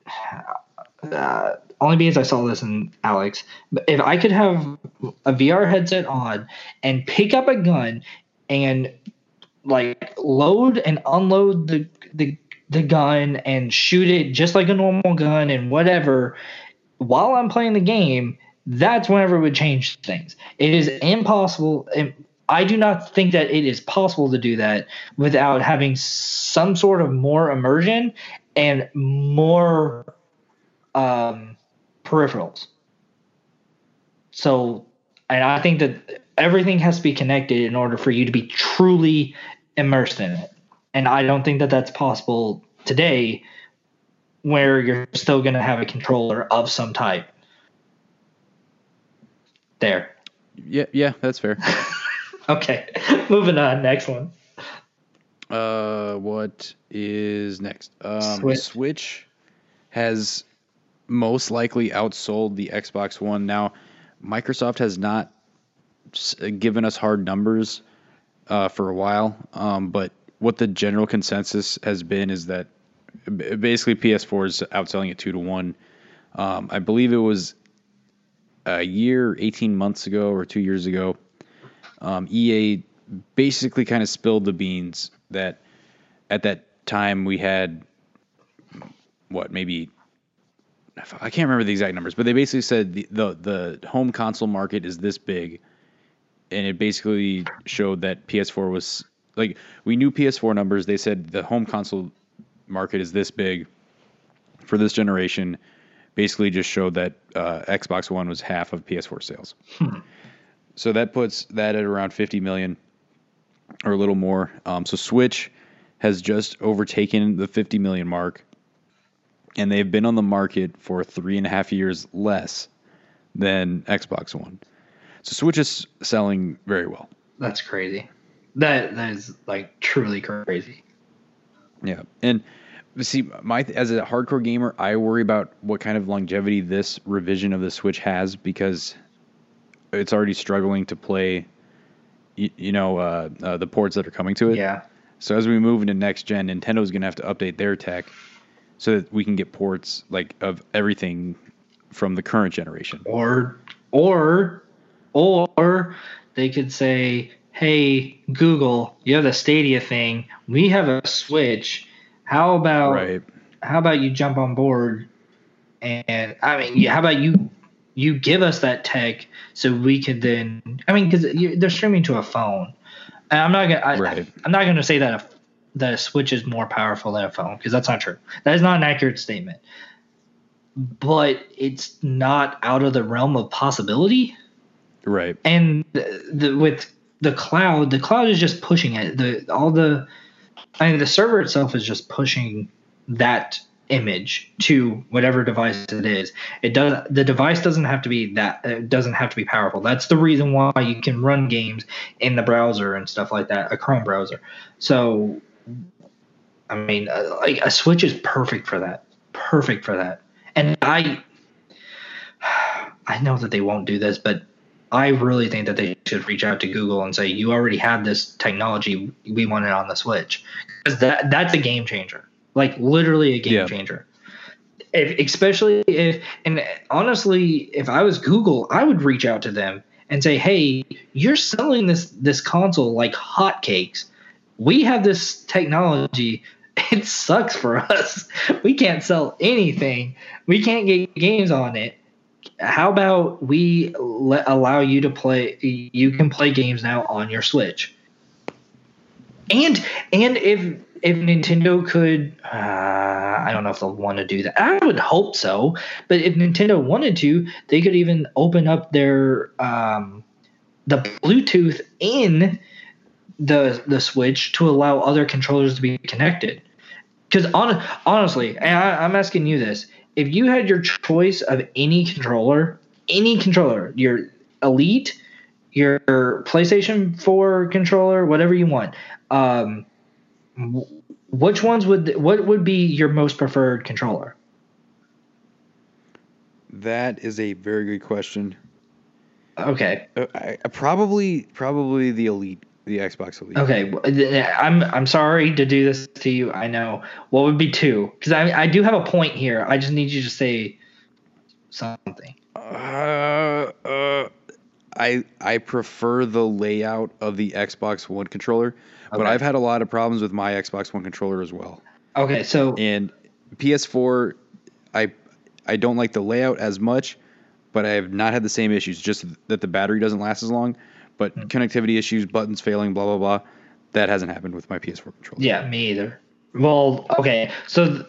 uh, only because I saw this in Alyx, but if I could have a VR headset on and pick up a gun and like load and unload the the the gun and shoot it just like a normal gun and whatever while I'm playing the game, that's whenever it would change things. It is impossible. I do not think that it is possible to do that without having some sort of more immersion and more um, peripherals. So, and I think that everything has to be connected in order for you to be truly immersed in it. And I don't think that that's possible today where you're still going to have a controller of some type. There. Yeah, yeah, that's fair. okay. Moving on. Next one. Uh, what is next? Um, Switch. Switch has most likely outsold the Xbox One. Now, Microsoft has not given us hard numbers uh, for a while, um, but what the general consensus has been is that basically PS4 is outselling it two to one. Um, I believe it was a year, 18 months ago, or two years ago. Um, EA basically kind of spilled the beans that at that time we had what maybe I can't remember the exact numbers, but they basically said the, the the home console market is this big, and it basically showed that PS4 was like we knew PS4 numbers. They said the home console market is this big for this generation. Basically, just showed that uh, Xbox One was half of PS4 sales. So that puts that at around 50 million or a little more. Um, so Switch has just overtaken the 50 million mark, and they've been on the market for three and a half years less than Xbox One. So Switch is selling very well. That's crazy. That that is like truly crazy. Yeah, and see, my as a hardcore gamer, I worry about what kind of longevity this revision of the Switch has because it's already struggling to play. You, you know uh, uh, the ports that are coming to it. Yeah. So as we move into next gen, Nintendo's gonna have to update their tech so that we can get ports like of everything from the current generation. Or or or they could say, "Hey Google, you have the Stadia thing. We have a Switch. How about Right. how about you jump on board and I mean, how about you you give us that tech so we could then I mean cuz they're streaming to a phone. And I'm not to Right. I'm not to say that a that a Switch is more powerful than a phone because that's not true. That is not an accurate statement. But it's not out of the realm of possibility Right. and the, the with the cloud the cloud is just pushing it the all the i mean the server itself is just pushing that image to whatever device it is. It does the device doesn't have to be that it doesn't have to be powerful. That's the reason why you can run games in the browser and stuff like that a chrome browser. So i mean uh, like a switch is perfect for that perfect for that. And i I know that they won't do this, but I really think that they should reach out to Google and say, "You already have this technology. We want it on the Switch," because that that's a game changer. Like literally a game Yeah. changer. If, especially if, and honestly, if I was Google, I would reach out to them and say, "Hey, you're selling this this console like hotcakes. We have this technology. It sucks for us. We can't sell anything. We can't get games on it." How about we let, allow you to play you can play games now on your switch. And and if if nintendo could uh, i don't know if they'll want to do that. I would hope so. But if nintendo wanted to they could even open up their um the bluetooth in the the switch to allow other controllers to be connected. Because on, honestly, I, I'm asking you this: if you had your choice of any controller, any controller, your Elite, your PlayStation 4 controller, whatever you want, um, which ones would what would be your most preferred controller? That is a very good question. Okay, Uh, I, probably probably the elite, the Xbox Elite. okay. I'm I'm sorry to do this to you. I know. What would be two? Because I I do have a point here. I just need you to say something. Uh, uh, I I prefer the layout of the Xbox One controller, but I've had a lot of problems with my Xbox One controller as well. Okay, so And PS4, I I don't like the layout as much, but I have not had the same issues. Just that the battery doesn't last as long, but connectivity issues, buttons failing, blah blah blah. That hasn't happened with my PS4 controller. Yeah, me either. Well, okay. So, th-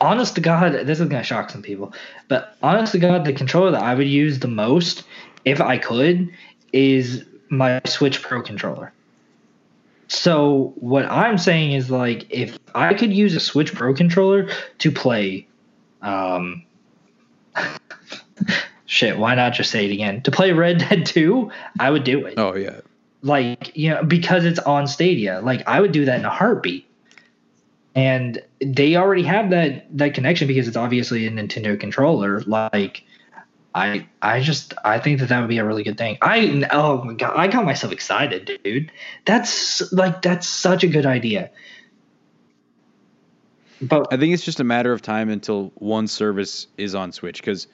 honest to God, this is gonna shock some people, but honest to God, the controller that I would use the most if I could, is my Switch Pro controller. So what I'm saying is like if I could use a Switch Pro controller to play um shit, why not just say it again? To play Red Dead 2, I would do it. Oh yeah. Like, you know, because it's on Stadia. Like I would do that in a heartbeat. And they already have that that connection because it's obviously a Nintendo controller. Like I I just I think that that would be a really good thing. I oh my god, I got myself excited, dude. That's like that's such a good idea. But I think it's just a matter of time until one service is on Switch because,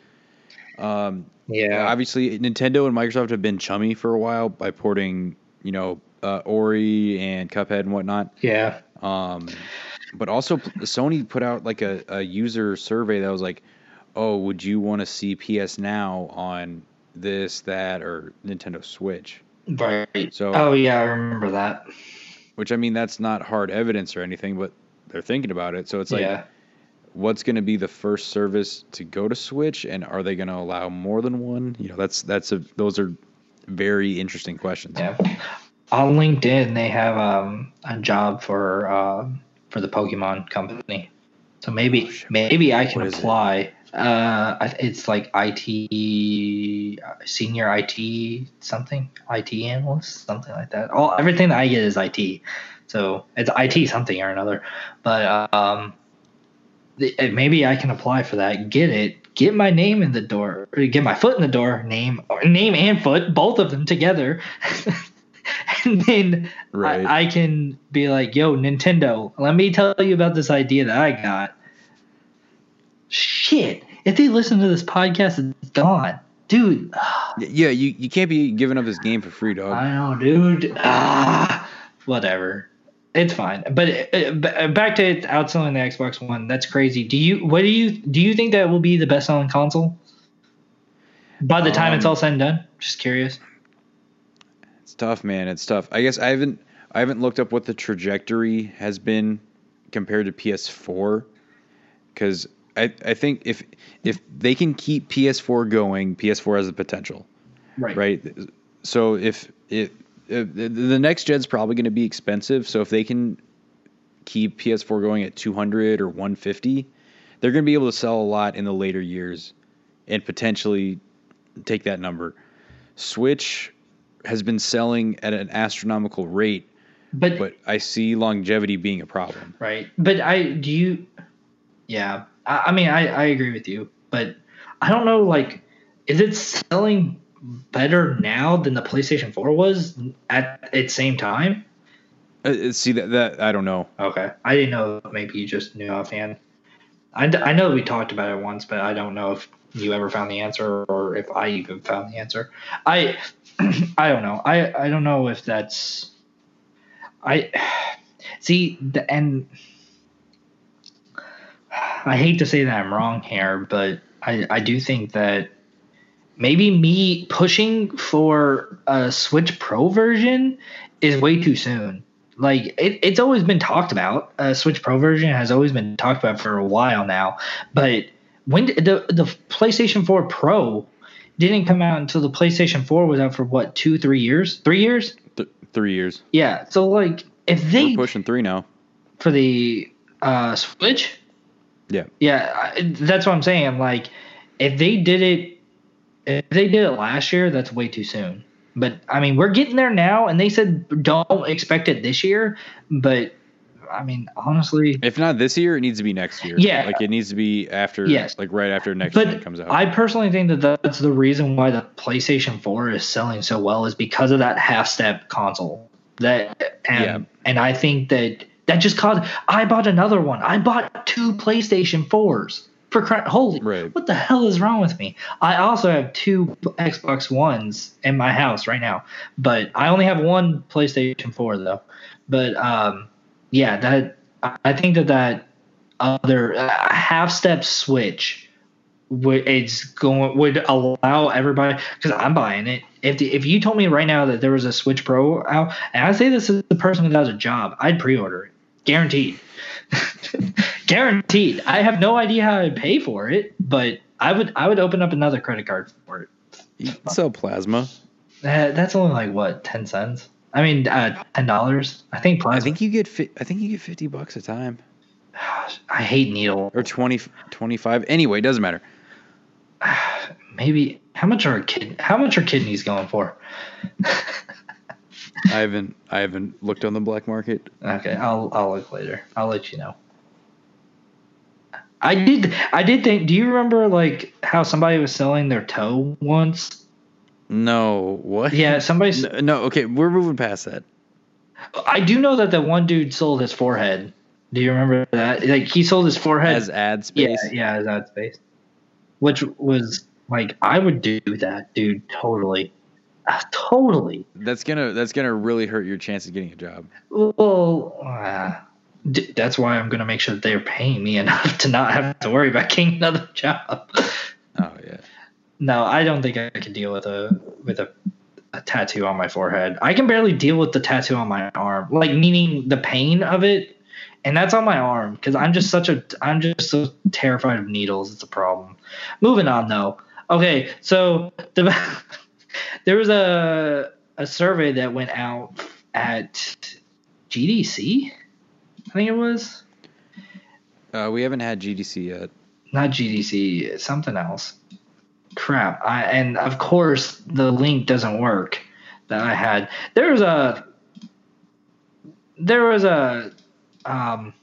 um, yeah, obviously Nintendo and Microsoft have been chummy for a while by porting, you know, uh, Ori and Cuphead and whatnot. yeah, Um, but also Sony put out like a, a user survey that was like, "Oh, would you want to see PS Now on this, that, or Nintendo Switch?" right. So- oh yeah, I remember that. Which I mean, that's not hard evidence or anything, but they're thinking about it. So it's like, yeah, what's going to be the first service to go to Switch, and are they going to allow more than one? You know, that's that's a those are very interesting questions. yeah. On LinkedIn, they have um, a job for um, for the Pokemon company. So maybe maybe I can is it? apply. Uh, it's like IT uh, senior IT something, IT analyst, something like that. All everything that I get is IT. So it's IT something or another. But um, uh, maybe I can apply for that. Get it. Get my name in the door. Or get my foot in the door. Name or name and foot, both of them together. and then Right. I, I can be like, "Yo, Nintendo, let me tell you about this idea that I got." Shit! If they listen to this podcast, it's gone, dude. Yeah, you, you can't be giving up this game for free, dog. I know, dude. Ah, whatever. It's fine. But uh, uh, back to it outselling the Xbox One. That's crazy. Do you? What do you? Do you think that will be the best selling console? By the time it's Um, all said and done, just curious. It's tough, man. It's tough. I guess I haven't I haven't looked up what the trajectory has been compared to PS4 because I, I think if if they can keep PS4 going, PS4 has the potential, Right. right? So if it if, the the next gen's probably going to be expensive, so if they can keep PS4 going at 200 or 150, they're going to be able to sell a lot in the later years and potentially take that number. Switch has been selling at an astronomical rate, But, but I see longevity being a problem. right. But I do you. Yeah. I, I mean, I I agree with you, but I don't know. Like, is it selling better now than the PlayStation 4 was at its same time? Uh, uh, see that that I don't know. Okay. I didn't know maybe you just knew offhand. I, I know we talked about it once, but I don't know if you ever found the answer or if I even found the answer. I I don't know. I, I don't know if that's I see the and I hate to say that I'm wrong here, but I, I do think that maybe me pushing for a Switch Pro version is way too soon. Like it, it's always been talked about. A Switch Pro version has always been talked about for a while now. But when did- the the PlayStation 4 Pro didn't come out until the PlayStation 4 was out for what two three years three years Th- three years. yeah. So like if they We're pushing three now. for the uh, Switch. Yeah. Yeah, I, that's what I'm saying. Like, if they did it, if they did it last year, that's way too soon. But I mean, we're getting there now, and they said don't expect it this year. But I mean, honestly, If not this year, it needs to be next year. Yeah. like it needs to be after. Yes. like right after next but comes out. I personally think that that's the reason why the PlayStation 4 is selling so well is because of that half step console. That and Yeah. and I think that that just caused. I bought another one. I bought two PlayStation 4s for cry- holy. Right. What the hell is wrong with me? I also have two Xbox Ones in my house right now, but I only have one PlayStation 4 though. But um, yeah, that I think that that other uh, half step switch would it's going would allow everybody because I'm buying it. If the, if you told me right now that there was a Switch Pro out, and I say this is the person that has a job, I'd pre-order it, guaranteed, guaranteed. I have no idea how I'd pay for it, but I would I would open up another credit card for it. Sell plasma. That, that's only like what ten cents. I mean, uh, ten dollars. I think plasma. I think you get fi- I think you get fifty bucks a time I hate needle. or 20, 25. Anyway, it doesn't matter. Maybe how much are kid? How much are kidneys going for? I haven't I haven't looked on the black market. Okay, I'll I'll look later. I'll let you know. I did I did think. Do you remember like how somebody was selling their toe once? No, what? Yeah, somebody's. No, no, okay, we're moving past that. I do know that that one dude sold his forehead. Do you remember that? Like he sold his forehead As ad Yeah, space. yeah, as ad space. Which was like I would do that, dude. Totally, uh, totally. That's gonna that's gonna really hurt your chance of getting a job. Well, uh, d- that's why I'm gonna make sure that they're paying me enough to not have to worry about getting another job. Oh yeah. No, I don't think I could deal with a with a, a tattoo on my forehead. I can barely deal with the tattoo on my arm, like meaning the pain of it, and that's on my arm because I'm just such a I'm just so terrified of needles. It's a problem. Moving on though. Okay, so the, there was a a survey that went out at GDC. I think it was Uh, we haven't had GDC yet. not GDC, something else. Crap. I and of course the link doesn't work that I had. There was a there was a um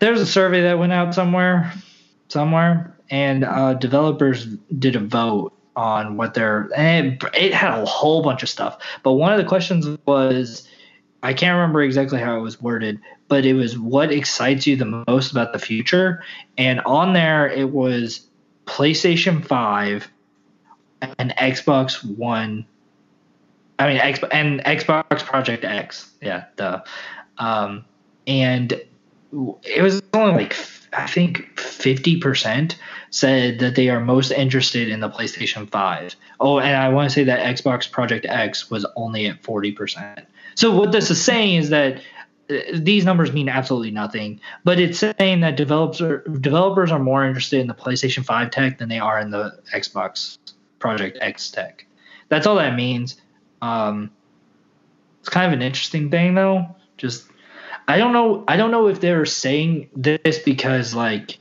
there's a survey that went out somewhere somewhere and uh developers did a vote on what their and it, it had a whole bunch of stuff. But one of the questions was I can't remember exactly how it was worded, but it was what excites you the most about the future. And on there, it was PlayStation 5 and Xbox One. I mean, X, and Xbox Project X. Yeah, duh. Um, and it was only like, I think 50% said that they are most interested in the PlayStation 5. Oh, and I want to say that Xbox Project X was only at 40%. So what this is saying is that uh, these numbers mean absolutely nothing, but it's saying that developers are, developers are more interested in the PlayStation 5 tech than they are in the Xbox Project X tech. That's all that means. Um, it's kind of an interesting thing though. Just I don't know I don't know if they're saying this because like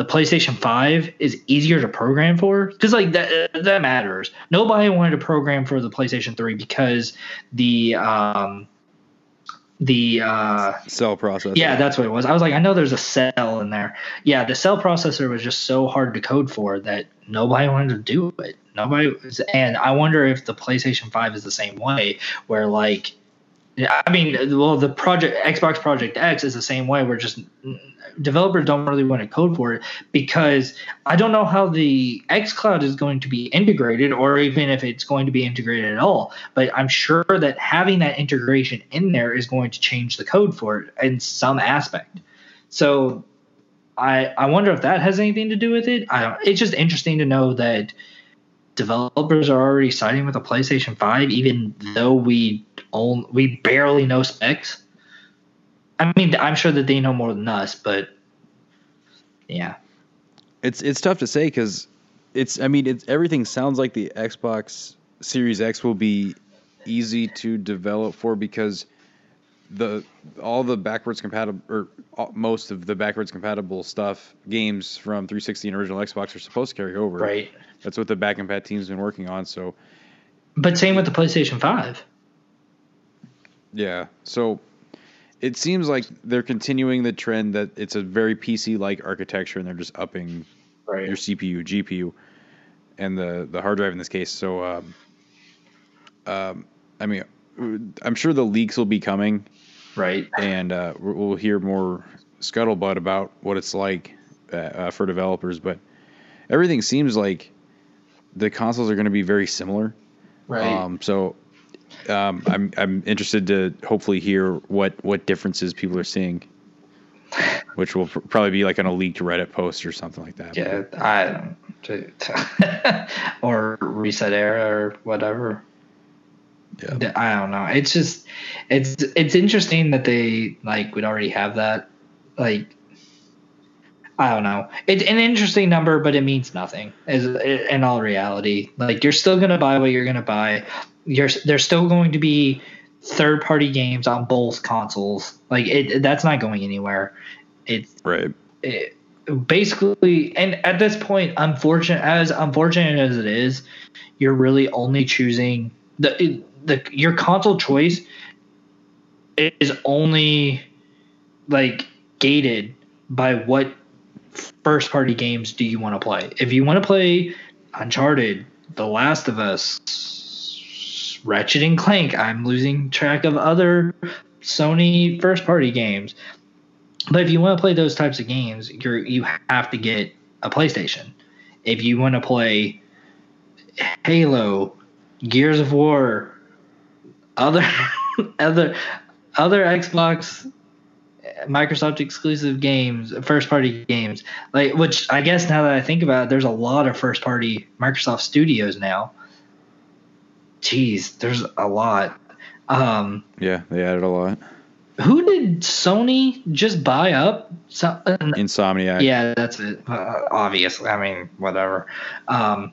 the PlayStation 5 is easier to program for because like that that matters. Nobody wanted to program for the PlayStation 3 because the um the uh Cell processor. yeah, that's what it was. I was like, I know there's a cell in there. Yeah, the cell processor was just so hard to code for that nobody wanted to do it. Nobody was, and I wonder if the PlayStation 5 is the same way, where like, I mean, well, the project Xbox Project X is the same way. Where just developers don't really want to code for it because I don't know how the xCloud is going to be integrated, or even if it's going to be integrated at all. But I'm sure that having that integration in there is going to change the code for it in some aspect. So I I wonder if that has anything to do with it. I don't. It's just interesting to know that developers are already siding with the PlayStation 5, even though we own we barely know specs. I mean, I'm sure that they know more than us, but yeah, It's it's tough to say because it's I mean it's everything sounds like the Xbox Series X will be easy to develop for because the all the backwards compatible or most of the backwards compatible stuff games from 360 and original Xbox are supposed to carry over. right. That's what the back compat team's been working on. So But same with the PlayStation 5. yeah, so it seems like they're continuing the trend that it's a very PC like architecture and they're just upping Right. your CPU, GPU, and the the hard drive in this case. So, um, um, I mean, I'm sure the leaks will be coming, Right. and uh, we'll hear more scuttlebutt about what it's like uh, uh, for developers. But everything seems like the consoles are going to be very similar. Right. Um, so. Um, I'm I'm interested to hopefully hear what, what differences people are seeing, which will pr- probably be like on a leaked Reddit post or something like that. yeah, I don't. or ResetEra or whatever. Yeah. I don't know. It's just it's it's interesting that they like would already have that. Like I don't know. It's an interesting number, but it means nothing. Is in all reality, like you're still gonna buy what you're gonna buy. You're there's still going to be third party games on both consoles. Like it, that's not going anywhere. It's Right. it, basically, and at this point, unfortunate as unfortunate as it is, you're really only choosing the the your console choice is only like gated by what first party games do you want to play. If you want to play Uncharted, The Last of Us, Ratchet and Clank, I'm losing track of other Sony first party games. But if you want to play those types of games, you're you have to get a PlayStation. If you want to play Halo, Gears of War, other other other Xbox Microsoft exclusive games, first party games, like which I guess now that I think about it, there's a lot of first party Microsoft Studios now. Jeez, there's a lot. Um, Yeah, they added a lot. who did Sony just buy up? So, Insomniac. yeah, that's it. Uh, obviously, I mean, whatever. Um,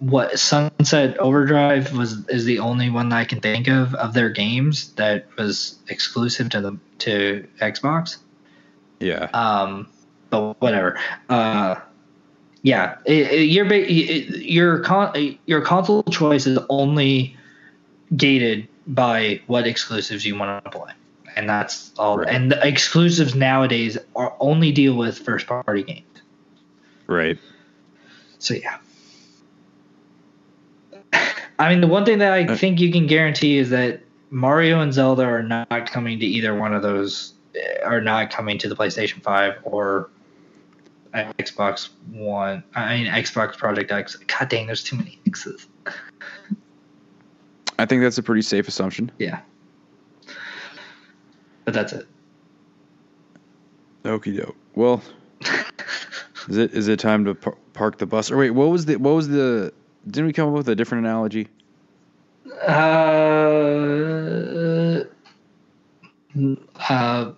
what Sunset Overdrive was is the only one that I can think of of their games that was exclusive to the to Xbox. Yeah. Um, but whatever. Uh, yeah, it, it, your your con your console choice is only gated by what exclusives you want to play, and that's all. Right. And the exclusives nowadays are only deal with first party games. Right. So yeah. I mean, the one thing that I Uh, think you can guarantee is that Mario and Zelda are not coming to either one of those. uh, Are not coming to the PlayStation Five or Xbox One. I mean, Xbox Project X. God dang, there's too many X's. I think that's a pretty safe assumption. Yeah. But that's it. Okie doke. Well, is it is it time to par- park the bus? Or wait, what was the what was the? Didn't we come up with a different analogy? Uh, uh,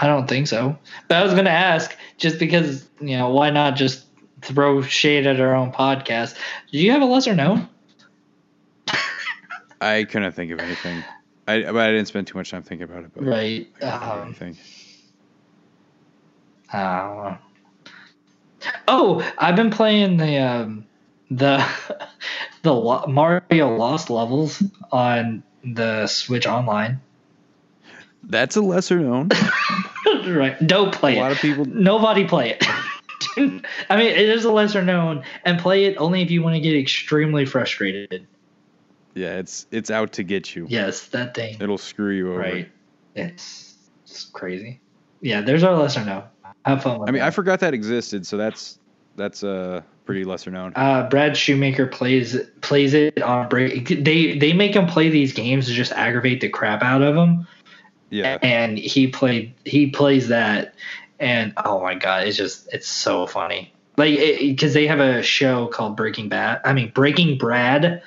I don't think so. But I was going to ask, just because, you know, why not just throw shade at our own podcast? Do you have a lesser known? I couldn't think of anything. I but I didn't spend too much time thinking about it. But Right. I think Um, anything. I don't know. Oh, I've been playing the um, the the Mario Lost levels on the Switch Online. That's a lesser known. right. Don't play a it. lot of people. Nobody play it. I mean, it is a lesser known, and play it only if you want to get extremely frustrated. Yeah, it's it's out to get you. Yes, that thing. It'll screw you over. Right. It's, it's crazy. Yeah, there's our lesser known. Have fun with I mean, that. I forgot that existed, so that's that's uh pretty lesser known. uh, Brad Shoemaker plays plays it on break. They they make him play these games to just aggravate the crap out of him. Yeah. and he played he plays that and oh my god it's just it's so funny like because they have a show called breaking bad i mean breaking brad and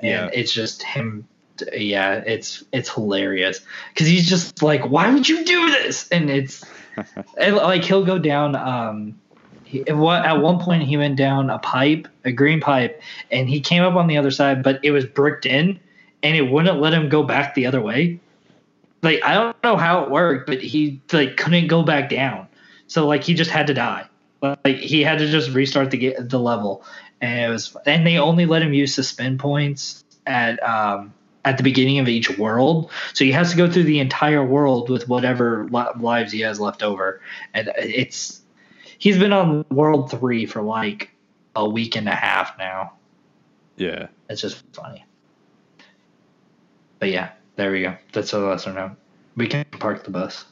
Yeah. it's just him yeah it's it's hilarious because he's just like why would you do this and it's and, like he'll go down um he, at one point he went down a pipe a green pipe and he came up on the other side but it was bricked in and it wouldn't let him go back the other way like I don't know how it worked, but he like couldn't go back down. So like he just had to die. Like he had to just restart the the level, and it was and they only let him use suspend points at um at the beginning of each world. So he has to go through the entire world with whatever lives he has left over, and it's he's been on world three for like a week and a half now. Yeah. It's just funny. But yeah, there we go. That's a lesser note. We can park the bus.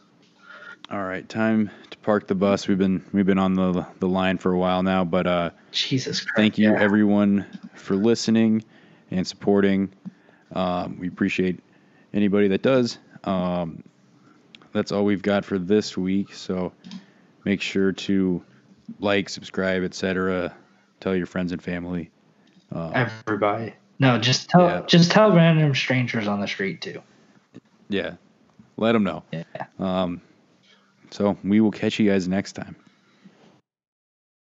All right, time to park the bus. We've been we've been on the the line for a while now, but uh Jesus Christ. thank you Yeah. everyone for listening and supporting. Um, we appreciate anybody that does. Um, that's all we've got for this week. So make sure to like, subscribe, etc. Tell your friends and family. Uh, Everybody. No, just tell Yeah. just tell random strangers on the street too. yeah, let them know. Yeah. Um, so we will catch you guys next time.